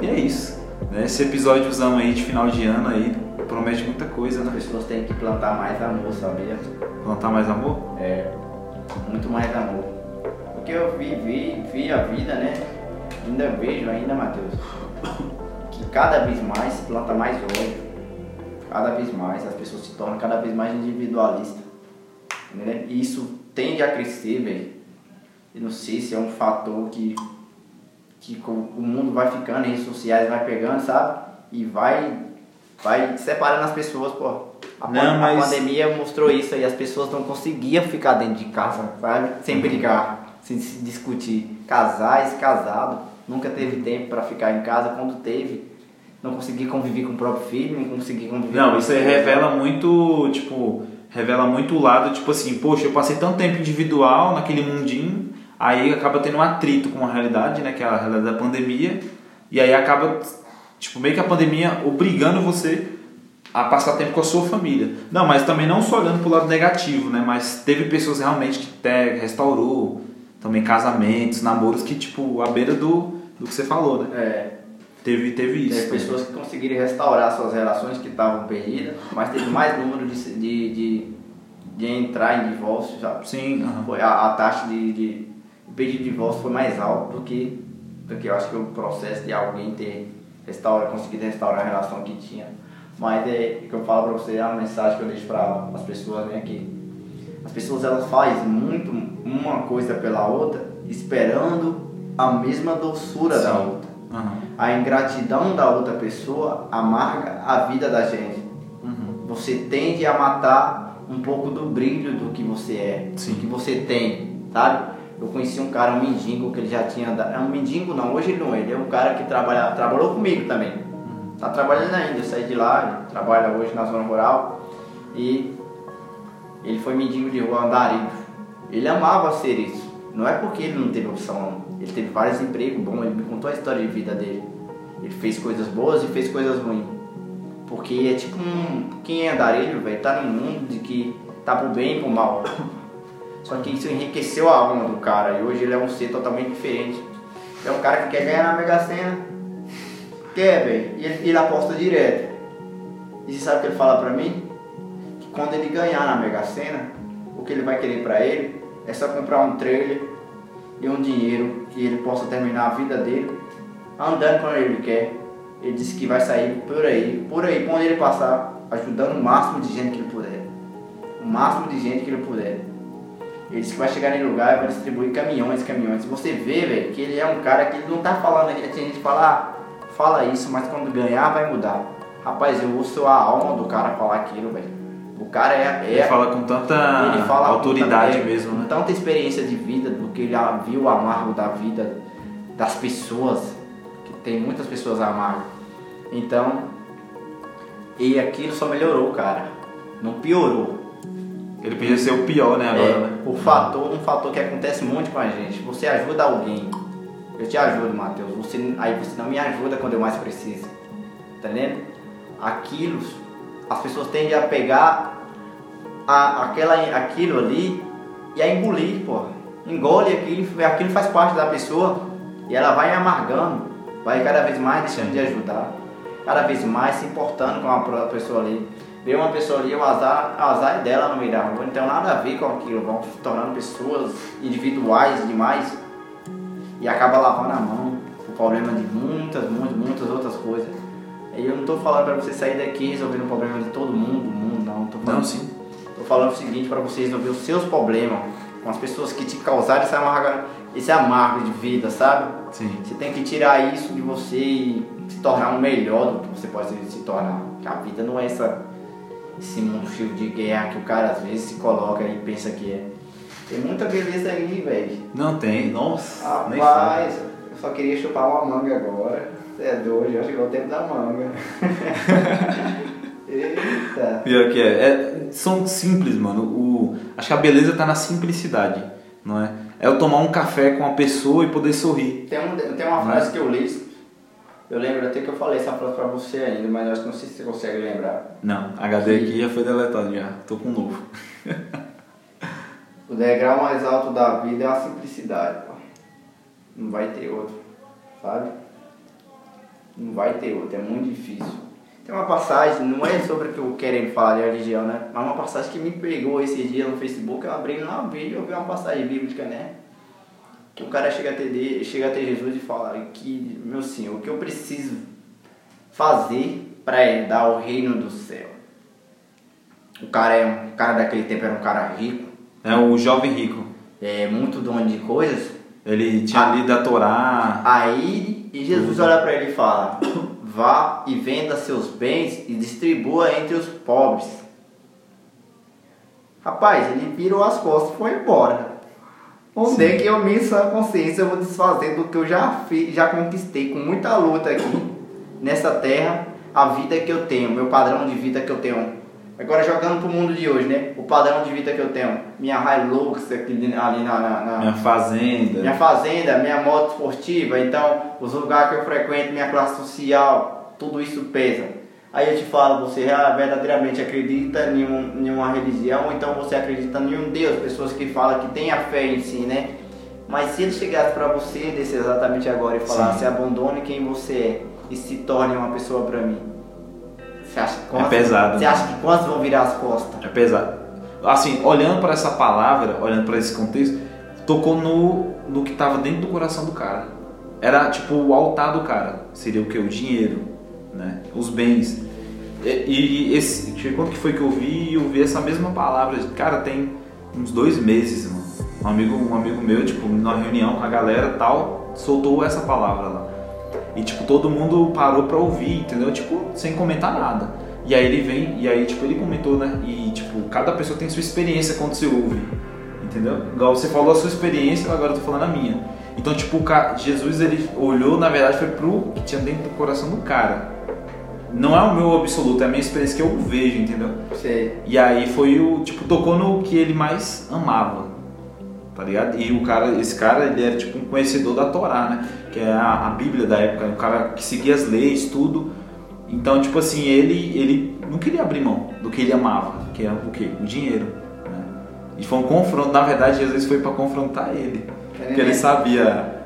E é isso. Né? Esse episódiozão aí de final de ano aí promete muita coisa, As né? pessoas têm que plantar mais amor, sabia? Plantar mais amor? É, muito mais amor. Porque eu vi, vi, vi a vida, né? Ainda vejo ainda, Matheus, que cada vez mais se planta mais ódio. Cada vez mais as pessoas se tornam cada vez mais individualistas. Entendeu? E isso tende a crescer, velho. Eu não sei se é um fator que, que o mundo vai ficando, redes sociais vai pegando, sabe? E vai, vai separando as pessoas, pô. A, Não, pan- a mas- pandemia mostrou isso aí, as pessoas não conseguiam ficar dentro de casa, sabe? Sem brigar, sem se discutir. Casais, casados, nunca teve tempo para ficar em casa, quando teve, não conseguia conviver com o próprio filho, não conseguia conviver Não, com isso aí revela muito, tipo, revela muito o lado, tipo assim, poxa, eu passei tanto tempo individual naquele mundinho, aí acaba tendo um atrito com a realidade, né, que é a realidade da pandemia, e aí acaba, tipo, meio que a pandemia obrigando você a passar tempo com a sua família. Não, mas também não só olhando pro lado negativo, né? Mas teve pessoas realmente que até restaurou, também casamentos, namoros que, tipo, à beira do, do que você falou, né? É, Teve, teve isso. teve pessoas que conseguiram restaurar suas relações que estavam perdidas, mas teve mais número de, de, de, de entrar em divórcio, sabe? Sim, aham. Foi a, a taxa de, de pedir de divórcio foi mais alta do que, do que eu acho que o processo de alguém ter restaura, conseguido restaurar a relação que tinha. Mas é o que eu falo pra você, é uma mensagem que eu deixo para as pessoas, né, que as pessoas elas fazem muito uma coisa pela outra, esperando a mesma doçura da Sim. outra. aham. A ingratidão da outra pessoa amarga a vida da gente. Uhum. Você tende a matar um pouco do brilho do que você é, Sim. do que você tem, sabe? Eu conheci um cara, um mendigo, que ele já tinha. da- É um mendigo não, hoje ele não é, ele é um cara que trabalha, trabalhou comigo também. Tá trabalhando ainda, eu saí de lá, trabalha hoje na zona rural e ele foi mendigo de rua andarilho. Ele amava ser isso. Não é porque ele não teve opção, não. Ele teve vários empregos bons, ele me contou a história de vida dele. Ele fez coisas boas e fez coisas ruins. Porque é tipo um. Quem é andarilho, velho, tá num mundo de que tá pro bem e pro mal. Só que isso enriqueceu a alma do cara e hoje ele é um ser totalmente diferente. É um cara que quer ganhar na Mega Sena. Quer, velho. E ele, ele aposta direto. E você sabe o que ele fala pra mim? Que quando ele ganhar na Mega Sena, o que ele vai querer pra ele é só comprar um trailer e um dinheiro que ele possa terminar a vida dele andando quando ele quer. Ele disse que vai sair por aí, por aí, onde ele passar, ajudando o máximo de gente que ele puder. O máximo de gente que ele puder. Ele disse que vai chegar em lugar e vai distribuir caminhões, caminhões. Você vê, velho, que ele é um cara que ele não tá falando, tem gente que fala, ah, fala isso, mas quando ganhar vai mudar. Rapaz, eu ouço a alma do cara falar aquilo, velho. O cara é, é Ele fala com tanta fala com autoridade tanta- mesmo, com né? tanta experiência de vida, do que ele já viu o amargo da vida das pessoas, que tem muitas pessoas amargas. Então, e aquilo só melhorou, cara. Não piorou. Ele podia ser o pior, né, agora, É, né? o fator, um fator que acontece muito com a gente. Você ajuda alguém. Eu te ajudo, Matheus. Você, aí você não me ajuda quando eu mais preciso. Tá entendendo? Aquilo, as pessoas tendem a pegar a, aquela, aquilo ali e a engolir, pô. Engole aquilo, aquilo faz parte da pessoa e ela vai amargando, vai cada vez mais deixando de ajudar, cada vez mais se importando com a pessoa ali. Vê uma pessoa ali, o azar, o azar é dela no meio da rua, não tem nada a ver com aquilo, vão se tornando pessoas individuais demais e acaba lavando a mão, o problema de muitas, muitas, muitas outras coisas. E eu não tô falando pra você sair daqui resolvendo o problema de todo mundo, do mundo, não. Tô falando, Não, sim. Tô falando o seguinte pra você resolver os seus problemas com as pessoas que te causaram esse amargo, esse amargo de vida, sabe? Sim. Você tem que tirar isso de você e se tornar um melhor do que você pode se tornar. Porque a vida não é essa, esse mundo cheio de guerra que o cara às vezes se coloca e pensa que é. Tem muita beleza aí, velho. Não tem, nossa. Rapaz, eu só queria chupar uma manga agora. Você é doido, já chegou o tempo da manga. Eita. Pior que é. É, São simples, mano. O, acho que a beleza tá na simplicidade, não é? É eu tomar um café com uma pessoa e poder sorrir. Tem, um, tem uma frase que eu li. Eu lembro até que eu falei essa frase pra você ainda, mas eu acho que não sei se você consegue lembrar. Não, HD aqui já foi deletado já. Tô com um novo. O degrau mais alto da vida é a simplicidade, pô. Não vai ter outro, sabe? Não vai ter outro, é muito difícil. Tem uma passagem, não é sobre o que eu quero falar de religião, né? Mas uma passagem que me pegou esse dia no Facebook, eu abri lá um vídeo, eu vi uma passagem bíblica, né? Que o cara chega a ter, de- chega a ter Jesus e fala que, meu senhor, o que eu preciso fazer para herdar o reino do céu? O cara é um o cara daquele tempo era um cara rico, É o jovem rico. é, muito dono de coisas. Ele tinha lido a Torá. Aí e Jesus olha para ele e fala: Vá e venda seus bens e distribua entre os pobres. Rapaz, ele virou as costas e foi embora. Onde é que eu, minha sã consciência, eu vou desfazer do que eu já fiz, já conquistei com muita luta aqui nessa terra, a vida que eu tenho, meu padrão de vida que eu tenho. Agora jogando pro mundo de hoje, né? O padrão de vida que eu tenho. Minha Hilux aqui, ali na- na- na, Minha fazenda. minha fazenda, minha moto esportiva, então os lugares que eu frequento, minha classe social, tudo isso pesa. Aí eu te falo, você ah, verdadeiramente acredita em, um, em uma religião, ou então você acredita em um Deus, pessoas que falam que tem a fé em si, né? Mas se ele chegasse para você desse exatamente agora e falasse, abandone quem você é e se torne uma pessoa para mim. Você acha que quantos, É pesado, Você né? acha que quantos vão virar as costas? É pesado. Assim, olhando para essa palavra, olhando para esse contexto, tocou no, no que estava dentro do coração do cara. Era tipo o altar do cara. Seria o que? O dinheiro, né? Os bens. E, e esse, quando que foi que eu vi? Eu vi essa mesma palavra. Cara, tem uns dois meses, mano. Um amigo, um amigo meu, tipo, numa reunião com a galera tal, soltou essa palavra lá. E tipo, todo mundo parou pra ouvir, entendeu? Tipo, sem comentar nada. E aí ele vem, e aí tipo, ele comentou, né? E tipo, cada pessoa tem sua experiência quando você ouve. Entendeu? Igual você falou a sua experiência, agora eu tô falando a minha. Então, tipo, Jesus ele olhou, na verdade, foi pro que tinha dentro do coração do cara. Não é o meu absoluto, é a minha experiência que eu vejo, entendeu? Você E aí foi o, tipo, tocou no que ele mais amava. Tá ligado? E o cara, esse cara, ele era tipo um conhecedor da Torá, né? Que é a, a Bíblia da época, um cara que seguia as leis, tudo. Então, tipo assim, ele, ele não queria abrir mão do que ele amava, que era o quê? O dinheiro. Né? E foi um confronto, na verdade, Jesus foi pra confrontar ele. Porque ele sabia.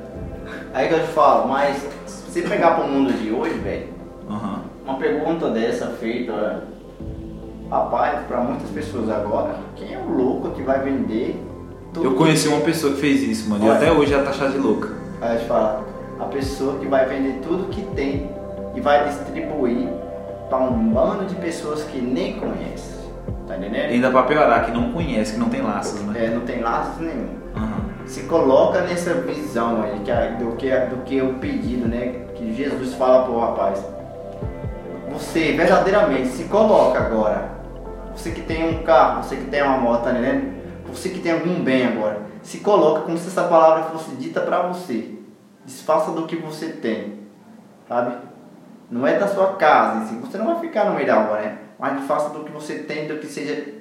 Aí que eu te falo, mas se você pegar pro mundo de hoje, velho, Aham. Uma pergunta dessa feita, rapaz, pra muitas pessoas agora, quem é o louco que vai vender tudo? Eu conheci uma pessoa que fez isso, mano. E Olha. até hoje ela tá achada de louca. Aí eu te falo, a pessoa que vai vender tudo que tem e vai distribuir pra um bando de pessoas que nem conhece. Tá entendendo? Ainda pra piorar, que não conhece, que não tem laços, né? É, não tem laços nenhum. Aham. se coloca nessa visão aí que do que do que é o pedido, né? Que Jesus fala pro rapaz. Você verdadeiramente se coloca agora. Você que tem um carro, você que tem uma moto, entendendo? Você que tem algum bem agora, se coloca como se essa palavra fosse dita pra você. Desfaça do que você tem, sabe? Não é da sua casa, si. você não vai ficar no meio da rua, né? Mas faça do que você tem, do que seja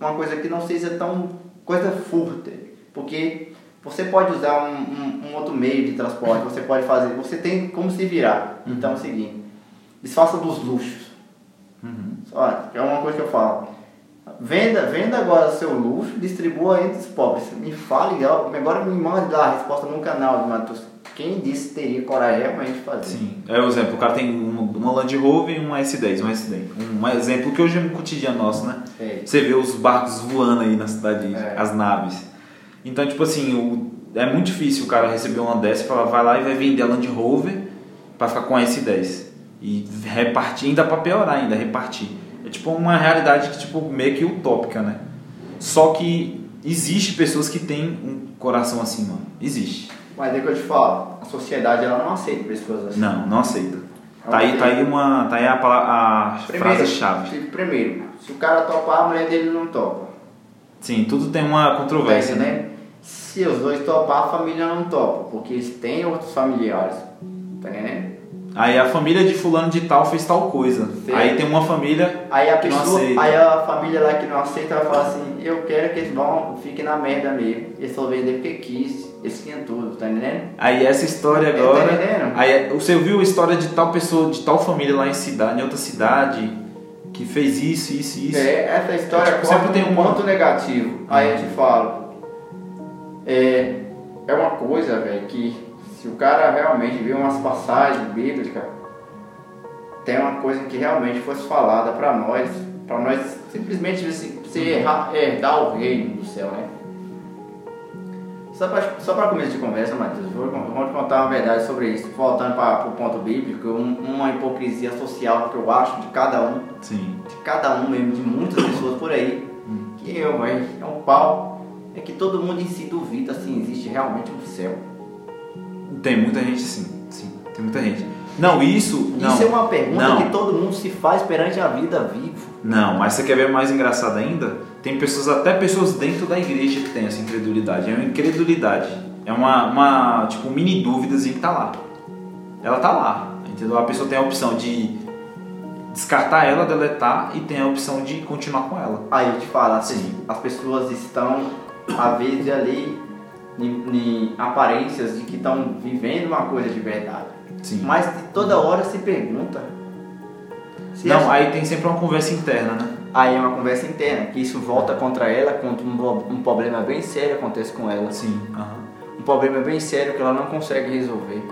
uma coisa que não seja tão coisa furta, porque você pode usar um, um- um outro meio de transporte, você pode fazer, você tem como se virar. Então é o seguinte, desfaça dos luxos. Só, é uma coisa que eu falo. Venda, venda agora seu luxo, distribua entre os pobres. Me fale, agora me mande lá a resposta no canal de Matheus. Quem disse teria coragem realmente de fazer? Sim. É o exemplo, o cara tem uma, Land Rover e uma S10, um S10. Um exemplo que hoje é um cotidiano nosso, né? É. Você vê os barcos voando aí na cidade, É. as naves. Então, tipo assim, o- é muito difícil o cara receber uma dessa e falar, vai lá e vai vender a Land Rover pra ficar com a S10. E repartir, ainda pra piorar ainda, repartir. É tipo uma realidade que, tipo, meio que utópica, né? Só que existe pessoas que têm um coração assim, mano. Existe. Mas é que eu te falo, a sociedade ela não aceita pessoas assim. Não, não aceita. Tá aí, tá aí uma. Tá aí a, a frase-chave. primeiro, se o cara topar, a mulher dele não topa. Sim, tudo tem uma controvérsia, né? entendendo? Se os dois topar, a família não topa, porque eles têm outros familiares. Tá entendendo? Aí a família de fulano de tal fez tal coisa. Sim. Aí tem uma família Aí a que não pessoa, aceita. aí a família lá que não aceita vai falar assim, eu quero que eles vão, fiquem na merda mesmo. Eles só vender porque quis, eles tinham tudo, tá entendendo? Aí essa história Tá agora. entendendo? Aí você ouviu a história de tal pessoa, de tal família lá em cidade, em outra cidade, que fez isso, isso, isso. É, essa história Tipo, sempre tem um ponto negativo. Aí eu te falo. É, é uma coisa, velho, que se o cara realmente vê umas passagens bíblicas, tem uma coisa que realmente fosse falada pra nós, pra nós simplesmente assim, você errar- herdar o reino do céu, né? Só pra, só pra começo de conversa, Matheus, vou, vou te contar uma verdade sobre isso. Voltando para o ponto bíblico, um- uma hipocrisia social que eu acho de cada um Sim. de cada um mesmo, de muitas pessoas por aí, que eu, velho, é um pau, é que todo mundo em si duvida se existe realmente um céu. Tem muita gente sim. Sim, tem muita gente. Não, isso. Não, Isso é uma pergunta não. que todo mundo se faz perante a vida vivo. Não, mas você quer ver mais engraçado ainda? Tem pessoas, até pessoas dentro da igreja que tem essa incredulidade. É uma incredulidade. É uma, uma tipo, mini dúvidazinha que tá lá. Ela tá lá, entendeu? A pessoa tem a opção de descartar ela, deletar e tem a opção de continuar com ela. Aí eu te falo, as, Sim. as pessoas estão, às vezes, ali em, aparências de que estão vivendo uma coisa de verdade. Sim. Mas toda hora se pergunta Se Não, essa- aí tem sempre uma conversa interna, né? Aí é uma conversa interna, que isso volta contra ela quando um, um problema bem sério acontece com ela. Sim. aham. Um problema bem sério que ela não consegue resolver.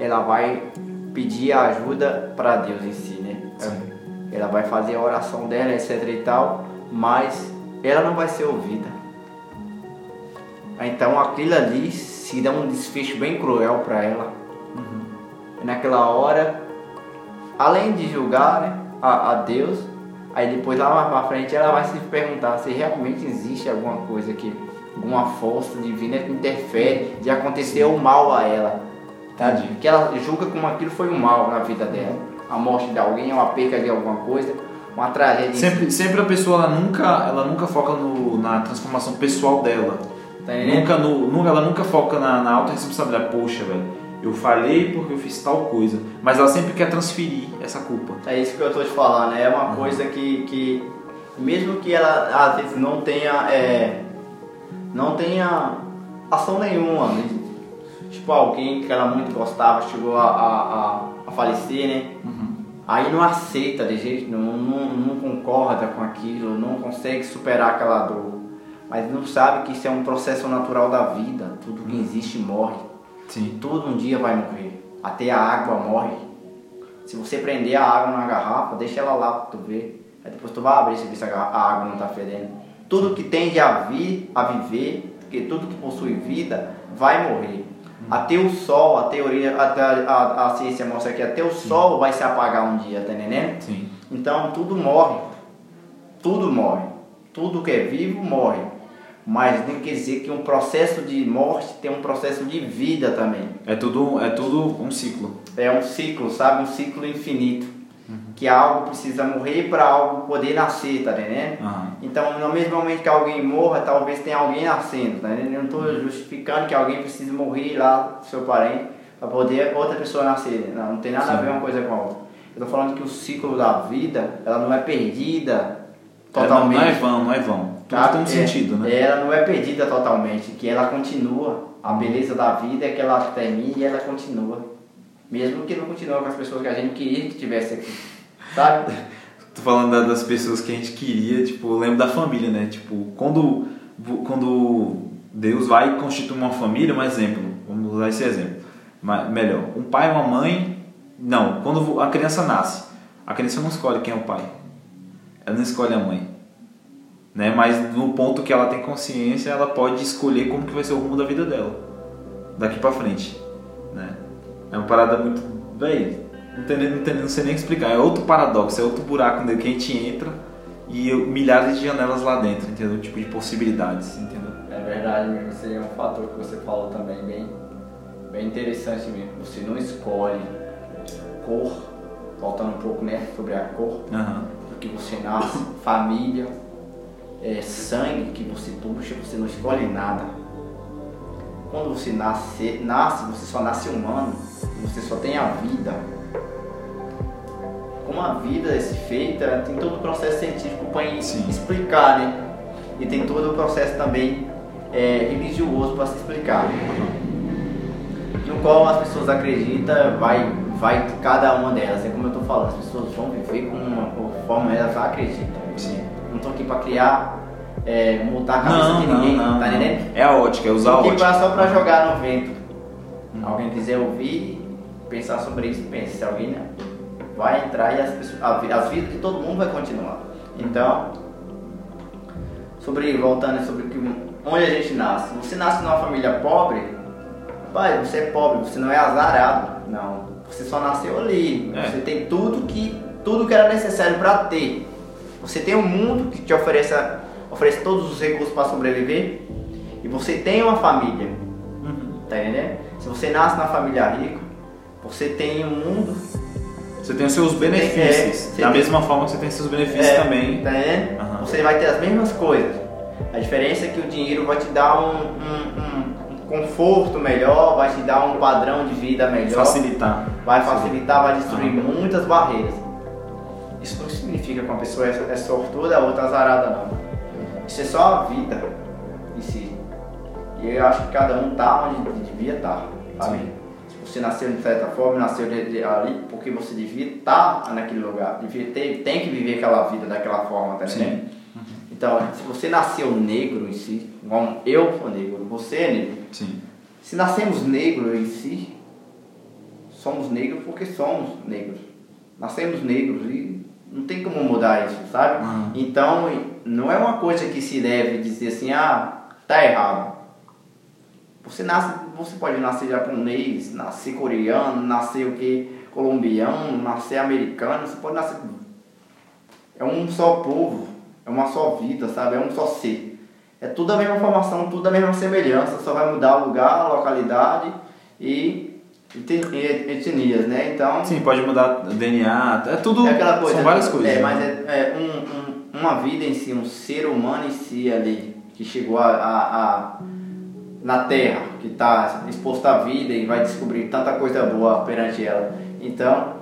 Ela vai pedir a ajuda para Deus em si, né? Sim. Ela vai fazer a oração dela, etc e tal, mas ela não vai ser ouvida. Então aquilo ali se dá um desfecho bem cruel para ela. E naquela hora, além de julgar né, a, a Deus, aí depois lá mais pra frente ela vai se perguntar se realmente existe alguma coisa que, alguma força divina que interfere de acontecer o mal a ela. Tá? Entendi. Que ela julga como aquilo foi um mal na vida dela. A morte de alguém, uma perca de alguma coisa, uma tragédia. Sempre, sempre a pessoa ela nunca, ela nunca foca no, na transformação pessoal dela. Tá? Nunca no, nunca, ela nunca foca na, na autorresponsabilidade. Poxa, velho, eu falhei porque eu fiz tal coisa. Mas ela sempre quer transferir essa culpa. É isso que eu tô te falando, é uma coisa que, que mesmo que ela às vezes não tenha é, não tenha ação nenhuma, né? tipo alguém que ela muito gostava chegou a, a, a, falecer, né? Aí não aceita de jeito nenhum, não, não concorda com aquilo, não consegue superar aquela dor, mas não sabe que isso é um processo natural da vida, tudo que existe morre. Sim. Todo um dia vai morrer. Até a água morre. Se você prender a água numa garrafa, deixa ela lá pra tu ver. Aí depois tu vai abrir se ver se a água não tá fedendo. Tudo que tende a vir, a viver, porque tudo que possui vida, vai morrer. Até o sol, a teoria, até a, a, a ciência mostra que até o sol vai se apagar um dia, tá entendendo? Sim. Então tudo morre. Tudo morre. Tudo que é vivo morre. Mas não quer dizer que um processo de morte tem um processo de vida também. É tudo, é tudo um ciclo. É um ciclo, sabe? Um ciclo infinito. Que algo precisa morrer para algo poder nascer, tá entendendo? Aham. Então, no mesmo momento que alguém morra, talvez tenha alguém nascendo, tá entendendo? Eu não estou justificando que alguém precise morrer lá, seu parente, para poder outra pessoa nascer. Não, não tem nada a Sim. ver uma coisa com a outra. Eu estou falando que o ciclo da vida, ela não é perdida É, não, totalmente. não é vão, não é vão. Tudo Tá? tem um É, sentido, né? Ela não é perdida totalmente, que ela continua. A beleza da vida é que ela termina e ela continua. Mesmo que não continue com as pessoas que a gente queria que tivesse aqui. Sabe? Tô falando da- das pessoas que a gente queria, tipo, eu lembro da família, né? Tipo, quando, quando Deus vai constituir uma família, um exemplo, vamos usar esse exemplo. Melhor, um pai e uma mãe. Não, quando a criança nasce, a criança não escolhe quem é o pai. Ela não escolhe a mãe. Né? Mas no ponto que ela tem consciência, ela pode escolher como que vai ser o rumo da vida dela. Daqui pra frente. Né? É uma parada muito. Véi, não, tem, nem- não, tem, não sei nem explicar. É outro paradoxo, é outro buraco onde que a gente entra e milhares de janelas lá dentro, entendeu? Tipo de possibilidades, entendeu? É verdade mesmo, esse é um fator que você falou também bem, bem interessante mesmo. Você não escolhe cor, voltando um pouco né, sobre a cor, do que você nasce, família, é, sangue que você puxa, você não escolhe nada. Quando você nasce, nasce, você só nasce humano, você só tem a vida. Como a vida é feita, tem todo o processo científico para explicar, né? E tem todo o processo também é, religioso para se explicar. No qual as pessoas acreditam, vai, vai cada uma delas. É como eu estou falando, as pessoas vão viver com uma conforme elas acreditam. Não estou aqui para criar, é, mudar a cabeça Não, de ninguém, não, tá não. entendendo? É a ótica, é usar a Aqui ótica. pra- só para jogar no vento. Alguém quiser ouvir, pensar sobre isso, pense. Se alguém não, vai entrar e as, pessoas, as vidas de todo mundo vai continuar. Então, sobre voltando sobre onde a gente nasce. Você nasce numa família pobre, pai, você é pobre, você não é azarado. Não, você só nasceu ali. É. Você tem tudo que tudo que era necessário para ter. Você tem um mundo que te oferece, oferece todos os recursos para sobreviver e você tem uma família. Uhum. Tá entendendo? Se você nasce na família rica, você tem um mundo. Você tem os seus benefícios. É, da tem- mesma forma que você tem seus benefícios É, também. Tá entendendo? Aham. Você vai ter as mesmas coisas. A diferença é que o dinheiro vai te dar um, um- um- um conforto melhor, vai te dar um padrão de vida melhor, Facilitar. vai facilitar, vai destruir Aham. muitas barreiras. Isso não significa que uma pessoa é, é sortuda, a outra azarada, não. Isso é só a vida em si. E eu acho que cada um tá onde devia estar, sabe? Sim. Se Você nasceu de certa forma, nasceu ali porque você devia estar naquele lugar, devia ter, tem que viver aquela vida daquela forma, tá entendendo? Então, se você nasceu negro em si, como eu sou negro, você é negro, Sim. se nascemos negros em si, somos negros porque somos negros. Nascemos negros e não tem como mudar isso, sabe? Uhum. Então, não é uma coisa que se deve dizer assim, ah, tá errado. Você nasce, você pode nascer japonês, nascer coreano, nascer o que? Colombiano, nascer americano, você pode nascer. É um só povo, é uma só vida, sabe? É um só ser. É tudo a mesma formação, tudo a mesma semelhança, só vai mudar o lugar, a localidade e etnias, né? Então. Sim, pode mudar DNA, é tudo. É aquela coisa. são várias coisas. É, né? mas é, é um, um- uma vida em si, um ser humano em si ali, que chegou a, a- a- na Terra, que está exposto à vida e vai descobrir tanta coisa boa perante ela. Então,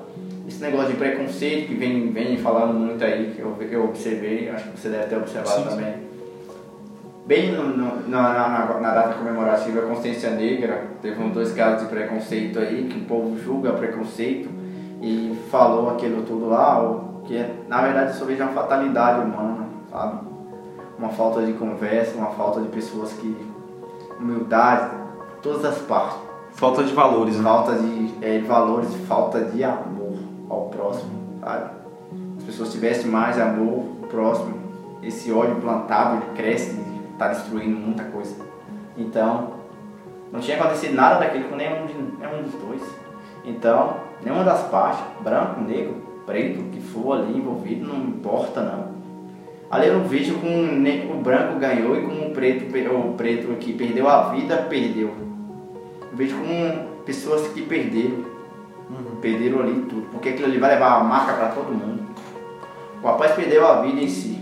esse negócio de preconceito que vem, vem falando muito aí, que eu, eu observei, acho que você deve ter observado Sim, sim. Bem no, no- na, na- na data comemorativa Consciência Negra, teve um dois casos de preconceito aí, que o povo julga preconceito e falou aquilo tudo lá, que é, na verdade eu só vejo uma fatalidade humana, sabe? Uma falta de conversa, uma falta de pessoas que. humildade, todas as partes. Falta de valores, né? Falta de é, valores, falta de amor ao próximo, sabe? As pessoas tivessem mais amor ao próximo, esse ódio plantado ele cresce está destruindo muita coisa. Então, não tinha acontecido nada daquilo com nenhum, de, nenhum dos dois. Então, nenhuma das partes, branco, negro, preto, que for ali envolvido, não importa não. Ali eu não vejo com o branco ganhou e com o preto, o preto que perdeu a vida, perdeu. Eu vejo com pessoas que perderam. Perderam ali tudo. Porque aquilo ali vai levar a marca para todo mundo. O rapaz perdeu a vida em si.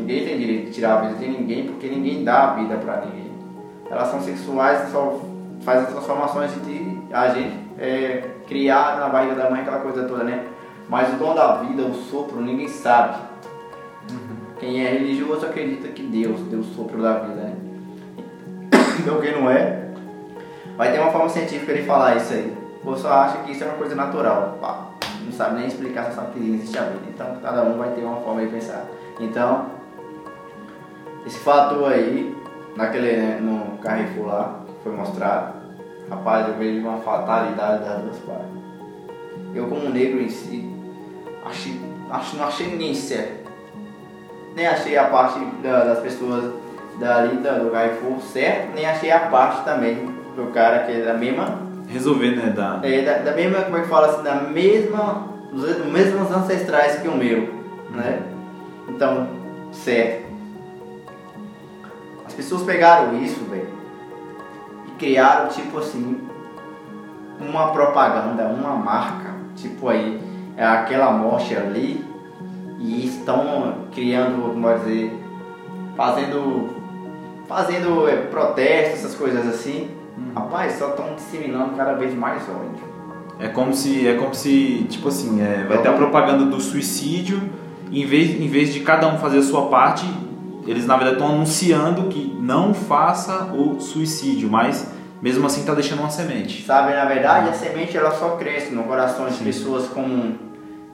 Ninguém tem direito de tirar a vida de ninguém porque ninguém dá a vida para ninguém. Relações sexuais só faz as transformações de a gente é, criar na barriga da mãe aquela coisa toda, né? Mas o dom da vida, o sopro, ninguém sabe. Quem é religioso acredita que Deus deu o sopro da vida, né? Então quem não é, vai ter uma forma científica de falar isso aí. Ou só acha que isso é uma coisa natural. Pá, não sabe nem explicar, só sabe que existe a vida. Então cada um vai ter uma forma de pensar. Então, esse fator aí, naquele, né, no Carrefour lá, que foi mostrado, rapaz, eu vejo uma fatalidade das duas partes. Eu como negro em si, achei, acho, não achei ninguém certo. Nem achei a parte da- das pessoas dali da- do Carrefour certo, nem achei a parte também do cara que é da mesma Resolver, né? Da... é, da, da mesma, como é que fala assim, da mesma, dos mesmos ancestrais que o meu, né? Então, certo. As pessoas pegaram isso, velho, e criaram, tipo assim, uma propaganda, uma marca, tipo aí, é aquela morte ali, e estão criando, como pode dizer, fazendo, fazendo é, protestos, essas coisas assim. Rapaz, só estão disseminando cada vez mais ódio. É como se, é como se, tipo assim, é, vai ter a propaganda do suicídio, em vez, em vez de cada um fazer a sua parte, eles na verdade estão anunciando que não faça o suicídio, mas mesmo assim está deixando uma semente. Sabe, na verdade, a semente ela só cresce no coração de pessoas com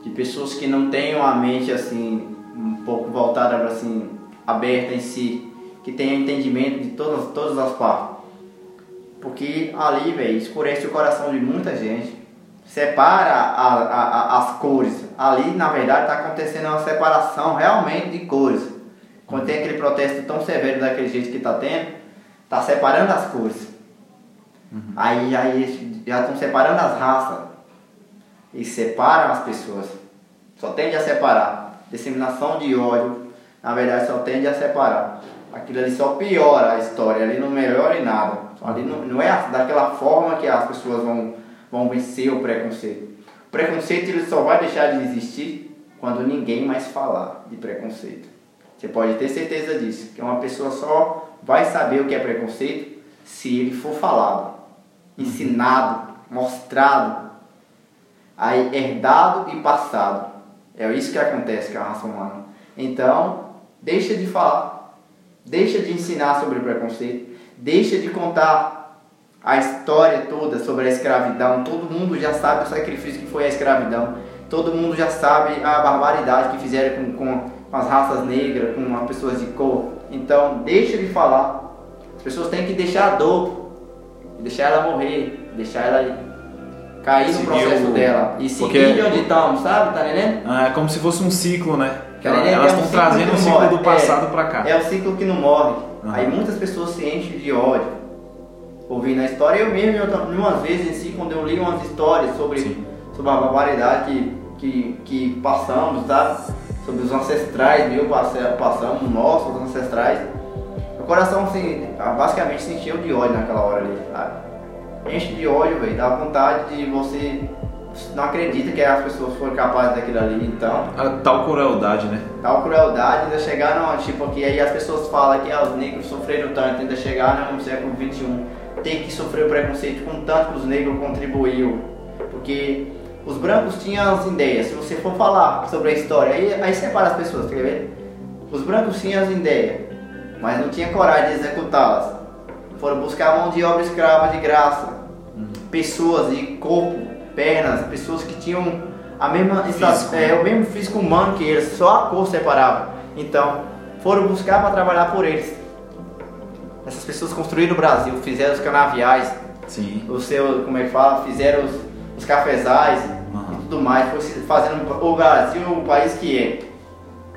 de pessoas que não têm uma mente assim um pouco voltada assim aberta em si, que tenha entendimento de todas todas as partes. Porque ali, velho, escurece o coração de muita gente. Separa a- a- a- as cores. Ali, na verdade, está acontecendo uma separação realmente de cores. Quando tem aquele protesto tão severo daquele jeito que está tendo, está separando as cores. Aí já eles já estão separando as raças. E separam as pessoas. Só tende a separar. Disseminação de ódio, na verdade, só tende a separar. Aquilo ali só piora a história, ali não melhora em nada. Ali não, não é daquela forma que as pessoas vão, vão vencer o preconceito. O preconceito ele só vai deixar de existir quando ninguém mais falar de preconceito. Você pode ter certeza disso, que uma pessoa só vai saber o que é preconceito se ele for falado, ensinado, mostrado, aí herdado e passado. É isso que acontece com a raça humana. Então, deixa de falar, deixa de ensinar sobre preconceito, deixa de contar a história toda sobre a escravidão, todo mundo já sabe o sacrifício que foi a escravidão, todo mundo já sabe a barbaridade que fizeram com, com, com as raças negras, com as pessoas de cor. Então, deixa de falar. As pessoas têm que deixar a dor, deixar ela morrer, deixar ela cair no Seguir processo o- dela e seguir onde estamos, sabe? Tá entendendo? Ah, é como se fosse um ciclo, né? Tá entendendo? Elas É um estão trazendo o ciclo do passado É. pra cá. É o ciclo que não morre. Aham. Aí muitas pessoas se enchem de ódio. Ouvindo a história, eu mesmo, eu, umas vezes em si, quando eu li umas histórias sobre, Sim. sobre a barbaridade que, que, que passamos, sabe? Sobre os ancestrais, meu, passamos, nossos ancestrais. Meu coração, assim, basicamente se encheu de ódio naquela hora ali, sabe? Enche de ódio, velho. Dá vontade de você. Não acredita que as pessoas foram capazes daquilo ali, então. A tal crueldade, né? Tal crueldade ainda chegar no tipo que aí as pessoas falam que ah, os negros sofreram tanto, ainda chegar no século XXI, tem que sofrer o preconceito com tanto que os negros contribuíram. Porque os brancos tinham as ideias, se você for falar sobre a história, aí, aí separa as pessoas, quer ver? Os brancos tinham as ideias, mas não tinham coragem de executá-las. Foram buscar mão de obra escrava de graça. Pessoas de corpo, pernas, pessoas que tinham a mesma Físico. é, o mesmo físico humano que eles, só a cor separava. Então, foram buscar para trabalhar por eles. Essas pessoas construíram o Brasil, fizeram os canaviais, Sim. o seu, como é que fala, fizeram os, os cafezais tudo mais, foi fazendo o Brasil o país que é.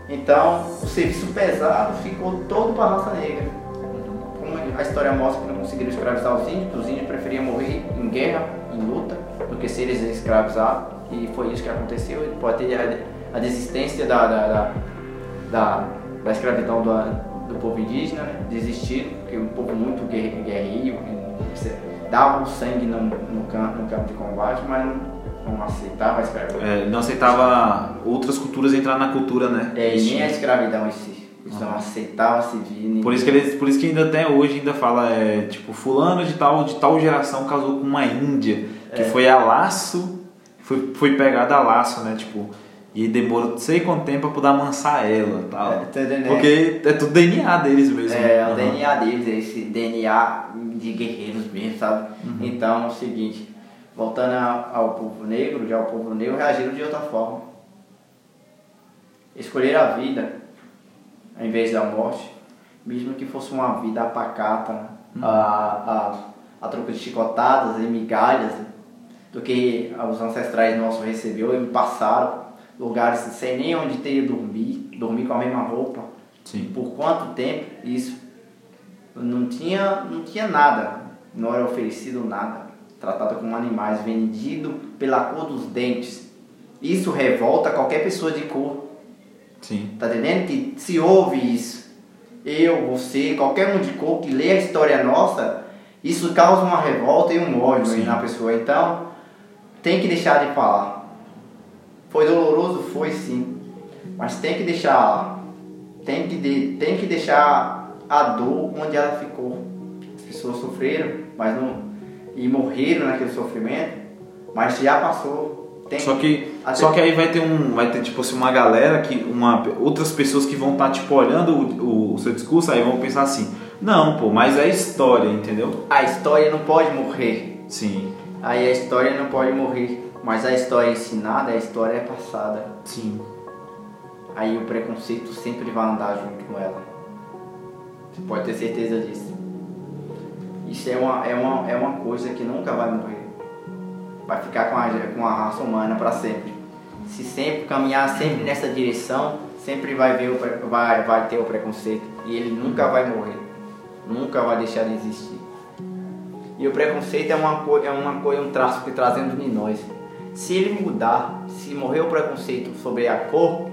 Então, o serviço pesado ficou todo para a raça negra. Como a história mostra que não conseguiram escravizar os índios, os índios preferiam morrer em guerra, em luta, do que ser escravizados. E foi isso que aconteceu. E Pode ter a, desistência da, da, da, da, escravidão do, do povo indígena, né? desistiram, porque é um povo muito guerre- guerreiro, que dava o sangue no, no, campo, no campo de combate, mas não aceitava a escravidão. É, não aceitava outras culturas entrar na cultura, né? É, e nem a escravidão em si. Eles não aceitavam civil. Por isso que eles, por isso que ainda até hoje ainda fala é, tipo fulano de tal de tal geração casou com uma índia que É. foi a laço, foi foi pegada a laço, né? Tipo e demorou não sei quanto tempo pra poder amansar ela, tal. É, entendendo? Porque é tudo DNA deles mesmo. É, o Aham. DNA deles, é esse DNA de guerreiros mesmo, sabe? Então é o seguinte, voltando a- ao povo negro, já o povo negro reagiram de outra forma. Escolheram a vida ao invés da morte, mesmo que fosse uma vida apacata, a, a, a troco de chicotadas e migalhas, do que os ancestrais nossos recebeu e passaram lugares sem nem onde ter dormir, dormir com a mesma roupa. Sim. Por quanto tempo isso? Não tinha, não tinha nada, não era oferecido nada. Tratado como animais, vendido pela cor dos dentes. Isso revolta qualquer pessoa de cor. Sim. Tá entendendo? Que se ouve isso, eu, você, qualquer um de cor que lê a história nossa, isso causa uma revolta e um ódio Sim. na pessoa. Então, tem que deixar de falar. Foi doloroso? Foi sim. Mas tem que deixar. Tem que, de, tem que deixar a dor onde ela ficou. As pessoas sofreram, mas não. E morreram naquele sofrimento, mas já passou. Tem Só que, só que aí vai ter um, vai ter tipo assim uma galera que uma outras pessoas que vão estar tipo olhando o, o, o seu discurso aí vão pensar assim: "Não, pô, mas é história, entendeu?" A história não pode morrer. Sim. Aí a história não pode morrer. Mas a história ensinada, a história é passada. Sim. Aí o preconceito sempre vai andar junto com ela. Você pode ter certeza disso. Isso é uma, é uma, é uma coisa que nunca vai morrer. Vai ficar com a, com a raça humana para sempre. Se sempre caminhar sempre nessa direção, sempre vai, ver o, vai, vai ter o preconceito. E ele nunca vai morrer. Nunca vai deixar de existir. E o preconceito é uma coisa, é uma coisa, um traço que trazemos em nós. Se ele mudar, se morrer o preconceito sobre a cor,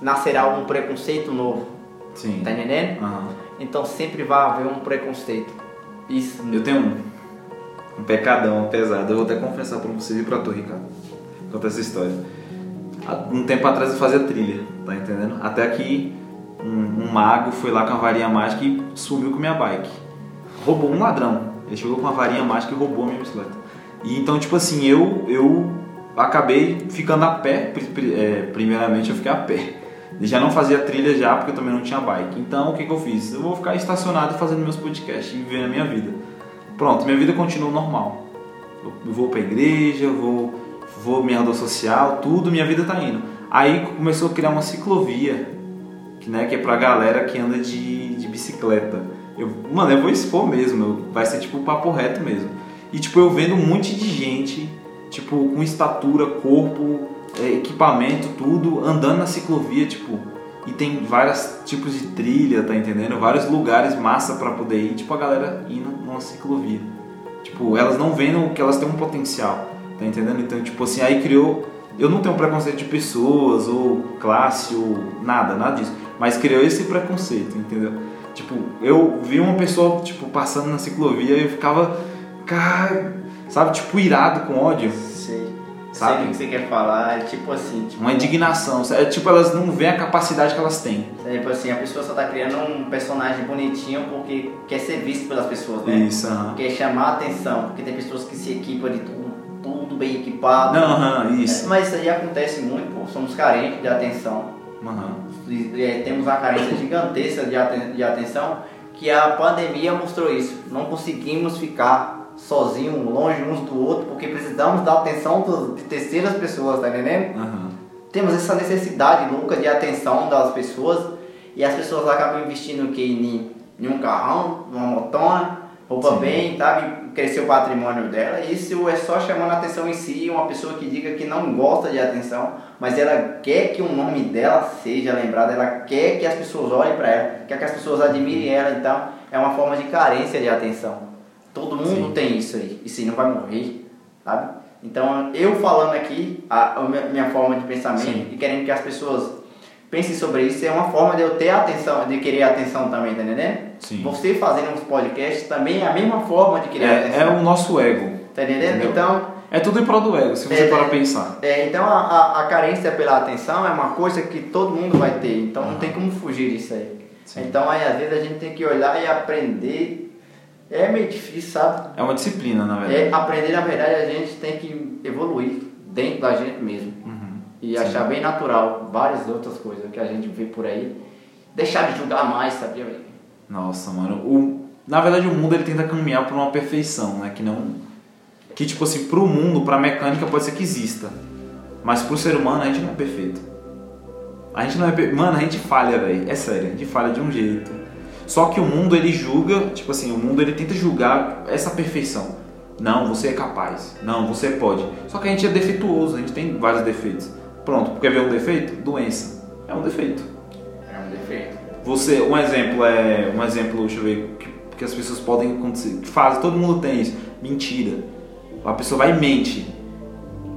nascerá um preconceito novo. Sim. Tá entendendo? Aham. Então sempre vai haver um preconceito. Isso. Eu tenho um, um pecadão pesado. Eu vou até confessar pra você e pra tu, Ricardo. Conta essa história. Um tempo atrás eu fazia trilha, tá entendendo? Até que um, um mago foi lá com a varinha mágica e sumiu com minha bike. Roubou um ladrão. Ele chegou com a varinha mágica e roubou a minha bicicleta. E então, tipo assim, eu, eu acabei ficando a pé. é, primeiramente eu fiquei a pé. Já não fazia trilha já, porque eu também não tinha bike. Então o que, que eu fiz? Eu vou ficar estacionado fazendo meus podcasts e vivendo a minha vida. Pronto, minha vida continua normal. Eu vou pra igreja, vou, vou minha aula social, tudo, minha vida tá indo. Aí começou a criar uma ciclovia, que, né, que é pra galera que anda de, de bicicleta. Eu, mano, eu vou expor mesmo, eu- vai ser tipo papo reto mesmo. E tipo, eu vendo um monte de gente, tipo, com estatura, corpo, equipamento, tudo, andando na ciclovia, tipo, e tem vários tipos de trilha, tá entendendo? Vários lugares massa pra poder ir, tipo, a galera indo numa ciclovia. Tipo, elas não vendo que elas têm um potencial, tá entendendo? Então, tipo assim, aí criou. Eu não tenho preconceito de pessoas, ou classe, ou nada, nada disso. Mas criou esse preconceito, entendeu? Tipo, eu vi uma pessoa, tipo, passando na ciclovia e eu ficava, cara, sabe, tipo, irado com ódio. Sei. Sabe? Sei o que você quer falar, é tipo assim, tipo, Uma indignação. É, tipo, elas não veem a capacidade que elas têm. tipo assim, a pessoa só tá criando um personagem bonitinho porque quer ser visto pelas pessoas, né? Isso, aham. Quer chamar a atenção, porque tem pessoas que se equipam de tudo, tudo bem equipado. Não, aham, É, isso. mas isso aí acontece muito, pô. Somos carentes de atenção. Aham. E, é, temos uma carência gigantesca de, aten- de atenção que a pandemia mostrou isso. Não conseguimos ficar sozinhos, longe uns do outro, porque precisamos da atenção de terceiras pessoas, tá entendendo? Aham. Temos essa necessidade louca de atenção das pessoas e as pessoas acabam investindo o quê? Em, em um carrão, numa motona, roupa Sim. bem, sabe? Crescer o patrimônio dela. Isso é só chamando a atenção em si, uma pessoa que diga que não gosta de atenção, mas ela quer que o nome dela seja lembrado, ela quer que as pessoas olhem para ela, quer que as pessoas admirem ela, então é uma forma de carência de atenção. Todo mundo Sim. tem isso aí, isso aí não vai morrer, sabe? Então, eu falando aqui, a, a minha, forma de pensamento Sim. e querendo que as pessoas pensem sobre isso, é uma forma de eu ter atenção, de querer atenção também, tá entendendo? Sim. Você fazendo uns podcasts também é a mesma forma de querer É, atenção. é o nosso ego. Tá entendendo? Entendeu? Então, É tudo em prol do ego, se você É, parar pra pensar. é, então a, a, a carência pela atenção é uma coisa que todo mundo vai ter, então não tem como fugir disso aí. Sim. Então aí às vezes a gente tem que olhar e aprender. É meio difícil, sabe? É uma disciplina, na verdade. É, aprender, na verdade, a gente tem que evoluir dentro da gente mesmo. Uhum. E Sim. achar bem natural várias outras coisas que a gente vê por aí. Deixar de julgar mais, sabia, velho? Nossa, mano. O, na verdade, o mundo ele tenta caminhar por uma perfeição, né? Que não. Que, tipo assim, pro mundo, pra mecânica, pode ser que exista. Mas pro ser humano, a gente não é perfeito. A gente não é. Mano, a gente falha, velho. É sério, a gente falha de um jeito. Só que o mundo, ele julga, tipo assim, o mundo ele tenta julgar essa perfeição. Não, você é capaz. Não, você pode. Só que a gente é defeituoso, a gente tem vários defeitos. Pronto, quer ver um defeito? Doença. É um defeito. É um defeito. Você, um exemplo é, um exemplo, deixa eu ver, que, que as pessoas podem acontecer, que faz, todo mundo tem isso, mentira. A pessoa vai e mente.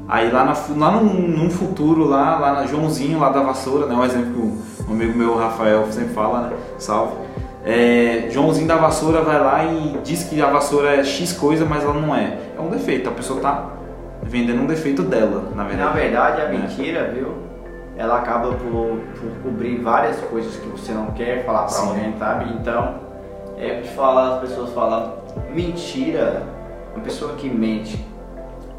Aí lá, na, lá num, num futuro, lá, lá na Joãozinho, lá da vassoura, né, um exemplo que o um amigo meu, Rafael, sempre fala, né, salve. É, Joãozinho da vassoura vai lá e diz que a vassoura é X coisa, mas ela não é. É um defeito, a pessoa tá vendendo um defeito dela, na verdade. Na verdade, a né? mentira, viu? Ela acaba por, por cobrir várias coisas que você não quer falar pra Sim. alguém, sabe? Então, é o que fala, as pessoas falam, mentira, uma pessoa que mente,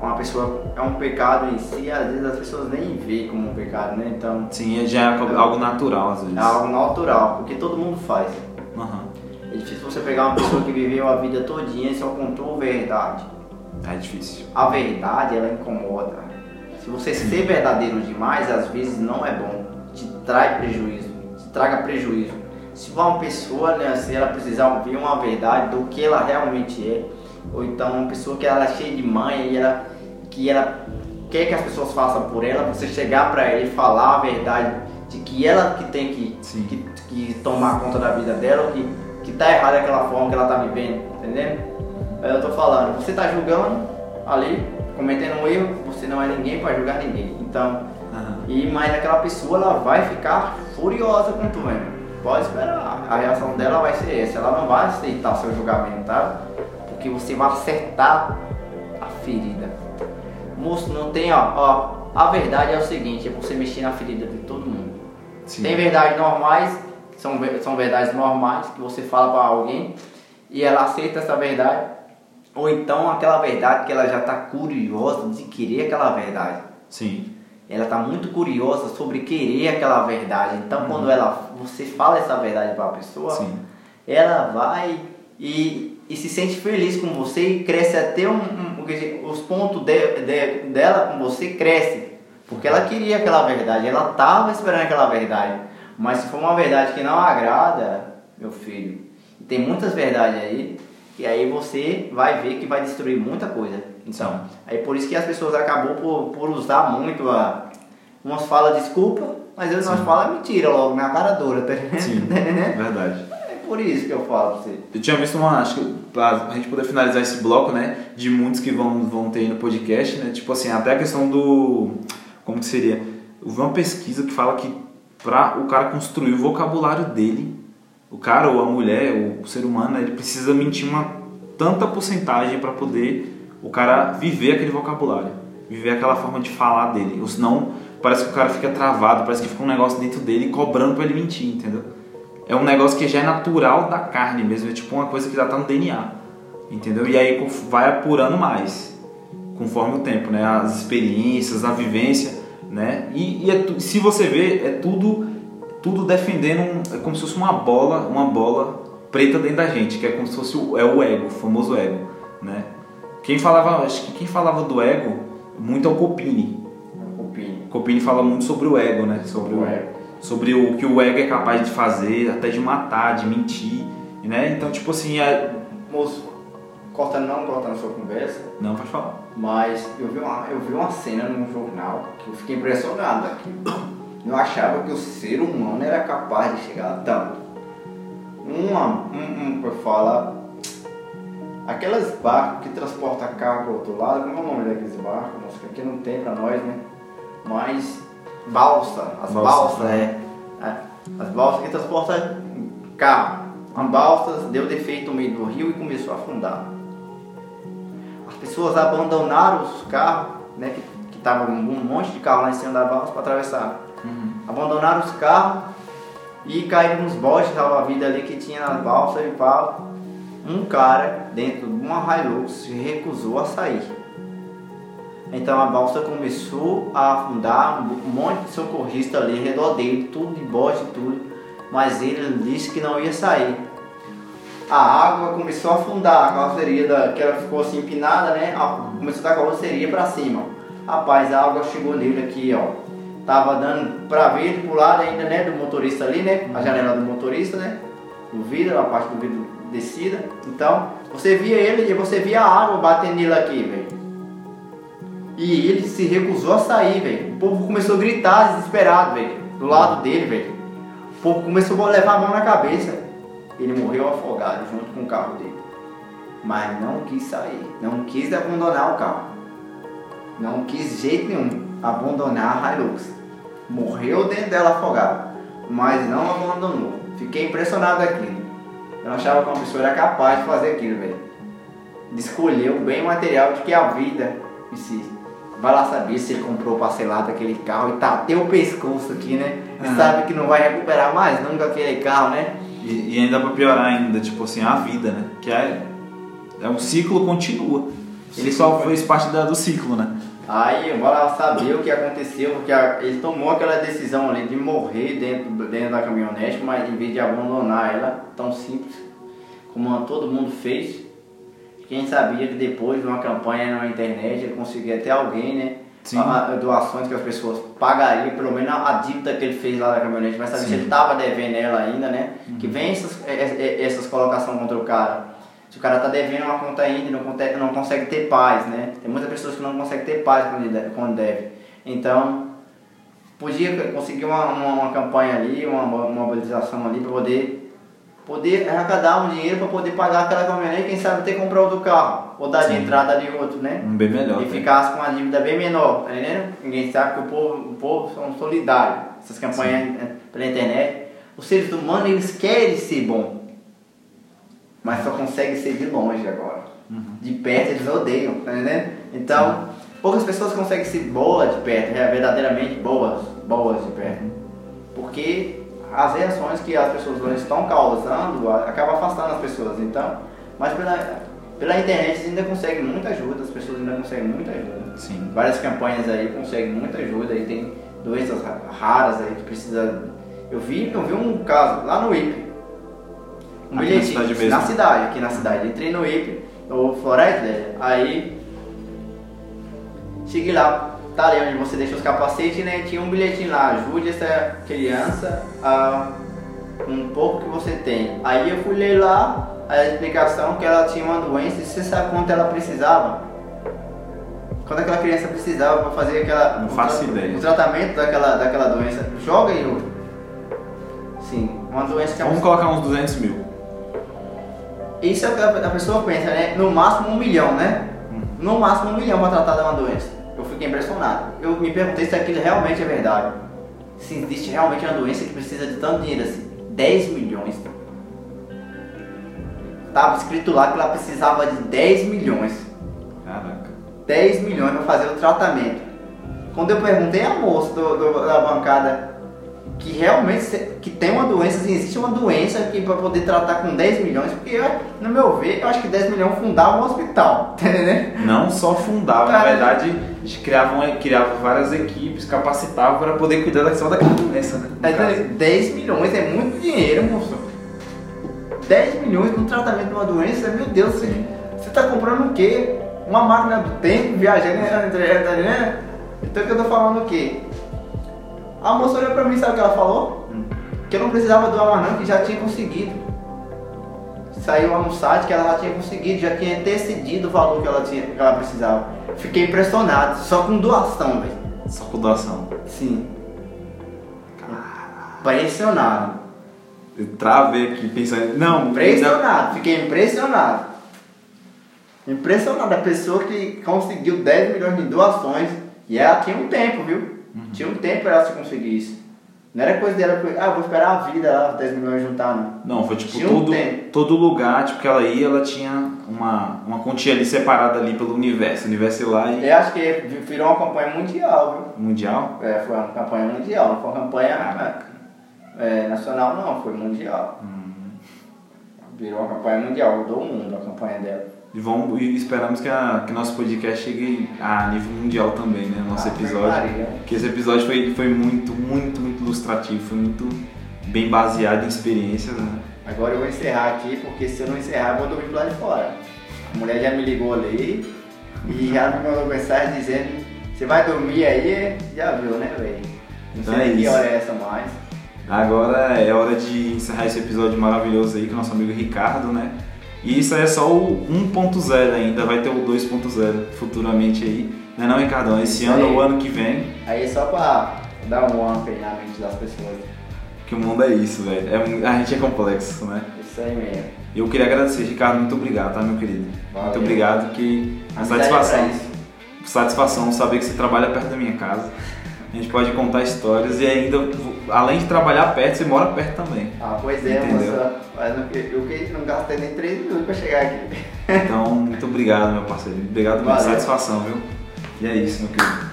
uma pessoa, é um pecado em si, às vezes as pessoas nem veem como um pecado, né? Então, Sim, já é algo natural às vezes. é algo natural, porque todo mundo faz. Aham. É difícil você pegar uma pessoa que viveu a vida todinha e só contou verdade. É difícil. A verdade, ela incomoda. Se você ser verdadeiro demais, às vezes não é bom. Te traz prejuízo. Te traga prejuízo. Se uma pessoa, né, se ela precisar ouvir uma verdade do que ela realmente é, ou então uma pessoa que ela é cheia de manha e ela, que ela quer que as pessoas façam por ela, você chegar pra ela e falar a verdade de que ela que tem que, Sim. que, que tomar conta da vida dela, ou que, que tá errada aquela forma que ela tá vivendo, entendendo? Aí eu tô falando, você tá julgando ali, cometendo um erro, você não é ninguém para julgar ninguém. Então, Aham. e mas aquela pessoa ela vai ficar furiosa com tu mesmo. Pode esperar. A reação dela vai ser essa. Ela não vai aceitar seu julgamento, tá? Porque você vai acertar a ferida. Moço, não tem, ó, ó. A verdade é o seguinte, é você mexer na ferida de todo mundo. Sim. Tem verdades normais, são, são verdades normais que você fala para alguém e ela aceita essa verdade. Ou então aquela verdade que ela já está curiosa de querer aquela verdade. Sim. Ela está muito curiosa sobre querer aquela verdade. Então quando ela, você fala essa verdade para a pessoa, Sim. ela vai e, e se sente feliz com você e cresce até um, um dizer, os pontos de, de, dela com você cresce porque ela queria aquela verdade, ela estava esperando aquela verdade. Mas se for uma verdade que não agrada, meu filho, tem muitas verdades aí, e aí você vai ver que vai destruir muita coisa. Então, aí por isso que as pessoas acabam por, por usar muito a. Umas falam desculpa, mas eles falam mentira logo na cara dura, tá entendendo? Sim, entendendo? verdade. É por isso que eu falo pra você. Eu tinha visto uma, acho que pra gente poder finalizar esse bloco, né, de muitos que vão, vão ter aí no podcast, né, tipo assim, até a questão do, como que seria, eu vi uma pesquisa que fala que para o cara construir o vocabulário dele, o cara ou a mulher, o, ser humano, ele precisa mentir uma tanta porcentagem para poder o cara viver aquele vocabulário, viver aquela forma de falar dele, ou senão parece que o cara fica travado, parece que fica um negócio dentro dele cobrando para ele mentir, entendeu? É um negócio que já é natural da carne mesmo, é tipo uma coisa que já tá no DNA, entendeu? E aí vai apurando mais, conforme o tempo, né? As experiências, a vivência, né? E, e é se você ver, é tudo, tudo defendendo, um- é como se fosse uma bola, uma bola preta dentro da gente, que é como se fosse o, é o ego, o famoso ego, né? Quem falava, acho que quem falava do ego muito é o Copini. Opine. Copini fala muito sobre o ego, né? Sobre O o ego. sobre o que o ego é capaz de fazer, até de matar, de mentir, né? Então, tipo assim, é... Moço, cortando não cortando sua conversa, não pode falar. Mas eu vi uma, eu vi uma cena num jornal que eu fiquei impressionado aqui. Eu achava que o ser humano era capaz de chegar a tanto. Uma, um, um, eu falo, aquelas barcos que transportam carro para outro lado, como é o nome daqueles barcos? Nossa, que aqui não tem para nós, né? Mas balsa, as Balsa. balsas, é, é, as balsas que transportam carro. Uma balsa deu defeito no meio do rio e começou a afundar. As pessoas abandonaram os carros, né, que que tava um monte de carro lá em cima da balsa para atravessar. Abandonaram os carros e caíram nos botes salva-vida ali que tinha nas balsas e pau. Um cara dentro de uma Hilux se recusou a sair. Então a balsa começou a afundar, um monte de socorrista ali ao redor dele, tudo de bote e tudo, mas ele disse que não ia sair. A água começou a afundar, a carroceria da, que ela ficou assim empinada, né? a- Começou da carroceria para cima. Rapaz, a água chegou nele aqui, ó. Tava dando pra ver pro lado ainda, né? Do motorista ali, né? A janela do motorista, né? Do vidro, a parte do vidro descida. Então, você via ele e você via a água batendo nele aqui, velho. E ele se recusou a sair, velho. O povo começou a gritar desesperado, velho. Do lado dele, velho. O povo começou a levar a mão na cabeça. Ele morreu afogado junto com o carro dele. Mas não quis sair. Não quis abandonar o carro. Não quis de jeito nenhum abandonar a Hilux. Morreu dentro dela afogado. Mas não abandonou. Fiquei impressionado aquilo. Eu achava que uma pessoa era capaz de fazer aquilo, velho. De escolher o bem material de que a vida si. Vai lá saber se ele comprou parcelado aquele carro e tá até o pescoço aqui, né? E Aham. sabe que não vai recuperar mais nunca aquele carro, né? E, e ainda pra piorar ainda, tipo assim, a vida, né? Que é, é um ciclo continua. Ele só fez parte da- do ciclo, né? Aí lá saber o que aconteceu, porque a- ele tomou aquela decisão ali de morrer dentro, dentro da caminhonete, mas em vez de abandonar ela, tão simples como todo mundo fez. Quem sabia que depois de uma campanha na internet ele conseguia até alguém, né? A- doações que as pessoas pagariam, pelo menos a, a dívida que ele fez lá da caminhonete, mas saber se ele estava devendo ela ainda, né? Que vem essas, é- é- essas colocações contra o cara. Se o cara tá devendo uma conta ainda e não, conte- não consegue ter paz, né? Tem muitas pessoas que não conseguem ter paz. Quando deve. Então, podia conseguir uma, uma, uma campanha ali, uma, uma mobilização ali para poder poder arrecadar um dinheiro para poder pagar aquela caminhonete, quem sabe que comprar outro carro, ou dar de Sim. entrada ali outro, né? Um bem melhor. e né? ficasse com uma dívida bem menor, tá entendendo? Ninguém sabe que o povo, o povo são solidários. Essas campanhas eh, pela internet, os seres humanos eles querem ser bom, mas só conseguem ser de longe agora. De perto eles odeiam, tá entendendo? Então, poucas pessoas conseguem ser boas de perto, é, verdadeiramente boas, boas de perto. Porque as reações que as pessoas estão causando acaba afastando as pessoas. Então, mas pela, pela internet eles ainda conseguem muita ajuda, as pessoas ainda conseguem muita ajuda. Sim. Várias campanhas aí conseguem muita ajuda e tem doenças ra- raras aí que precisa. Eu vi, eu vi um caso lá no IP Um Aqui na cidade mesmo? Na cidade, aqui na cidade. Entrei no IP, no Floresta, aí cheguei lá, tá ali onde você deixa os capacetes, né? Tinha um bilhetinho lá, ajude essa criança a um pouco que você tem. Aí eu fui ler lá a explicação que ela tinha uma doença e você sabe quanto ela precisava? Quando aquela criança precisava para fazer aquela. Não o faço ideia. O tratamento daquela, daquela doença. Joga aí. Sim, uma doença que é Vamos colocar uns 200 mil. isso é o que a pessoa pensa, né? No máximo um milhão, né? No máximo um milhão para tratar de uma doença. Fiquei impressionado. Eu me perguntei se aquilo realmente é verdade. Se existe realmente uma doença que precisa de tanto dinheiro assim. 10 milhões. Tava escrito lá que ela precisava de 10 milhões. Caraca. 10 milhões para fazer o tratamento. Quando eu perguntei à moça do- do- da bancada que realmente que tem uma doença, se existe uma doença que para poder tratar com 10 milhões, porque eu, no meu ver, eu acho que 10 milhões fundava um hospital, entendendo? Não só fundava, na verdade, a gente criava, uma- criava várias equipes, capacitava para poder cuidar da- só daquela doença, né? no Tá caso. entendendo? 10 milhões é muito dinheiro, moço. 10 milhões no tratamento de uma doença, meu Deus, você, você tá comprando o quê? Uma máquina do tempo, viajando, né? tá entendendo? Então que eu tô falando o quê? A moça olhou pra mim, sabe o que ela falou? Que eu não precisava doar mais não, que já tinha conseguido. Saiu site que ela já tinha conseguido, já tinha decidido o valor que ela, tinha, que ela precisava. Fiquei impressionado, só com doação, velho. Só com doação. Sim. Impressionado. Eu travei aqui pensando, não, Impressionado, fiquei impressionado. Impressionado a pessoa que conseguiu 10 milhões de doações e ela tinha um tempo, viu? Tinha um tempo pra ela se conseguir isso. Não era coisa dela, ah, vou esperar a vida lá, 10 milhões juntar, não. Não, foi tipo Tinha todo, todo lugar tipo, que ela ia, ela tinha uma, uma quantia ali separada ali pelo universo. O universo ia lá e. Eu acho que virou uma campanha mundial, Mundial? viu? É, foi uma campanha mundial, não foi uma campanha é, nacional, não, foi mundial. Virou uma campanha mundial, rodou o mundo a campanha dela. E, vamos, e esperamos que, a, que nosso podcast chegue a nível mundial também, né? Nosso Ah, episódio. Maria. Que esse episódio foi, foi muito, muito, muito ilustrativo, foi muito bem baseado em experiências, né? Agora eu vou encerrar aqui, porque se eu não encerrar, eu vou dormir do lado de fora. A mulher já me ligou ali e já me mandou mensagem dizendo: Você vai dormir aí? Já viu, né, velho? Então é que isso. hora é essa mais. Agora é hora de encerrar esse episódio maravilhoso aí com o nosso amigo Ricardo, né? E isso é só o 1.0 ainda, vai ter o 2.0 futuramente aí. Não é não, Ricardão? Esse Isso ano ou ano que vem, Aí só pra dar um up na mente das pessoas. que o mundo é isso, velho. É a gente é complexo, né? Isso aí mesmo. Eu queria agradecer, Ricardo, muito obrigado, tá, meu querido? Valeu. Muito obrigado, que a satisfação, é satisfação saber que você trabalha perto da minha casa. A gente pode contar histórias e ainda, além de trabalhar perto, você mora perto também. Ah, pois é, Entendeu? moça. Eu que não gastei nem 3 minutos pra chegar aqui. Então, muito obrigado, meu parceiro. Obrigado pela satisfação, viu? E é isso, meu querido.